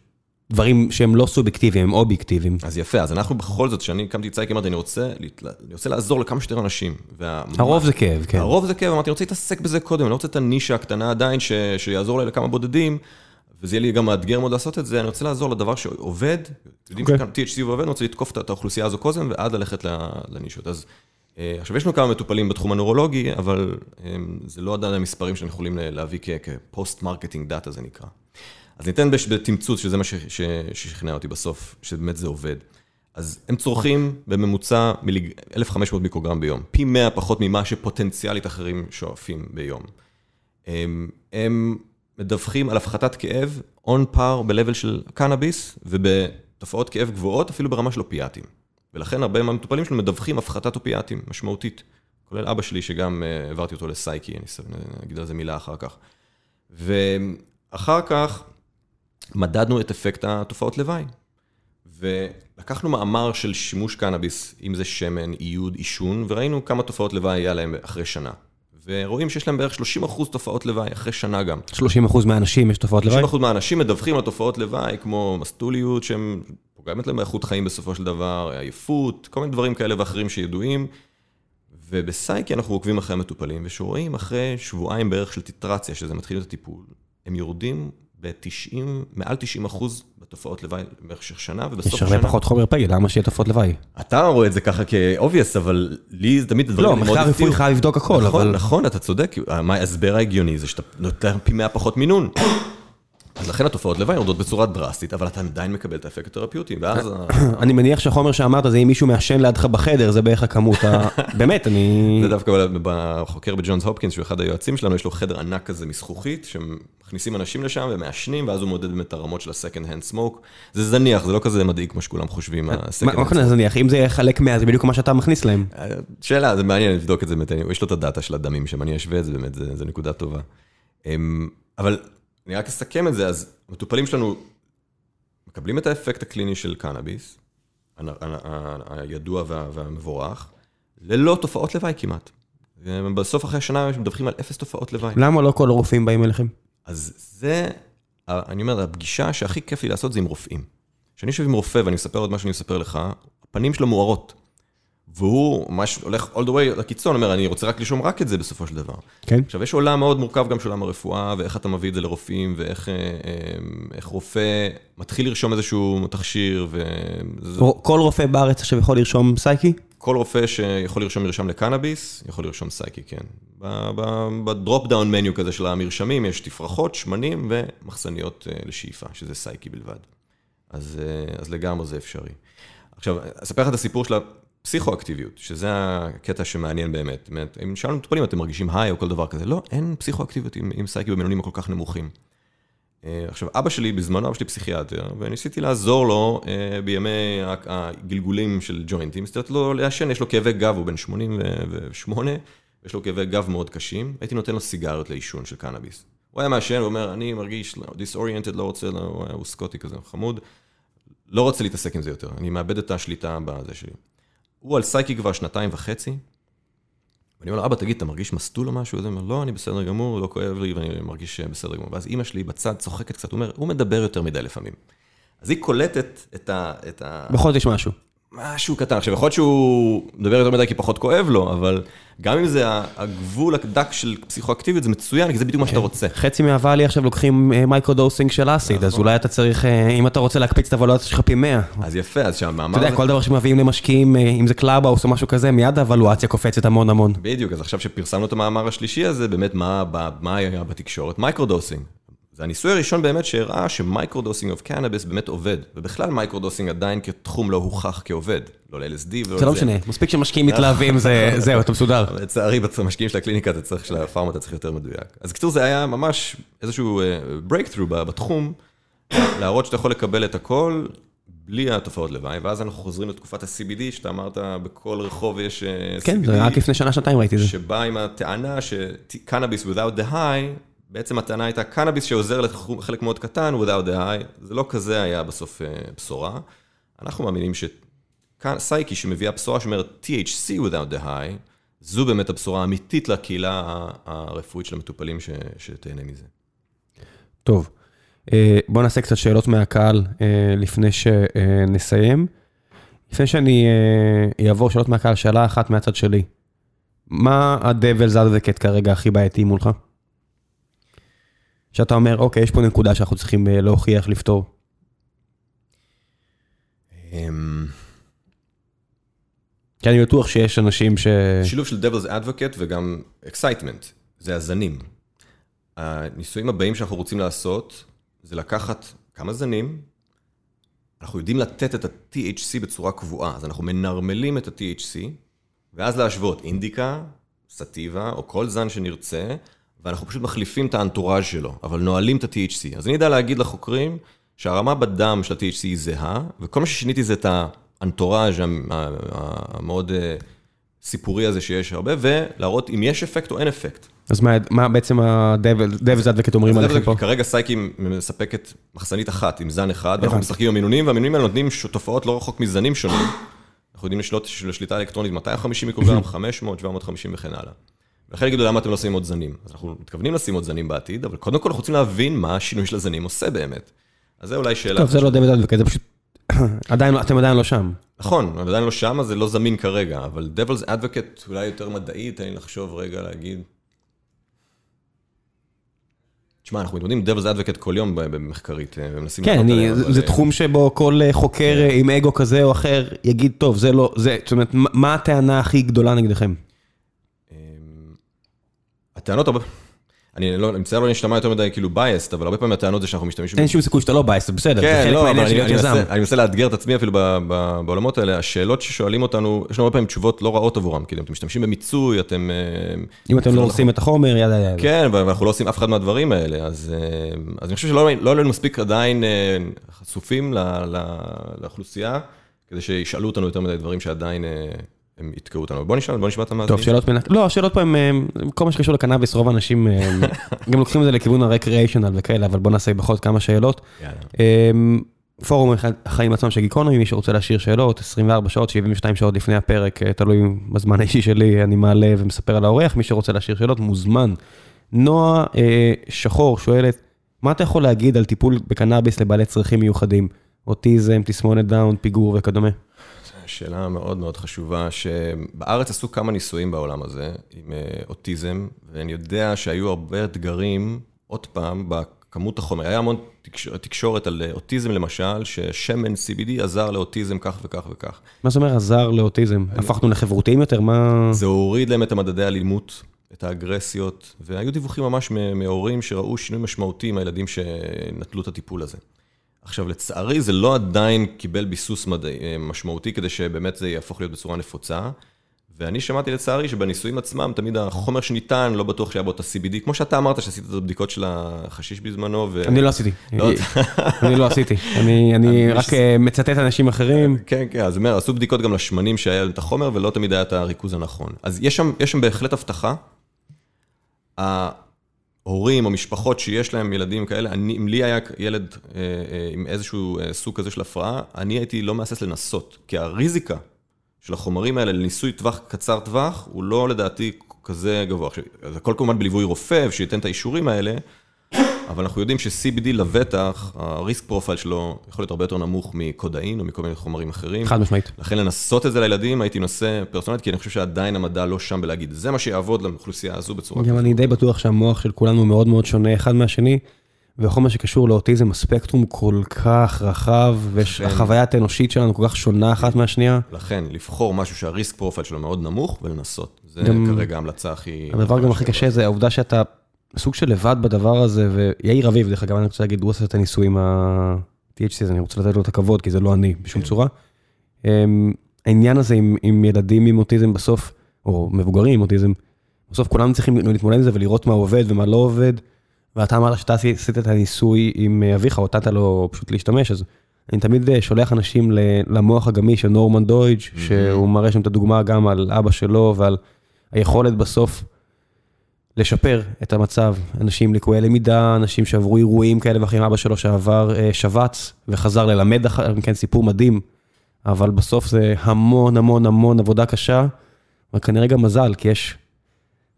דברים שהם לא סובייקטיביים, הם אובייקטיביים. אז יפה, אז אנחנו בכל זאת, כשאני הקמתי את צייקי, אמרתי, אני רוצה, אני רוצה לעזור לכמה שיותר אנשים. וה... הרוב זה כאב, כן. הרוב זה כאב, אמרתי, אני רוצה להתעסק בזה קודם, אני לא רוצה את הנישה הקטנה עדיין, ש... שיעזור לי לכמה בודדים, וזה יהיה לי גם מאתגר מאוד לעשות את זה, אני רוצה לעזור לדבר שעובד, יודעים okay. אוקיי. שכאן THC עובד, אני רוצה לתקוף את האוכלוסייה הזו קודם, ועד ללכת לנישות. אז אה, עכשיו, יש לנו כמה מטופלים בתחום הנורולוגי, אבל אה, זה לא עדיין המספרים שאנחנו יכולים להביא כ-post-marketing data, זה נקרא. אז ניתן בתמצוץ, שזה מה ששכנע אותי בסוף, שבאמת זה עובד. אז הם צורכים בממוצע 1,500 מיקרוגרם ביום, פי 100 פחות ממה שפוטנציאלית אחרים שואפים ביום. הם, הם מדווחים על הפחתת כאב on par ב-level של קנאביס, ובתופעות כאב גבוהות אפילו ברמה של אופיאטים. ולכן הרבה מהמטופלים שלנו מדווחים הפחתת אופיאטים משמעותית. כולל אבא שלי, שגם uh, העברתי אותו לסייקי, אני אגיד על זה מילה אחר כך. ואחר כך, מדדנו את אפקט התופעות לוואי. ולקחנו מאמר של שימוש קנאביס, אם זה שמן, איוד, עישון, וראינו כמה תופעות לוואי היה להם אחרי שנה. ורואים שיש להם בערך 30 אחוז תופעות לוואי, אחרי שנה גם. 30 אחוז מהאנשים יש תופעות לוואי? 30 אחוז מהאנשים מדווחים על תופעות לוואי, כמו מסטוליות, שהם פוגמת להם באיכות חיים בסופו של דבר, עייפות, כל מיני דברים כאלה ואחרים שידועים. ובסייקי אנחנו עוקבים אחרי המטופלים, ושרואים אחרי שבועיים בערך של טיטרציה, שזה מתחיל את הטיפול, הם יורדים ב-90, מעל 90 אחוז בתופעות לוואי במשך שנה, ובסוף השנה... יש הרבה פחות חומר פעיל, למה שיהיה תופעות לוואי? אתה רואה את זה ככה כאובייס, אבל לי זה תמיד הדברים לא, מחקר רפואי חייב לבדוק הכל, נכון, אבל... נכון, אתה צודק, ההסבר ההגיוני זה שאתה נותן פי 100 פחות מינון. אז לכן התופעות לוואי יורדות בצורה דרסטית, אבל אתה עדיין מקבל את האפקט התרפיוטי, ואז... אני מניח שהחומר שאמרת זה אם מישהו מעשן לידך בחדר, זה בערך הכמות ה... באמת, אני... זה דווקא בחוקר בג'ונס הופקינס, שהוא אחד היועצים שלנו, יש לו חדר ענק כזה מזכוכית, שמכניסים אנשים לשם ומעשנים, ואז הוא מודד באמת את הרמות של ה-second hand smoke. זה זניח, זה לא כזה מדאיג כמו שכולם חושבים, מה כזה זניח? אם זה יהיה חלק מה... זה בדיוק מה שאתה מכניס להם. שאלה, זה מעניין לבדוק את זה באמת, יש לו את הדאטה של הדמים שם, אני אשווה את זה באמת, זה נקודה טובה. אבל אני רק אסכם את זה, אז המטופלים שלנו מקבלים את האפקט הקליני של קנאביס, הידוע והמבורך, ללא תופעות לוואי כמעט. בסוף אחרי השנה הם מדווחים על אפס תופעות לוואי. למה לא כל הרופאים באים אליכם? אז זה, אני אומר, הפגישה שהכי כיף לי לעשות זה עם רופאים. כשאני יושב עם רופא ואני מספר עוד מה שאני מספר לך, הפנים שלו מוארות. והוא ממש הולך all the way לקיצון, אומר, אני רוצה רק לשאום רק את זה בסופו של דבר. כן. עכשיו, יש עולם מאוד מורכב גם של עולם הרפואה, ואיך אתה מביא את זה לרופאים, ואיך אה, אה, רופא מתחיל לרשום איזשהו תכשיר, ו... כל רופא בארץ עכשיו יכול לרשום סייקי? כל רופא שיכול לרשום מרשם לקנאביס, יכול לרשום סייקי, כן. ב drop down menu כזה של המרשמים, יש תפרחות, שמנים ומחסניות אה, לשאיפה, שזה סייקי בלבד. אז, אז לגמרי זה אפשרי. עכשיו, אספר לך את הסיפור של פסיכואקטיביות, שזה הקטע שמעניין באמת. באמת, אם שאלנו מטופלים, אתם מרגישים high או כל דבר כזה, לא, אין פסיכואקטיביות עם, עם סייקי במינונים הכל כך נמוכים. אה, עכשיו, אבא שלי, בזמנו אבא שלי פסיכיאטר, וניסיתי לעזור לו אה, בימי הגלגולים של ג'וינטים, ניסיתי לו לעשן, יש לו כאבי גב, הוא בן 88, יש לו כאבי גב מאוד קשים, הייתי נותן לו סיגריות לעישון של קנאביס. הוא היה מעשן, הוא אומר, אני מרגיש דיסאוריינטד, לא רוצה, לא, הוא סקוטי כזה, חמוד, לא רוצה להתעסק עם זה יותר, אני מאבד את השליטה בזה שלי. הוא על סייקי כבר שנתיים וחצי, ואני אומר לו, אבא, תגיד, אתה מרגיש מסטול או משהו? הוא אומר, לא, אני בסדר גמור, לא כואב לי, ואני מרגיש בסדר גמור. ואז אימא שלי בצד צוחקת קצת, הוא אומר, הוא מדבר יותר מדי לפעמים. אז היא קולטת את ה... את ה... בכל זאת יש משהו. משהו קטן. עכשיו, יכול להיות שהוא מדבר יותר מדי כי פחות כואב לו, אבל גם אם זה הגבול הדק של פסיכואקטיביות, זה מצוין, כי זה בדיוק מה שאתה כן. רוצה. חצי מהוואלי עכשיו לוקחים microdosing אה, של acid, אז נכון. אולי אתה צריך, אה, אם אתה רוצה להקפיץ את הוולואציה שלך פי 100. אז יפה, אז שהמאמר... אתה יודע, כל דבר שמביאים למשקיעים, אה, אם זה קלאבהאוס או משהו כזה, מיד הוולואציה קופצת המון המון. בדיוק, אז עכשיו שפרסמנו את המאמר השלישי הזה, באמת מה היה בתקשורת? microdosing. זה הניסוי הראשון באמת שהראה ש microdosing of cannabis באמת עובד, ובכלל microdosing עדיין כתחום לא הוכח כעובד, לא ל-LSD ולא לזה. זה לא משנה, מספיק שמשקיעים מתלהבים, זהו, אתה מסודר. לצערי, במשקיעים של הקליניקה, אתה צריך, של הפארמה, אתה צריך יותר מדויק. אז בקיצור, זה היה ממש איזשהו breakthrough בתחום, להראות שאתה יכול לקבל את הכל בלי התופעות לוואי, ואז אנחנו חוזרים לתקופת ה-CBD, שאתה אמרת, בכל רחוב יש CBD. כן, זה רק לפני שנה, שנתיים ראיתי את זה. שבא עם הטענה ש-Cannabis without the high, בעצם הטענה הייתה קנאביס שעוזר לחלק מאוד קטן, without the high, זה לא כזה היה בסוף בשורה. אנחנו מאמינים שסייקי שמביאה בשורה שאומרת THC without the high, זו באמת הבשורה האמיתית לקהילה הרפואית של המטופלים שתהנה מזה. טוב, בואו נעשה קצת שאלות מהקהל לפני שנסיים. לפני שאני אעבור שאלות מהקהל, שאלה אחת מהצד שלי. מה ה-Devil's Advocate כרגע הכי בעייתי מולך? שאתה אומר, אוקיי, יש פה נקודה שאנחנו צריכים להוכיח, לפתור. כי אני בטוח שיש אנשים ש... שילוב של Devil's Advocate וגם Excitement, זה הזנים. הניסויים הבאים שאנחנו רוצים לעשות, זה לקחת כמה זנים, אנחנו יודעים לתת את ה-THC בצורה קבועה, אז אנחנו מנרמלים את ה-THC, ואז להשוות אינדיקה, סטיבה, או כל זן שנרצה, ואנחנו פשוט מחליפים את האנטוראז' שלו, אבל נועלים את ה-THC. אז אני יודע להגיד לחוקרים שהרמה בדם של ה-THC היא זהה, וכל מה ששיניתי זה את האנטוראז' המאוד סיפורי הזה שיש הרבה, ולהראות אם יש אפקט או אין אפקט. אז מה בעצם ה-Devil's Advocate אומרים עליכם פה? כרגע סייקי מספקת מחסנית אחת עם זן אחד, ואנחנו משחקים עם המינונים, והמינונים האלה נותנים תופעות לא רחוק מזנים שונים. אנחנו יודעים לשלוט של שליטה אלקטרונית 250 מיקרוגרם, 500, 750 וכן הלאה. ולכן יגידו, למה אתם לא שמים עוד זנים? אז אנחנו מתכוונים לשים עוד זנים בעתיד, אבל קודם כל אנחנו רוצים להבין מה השינוי של הזנים עושה באמת. אז זה אולי שאלה... טוב, זה לא Devil's Advocate, זה פשוט... אתם עדיין לא שם. נכון, עדיין לא שם, אז זה לא זמין כרגע, אבל Devil's Advocate אולי יותר מדעי, תן לי לחשוב רגע להגיד. תשמע, אנחנו מתמודדים עם Devil's Advocate כל יום במחקרית, ומנסים... כן, זה תחום שבו כל חוקר עם אגו כזה או אחר יגיד, טוב, זה לא, זה, זאת אומרת, מה הטענה הכי גדולה נגדכם? הטענות הרבה... אני מצטער לא להשתמע יותר מדי כאילו biased, אבל הרבה פעמים הטענות זה שאנחנו משתמשים... אין שום סיכוי שאתה לא biased, זה בסדר, זה חלק מהעניין של להיות יזם. אני מנסה לאתגר את עצמי אפילו בעולמות האלה, השאלות ששואלים אותנו, יש לנו הרבה פעמים תשובות לא רעות עבורם, כאילו, אתם משתמשים במיצוי, אתם... אם אתם לא עושים את החומר, ידה ידה. כן, ואנחנו לא עושים אף אחד מהדברים האלה, אז אני חושב שלא היינו מספיק עדיין חשופים לאוכלוסייה, כדי שישאלו אותנו יותר מדי דברים שעדיין... הם יתקעו אותנו. בוא נשאל, בוא נשמע את המאזינים. טוב, שאלות בין... לא, השאלות פה הם, כל מה שקשור לקנאביס, רוב האנשים גם לוקחים את זה לכיוון הרקריאיישנל וכאלה, אבל בוא נעשה בכל זאת כמה שאלות. פורום החיים עצמם של גיקונומי, מי שרוצה להשאיר שאלות, 24 שעות, 72 שעות לפני הפרק, תלוי בזמן האישי שלי, אני מעלה ומספר על האורח, מי שרוצה להשאיר שאלות, מוזמן. נועה שחור שואלת, מה אתה יכול להגיד על טיפול בקנאביס לבעלי צרכים מיוחדים? אוטיזם, תסמונת דאון, פיגור וכדומה? שאלה מאוד מאוד חשובה, שבארץ עשו כמה ניסויים בעולם הזה עם אוטיזם, ואני יודע שהיו הרבה אתגרים, עוד פעם, בכמות החומר. היה המון תקשורת על אוטיזם למשל, ששמן CBD עזר לאוטיזם כך וכך וכך. מה זאת אומרת עזר לאוטיזם? הפכנו לחברותיים יותר? מה... זה הוריד להם את המדדי האלימות, את האגרסיות, והיו דיווחים ממש מהורים שראו שינוי משמעותי עם הילדים שנטלו את הטיפול הזה. עכשיו, לצערי, זה לא עדיין קיבל ביסוס מדעי, משמעותי כדי שבאמת זה יהפוך להיות בצורה נפוצה. ואני שמעתי לצערי שבניסויים עצמם, תמיד החומר שניתן, לא בטוח שהיה בו את ה-CBD, כמו שאתה אמרת שעשית את הבדיקות של החשיש בזמנו. ו... אני לא עשיתי. אני לא עשיתי. אני רק מצטט אנשים אחרים. כן, כן, אז אומר, עשו בדיקות גם לשמנים שהיה את החומר, ולא תמיד היה את הריכוז הנכון. אז יש שם, יש שם בהחלט הבטחה. הורים או משפחות שיש להם ילדים כאלה, אני, אם לי היה ילד אה, אה, עם איזשהו אה, סוג כזה של הפרעה, אני הייתי לא מהסס לנסות, כי הריזיקה של החומרים האלה לניסוי טווח קצר טווח, הוא לא לדעתי כזה גבוה. עכשיו, זה הכל כמובן בליווי רופא, שייתן את האישורים האלה, אבל אנחנו יודעים ש-CBD לבטח, ה risk profile שלו יכול להיות הרבה יותר נמוך מקודאין או מכל מיני חומרים אחרים. חד משמעית. לכן לנסות את זה לילדים, הייתי נושא פרסונלית, כי אני חושב שעדיין המדע לא שם בלהגיד, זה מה שיעבוד לאוכלוסייה הזו בצורה כזאת. גם אני די בטוח שהמוח של כולנו מאוד מאוד שונה אחד מהשני, וכל מה שקשור לאוטיזם, הספקטרום כל כך רחב, והחוויית האנושית שלנו כל כך שונה אחת מהשנייה. לכן, לבחור משהו שה risk profile שלו מאוד נמוך ולנסות. זה כרגע ההמלצה הכי... הדבר גם הכי קשה זה העובדה שאתה... סוג של לבד בדבר הזה, ויאיר אביב, דרך אגב, אני רוצה להגיד, הוא עושה את הניסוי עם ה-THC, אז אני רוצה לתת לו את הכבוד, כי זה לא אני בשום כן. צורה. אמ, העניין הזה עם, עם ילדים עם אוטיזם בסוף, או מבוגרים עם אוטיזם, בסוף כולם צריכים להתמודד עם זה ולראות מה עובד ומה לא עובד. ואתה אמרת שאתה עשית את הניסוי עם אביך, או נתת לו פשוט להשתמש, אז אני תמיד אה, שולח אנשים למוח הגמיש של נורמן דוידג', שהוא מראה שם את הדוגמה גם על אבא שלו ועל היכולת בסוף לשפר את המצב. אנשים עם ליקויי למידה, אנשים שעברו אירועים כאלה ואחרים, אבא שלו שעבר אה, שבץ וחזר ללמד אחר כן, סיפור מדהים, אבל בסוף זה המון המון המון עבודה קשה, וכנראה גם מזל, כי יש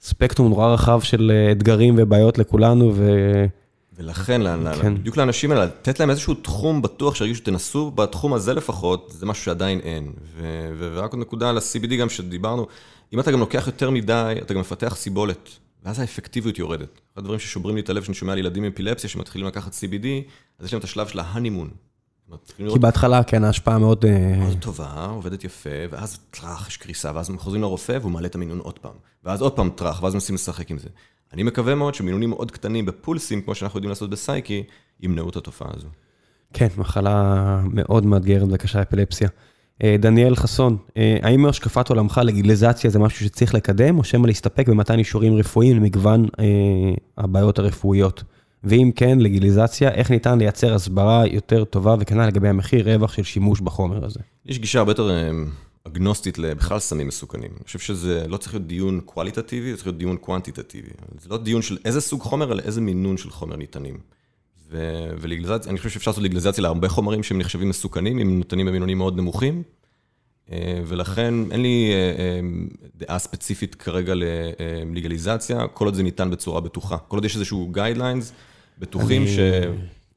ספקטרום נורא רחב של אה, אתגרים ובעיות לכולנו, ו... ולכן, כן. בדיוק לאנשים האלה, לתת להם איזשהו תחום בטוח, שירגישו שתנסו בתחום הזה לפחות, זה משהו שעדיין אין. ורק עוד נקודה על ה-CBD גם שדיברנו, אם אתה גם לוקח יותר מדי, אתה גם מפתח סיבולת, ואז האפקטיביות יורדת. אחד הדברים ששוברים לי את הלב, שאני שומע על ילדים עם אפילפסיה שמתחילים לקחת CBD, אז יש להם את השלב של ההנימון. כי בהתחלה, כן, ההשפעה מאוד... אה, מאוד טובה, עובדת יפה, ואז טראח, יש קריסה, ואז הם חוזרים לרופא והוא מעלה את המינון עוד פעם. ואז עוד פעם טראח, ואז מנסים לשחק עם זה. אני מקווה מאוד שמינונים מאוד קטנים בפולסים, כמו שאנחנו יודעים לעשות בסייקי, ימנעו את התופעה הזו. כן, מחלה מאוד מאתגרת וקשה, אפילפסיה. אה, דניאל חסון, אה, האם מהשקפת עולמך לגיליזציה זה משהו שצריך לקדם, או שמא להסתפק במתן אישורים רפואיים למגוון אה, הבעיות הרפואיות? ואם כן, לגיליזציה, איך ניתן לייצר הסברה יותר טובה וכנ"ל לגבי המחיר רווח של שימוש בחומר הזה? יש גישה הרבה יותר אה, אגנוסטית לבכלל סמים מסוכנים. אני חושב שזה לא צריך להיות דיון קואליטטיבי, זה צריך להיות דיון קוונטיטטיבי. זה לא דיון של איזה סוג חומר, אלא איזה מינון של חומר ניתנים. ולגליזציה, אני חושב שאפשר לעשות לגליזציה להרבה חומרים שהם נחשבים מסוכנים, אם ניתנים במינונים מאוד נמוכים. אה, ולכן אין לי אה, אה, דעה ספציפית כרגע ללגליזציה, כל עוד זה ניתן בצורה בטוחה. כל עוד יש איזשהו guidelines בטוחים ש...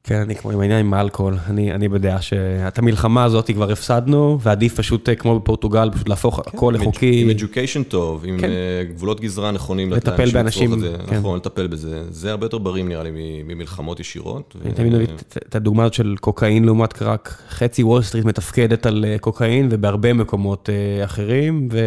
כן, אני כמו עם העניין עם האלכוהול, אני, אני בדעה שאת המלחמה הזאת כבר הפסדנו, ועדיף פשוט, אה, כמו בפורטוגל, פשוט להפוך הכל עם לחוקי. עם education טוב, עם כן. אה, גבולות גזרה נכונים. לטפל באנשים. כן. נכון, לטפל בזה. זה הרבה יותר בריא נראה לי ממלחמות ישירות. אני תמיד מביא את- הדוגמה הזאת של קוקאין לעומת קרק. חצי וול סטריט מתפקדת על אה, קוקאין ובהרבה מקומות אחרים, ו...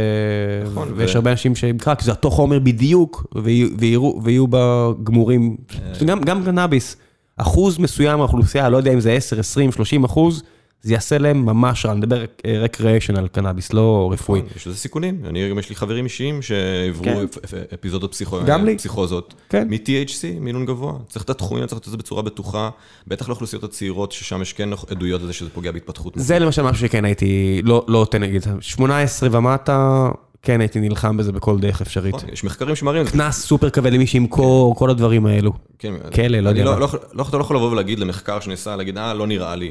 נכון, ויש הרבה אנשים שעם קרק זה אותו חומר בדיוק, ויהיו- בה גמורים. גם גם קנאביס, אחוז מסוים מהאוכלוסייה, לא יודע אם זה 10, 20, 30 אחוז, זה יעשה להם ממש רע, אני מדבר רקריאשן על קנאביס, לא רפואי. יש לזה סיכונים. אני גם יש לי חברים אישיים שעברו כן. אפ- אפ- אפיזודות. פסיכוזות. כן. מ-THC, מינון גבוה. צריך את התחומים, צריך לעשות את זה בצורה בטוחה. בטח לאוכלוסיות הצעירות, ששם יש כן עדויות לזה שזה פוגע בהתפתחות. זה למשל משהו שכן הייתי, לא לא נותן נגיד, 18 ומטה, כן הייתי נלחם בזה בכל דרך אפשרית. נכון, יש מחקרים שמראים את זה. קנס סופר כבד למי שימכור, כל הדברים האלו. כן, כלא, לא יודע מה. לא, לא, אתה לא יכול לבוא ולהגיד למחקר שנעשה, להגיד, אה, לא נראה לי.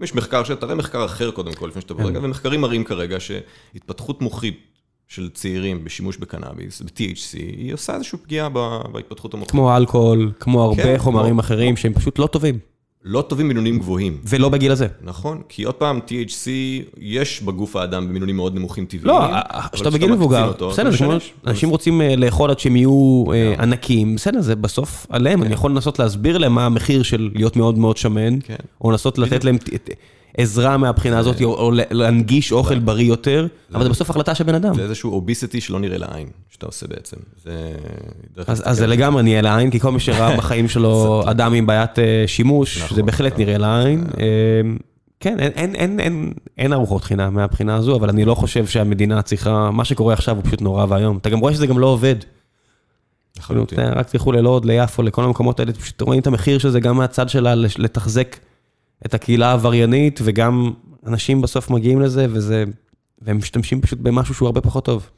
אם יש מחקר, תראה מחקר אחר קודם כל, לפני שאתה כן. ברגע, ומחקרים מראים כרגע שהתפתחות מוחית של צעירים בשימוש בקנאביס, ב-THC, היא עושה איזושהי פגיעה בהתפתחות המוחית. כמו אלכוהול, כמו הרבה כן, חומרים כמו- אחרים שהם פשוט לא טובים. לא טובים מינונים גבוהים. ולא בגיל הזה. נכון, כי עוד פעם, THC, יש בגוף האדם במינונים מאוד נמוכים טבעיים. לא, אבל כשאתה כשאתה בגיל מבוגר, בסדר. אנשים רוצים אה, לאכול עד שהם יהיו אה, ענקים, בסדר, זה בסוף עליהם, אני יכול לנסות להסביר להם מה המחיר של להיות מאוד מאוד שמן, כן. או לנסות לתת להם עזרה מהבחינה הזאת, או- להנגיש אוכל בריא יותר, אבל זה בסוף החלטה של בן אדם. זה איזשהו אוביסיטי שלא נראה לעין, שאתה עושה בעצם. אז, זה לגמרי נראה לעין, כי כל מי שראה בחיים שלו אדם עם בעיית אה, שימוש, נכון, זה בהחלט נכון. נראה לעין. אה, כן, אין, אין, אין, אין, אין ארוחות חינם מהבחינה הזו, אבל אני לא חושב שהמדינה צריכה, מה שקורה עכשיו הוא פשוט נורא ואיום. אתה גם רואה שזה גם לא עובד. לחלוטין. רק תלכו ללוד, ליפו, לכל המקומות האלה, פשוט רואים את המחיר של זה גם מהצד שלה לתחזק את הקהילה העבריינית, וגם אנשים בסוף מגיעים לזה, וזה, והם משתמשים פשוט במשהו שהוא הרבה פחות טוב.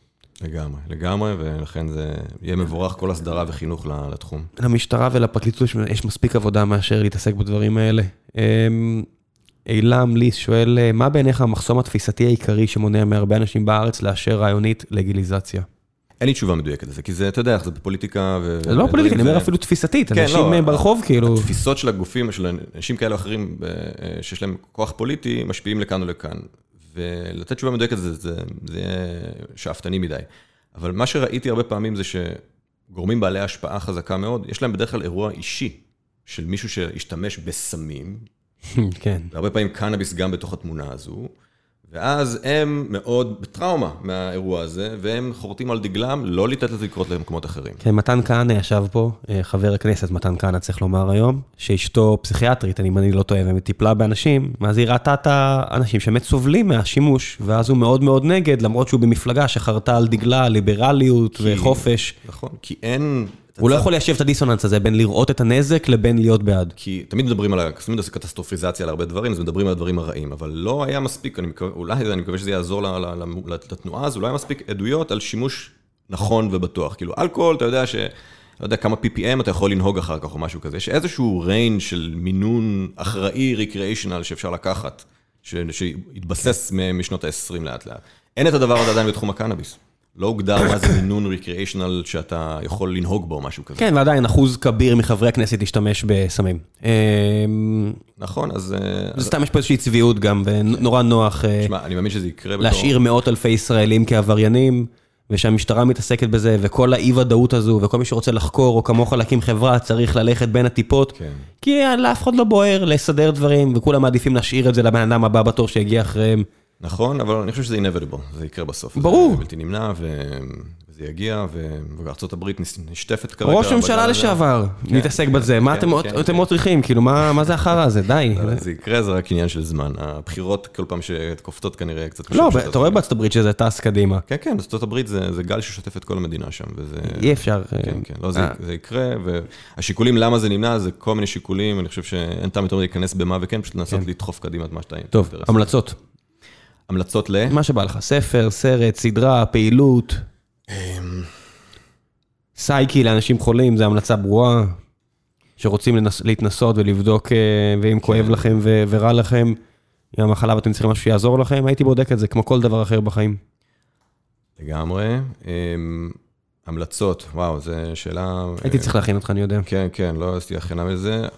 לגמרי, לגמרי, ולכן זה יהיה מבורך כל הסדרה וחינוך לתחום. למשטרה ולפרקליטות יש- מספיק עבודה מאשר להתעסק בדברים האלה. אמ, אילם ליס שואל, מה בעיניך המחסום התפיסתי העיקרי שמונע מהרבה אנשים בארץ לאשר רעיונית לגיליזציה? אין לי תשובה מדויקת לזה, כי זה, אתה יודע זה בפוליטיקה. ו- זה לא פוליטיקה, אני אומר אפילו תפיסתית, כן, אנשים לא, ברחוב כאילו... התפיסות של הגופים, של אנשים כאלה או אחרים, אה, שיש להם כוח פוליטי, משפיעים לכאן ולכאן. ולתת תשובה מדויקת זה יהיה שאפתני מדי. אבל מה שראיתי הרבה פעמים זה שגורמים בעלי השפעה חזקה מאוד, יש להם בדרך כלל אירוע אישי של מישהו שהשתמש בסמים, כן. והרבה פעמים קנאביס גם בתוך התמונה הזו, ואז הם מאוד בטראומה מהאירוע הזה, והם חורטים על דגלם לא לתת לזה לקרות למקומות אחרים. כן, מתן כהנא ישב פה, אה, חבר הכנסת מתן כהנא צריך לומר היום, שאשתו פסיכיאטרית, אם אני לא טועה, וטיפלה באנשים, ואז היא ראתה את האנשים שבאמת סובלים מהשימוש, ואז הוא מאוד מאוד נגד, למרות שהוא במפלגה שחרתה על דגלה ליברליות כי- וחופש. נכון, כי אין... הוא לא יכול ליישב את הדיסוננס הזה בין לראות את הנזק לבין להיות בעד. כי תמיד מדברים על, תמיד עושים קטסטרופיזציה על הרבה דברים, אז מדברים על הדברים הרעים, אבל לא היה מספיק, אני מקווה, אולי אני מקווה שזה יעזור לתנועה הזו, לא היה מספיק עדויות על שימוש נכון ובטוח. כאילו, אלכוהול, אתה יודע ש... לא יודע כמה PPM אתה יכול לנהוג אחר כך או משהו כזה, יש איזשהו range של מינון אחראי, recreational שאפשר לקחת, שהתבסס משנות ה-20 לאט לאט. אין את הדבר הזה עדיין בתחום הקנאביס. לא הוגדר מה זה מינון ריקריאיישנל שאתה יכול לנהוג בו או משהו כזה. כן, ועדיין אחוז כביר מחברי הכנסת להשתמש בסמים. אמ, נכון, אז... אה, זה סתם יש פה איזושהי צביעות גם, ונורא נוח אה, תשמע, אני מאמין שזה יקרה בתור... להשאיר מאות אלפי ישראלים כעבריינים, ושהמשטרה מתעסקת בזה, וכל האי-ודאות הזו, וכל מי שרוצה לחקור, או כמוך להקים חברה, צריך ללכת בין הטיפות. כן. כי לאף אחד לא בוער לסדר דברים, וכולם מעדיפים להשאיר את זה לבן אדם הבא בתור שיגיע אחריהם. נכון, אבל אני חושב שזה inevitable, זה יקרה בסוף. ברור. זה בלתי נמנע, וזה יגיע, וארצות הברית נשטפת כרגע. ראש ממשלה בגל הזה. לשעבר, כן, מתעסק כן, בזה, מה כן, אתם עוד- כן, כן. צריכים? כאילו, מה זה החרא הזה? די. אבל זה יקרה, זה רק עניין של זמן. הבחירות, כל פעם שקופצות כנראה קצת... לא, משבשות אתה רואה. בארצות הברית שזה טס קדימה. כן, כן, ארצות הברית זה גל ששוטף את כל המדינה שם, וזה... אי אפשר. אה, כן, כן, לא, זה, אה, זה יקרה, והשיקולים למה זה נמנע, זה כל מיני שיקולים, אני חושב שאין טעם יותר להיכנס במה וכן, פשוט לנסות כן. לדחוף קדימה את מה שאתה... טוב. המלצות. המלצות ל... מה שבא לך, ספר, סרט, סדרה, פעילות, אמ, סייקי לאנשים חולים, זו המלצה ברורה, שרוצים לנס, להתנסות ולבדוק, אה, ואם כואב לכם ו, ורע לכם, עם המחלה ואתם צריכים משהו שיעזור לכם, הייתי בודק את זה, כמו כל דבר אחר בחיים. לגמרי. אמ, המלצות, וואו, זו שאלה... הייתי צריך להכין אותך, אני יודע. כן, כן, לא עשיתי הכנה מזה.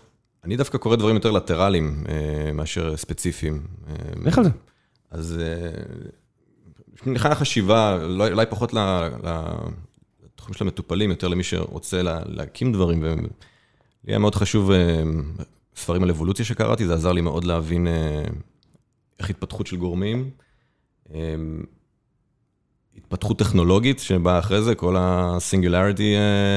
אני דווקא קורא דברים יותר לטרליים אה, מאשר ספציפיים. אה, לך על זה. אז אה, מבחינת חשיבה, לא- אולי פחות לתחום של המטופלים, יותר למי שרוצה לה- להקים דברים. ולי היה מאוד חשוב, אה, ספרים על אבולוציה שקראתי, זה עזר לי מאוד להבין אה, איך התפתחות של גורמים. התפתחות טכנולוגית שבאה אחרי זה, כל הסינגולריטי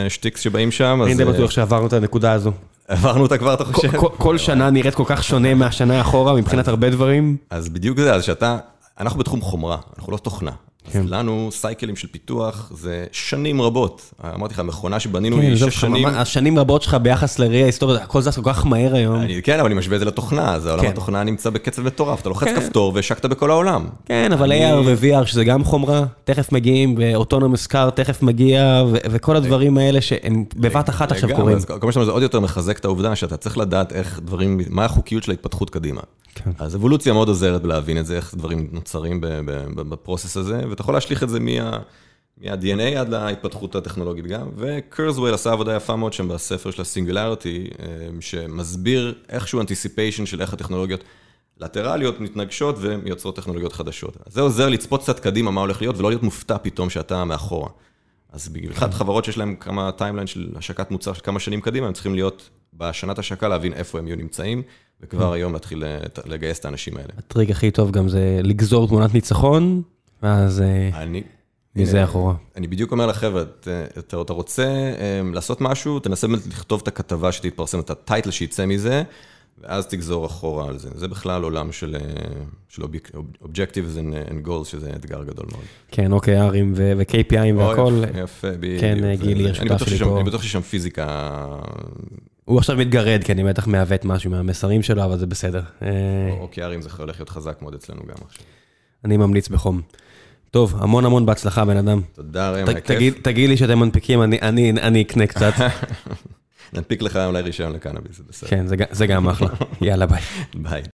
שטיקס שבאים שם. אני די בטוח שעברנו את הנקודה הזו. עברנו אותה כבר, אתה חושב? כל- כל שנה נראית כל כך שונה מהשנה האחורה מבחינת הרבה דברים. אז בדיוק זה, אז שאתה, אנחנו בתחום חומרה, אנחנו לא תוכנה. אז כן. לנו סייקלים של פיתוח זה שנים רבות. אמרתי לך, המכונה שבנינו כן, היא שש שנים. ממש- השנים רבות שלך ביחס לראי ההיסטוריה, הכל זז כל כך מהר היום. אני, כן, אבל אני משווה את זה לתוכנה, אז העולם כן. התוכנה נמצא בקצב מטורף. אתה לוחץ כן. כפתור והשקת בכל העולם. כן, אבל אני- AR ו-VR שזה גם חומרה, תכף מגיעים, ואוטונומוס קאר תכף מגיע, ו- וכל הדברים האלה שהם בבת אחת עכשיו קורים. אז כל מה שאתה אומר זה עוד יותר מחזק את העובדה שאתה צריך לדעת איך דברים, מה החוקיות של ההתפתחות קדימה. כן. אז אבולוציה מאוד עוזרת בלהבין את זה, איך דברים נוצרים ב process הזה, ואתה יכול להשליך את זה מה... מה-DNA עד להתפתחות הטכנולוגית גם, וקורצווייל עשה עבודה יפה מאוד שם בספר של הסינגולריטי, שמסביר איכשהו anticipation של איך הטכנולוגיות לטרליות מתנגשות ויוצרות טכנולוגיות חדשות. זה עוזר לצפות קצת קדימה מה הולך להיות, ולא להיות מופתע פתאום שאתה מאחורה. אז במיוחד חברות שיש להן כמה timeline של השקת מוצר של כמה שנים קדימה, הם צריכים להיות בשנת השקה להבין איפה הם יהיו נמצאים, וכבר היום להתחיל לגייס את האנשים האלה. הטריק הכי טוב גם זה לגזור תמונת ניצחון, ואז אה, אני... מזה אחורה. אני בדיוק אומר לחבר'ה, אתה רוצה אה, לעשות משהו, תנסה באמת לכתוב את הכתבה שתתפרסם, את ה title שיצא מזה, ואז תגזור אחורה על זה. זה בכלל עולם של אה, של objectives and and goals, שזה אתגר גדול מאוד. כן, OKRים ו- ו-KPIים והכל. או, יפה, בדיוק. כן, גילי, השותף שלי פה. אני בטוח ששם פיזיקה, הוא עכשיו מתגרד, כי אני בטח מעוות משהו מהמסרים שלו, אבל זה בסדר. אה, או OKRים זה הולך להיות חזק מאוד אצלנו גם עכשיו. אני ממליץ בחום. טוב, המון המון בהצלחה, בן אדם. תודה, ראם, היה כיף. תגיד- לי שאתם מנפיקים, אני אקנה קצת. ננפיק לך אולי רישיון לקנאביס, זה בסדר. כן, זה גם אחלה. יאללה, ביי. ביי.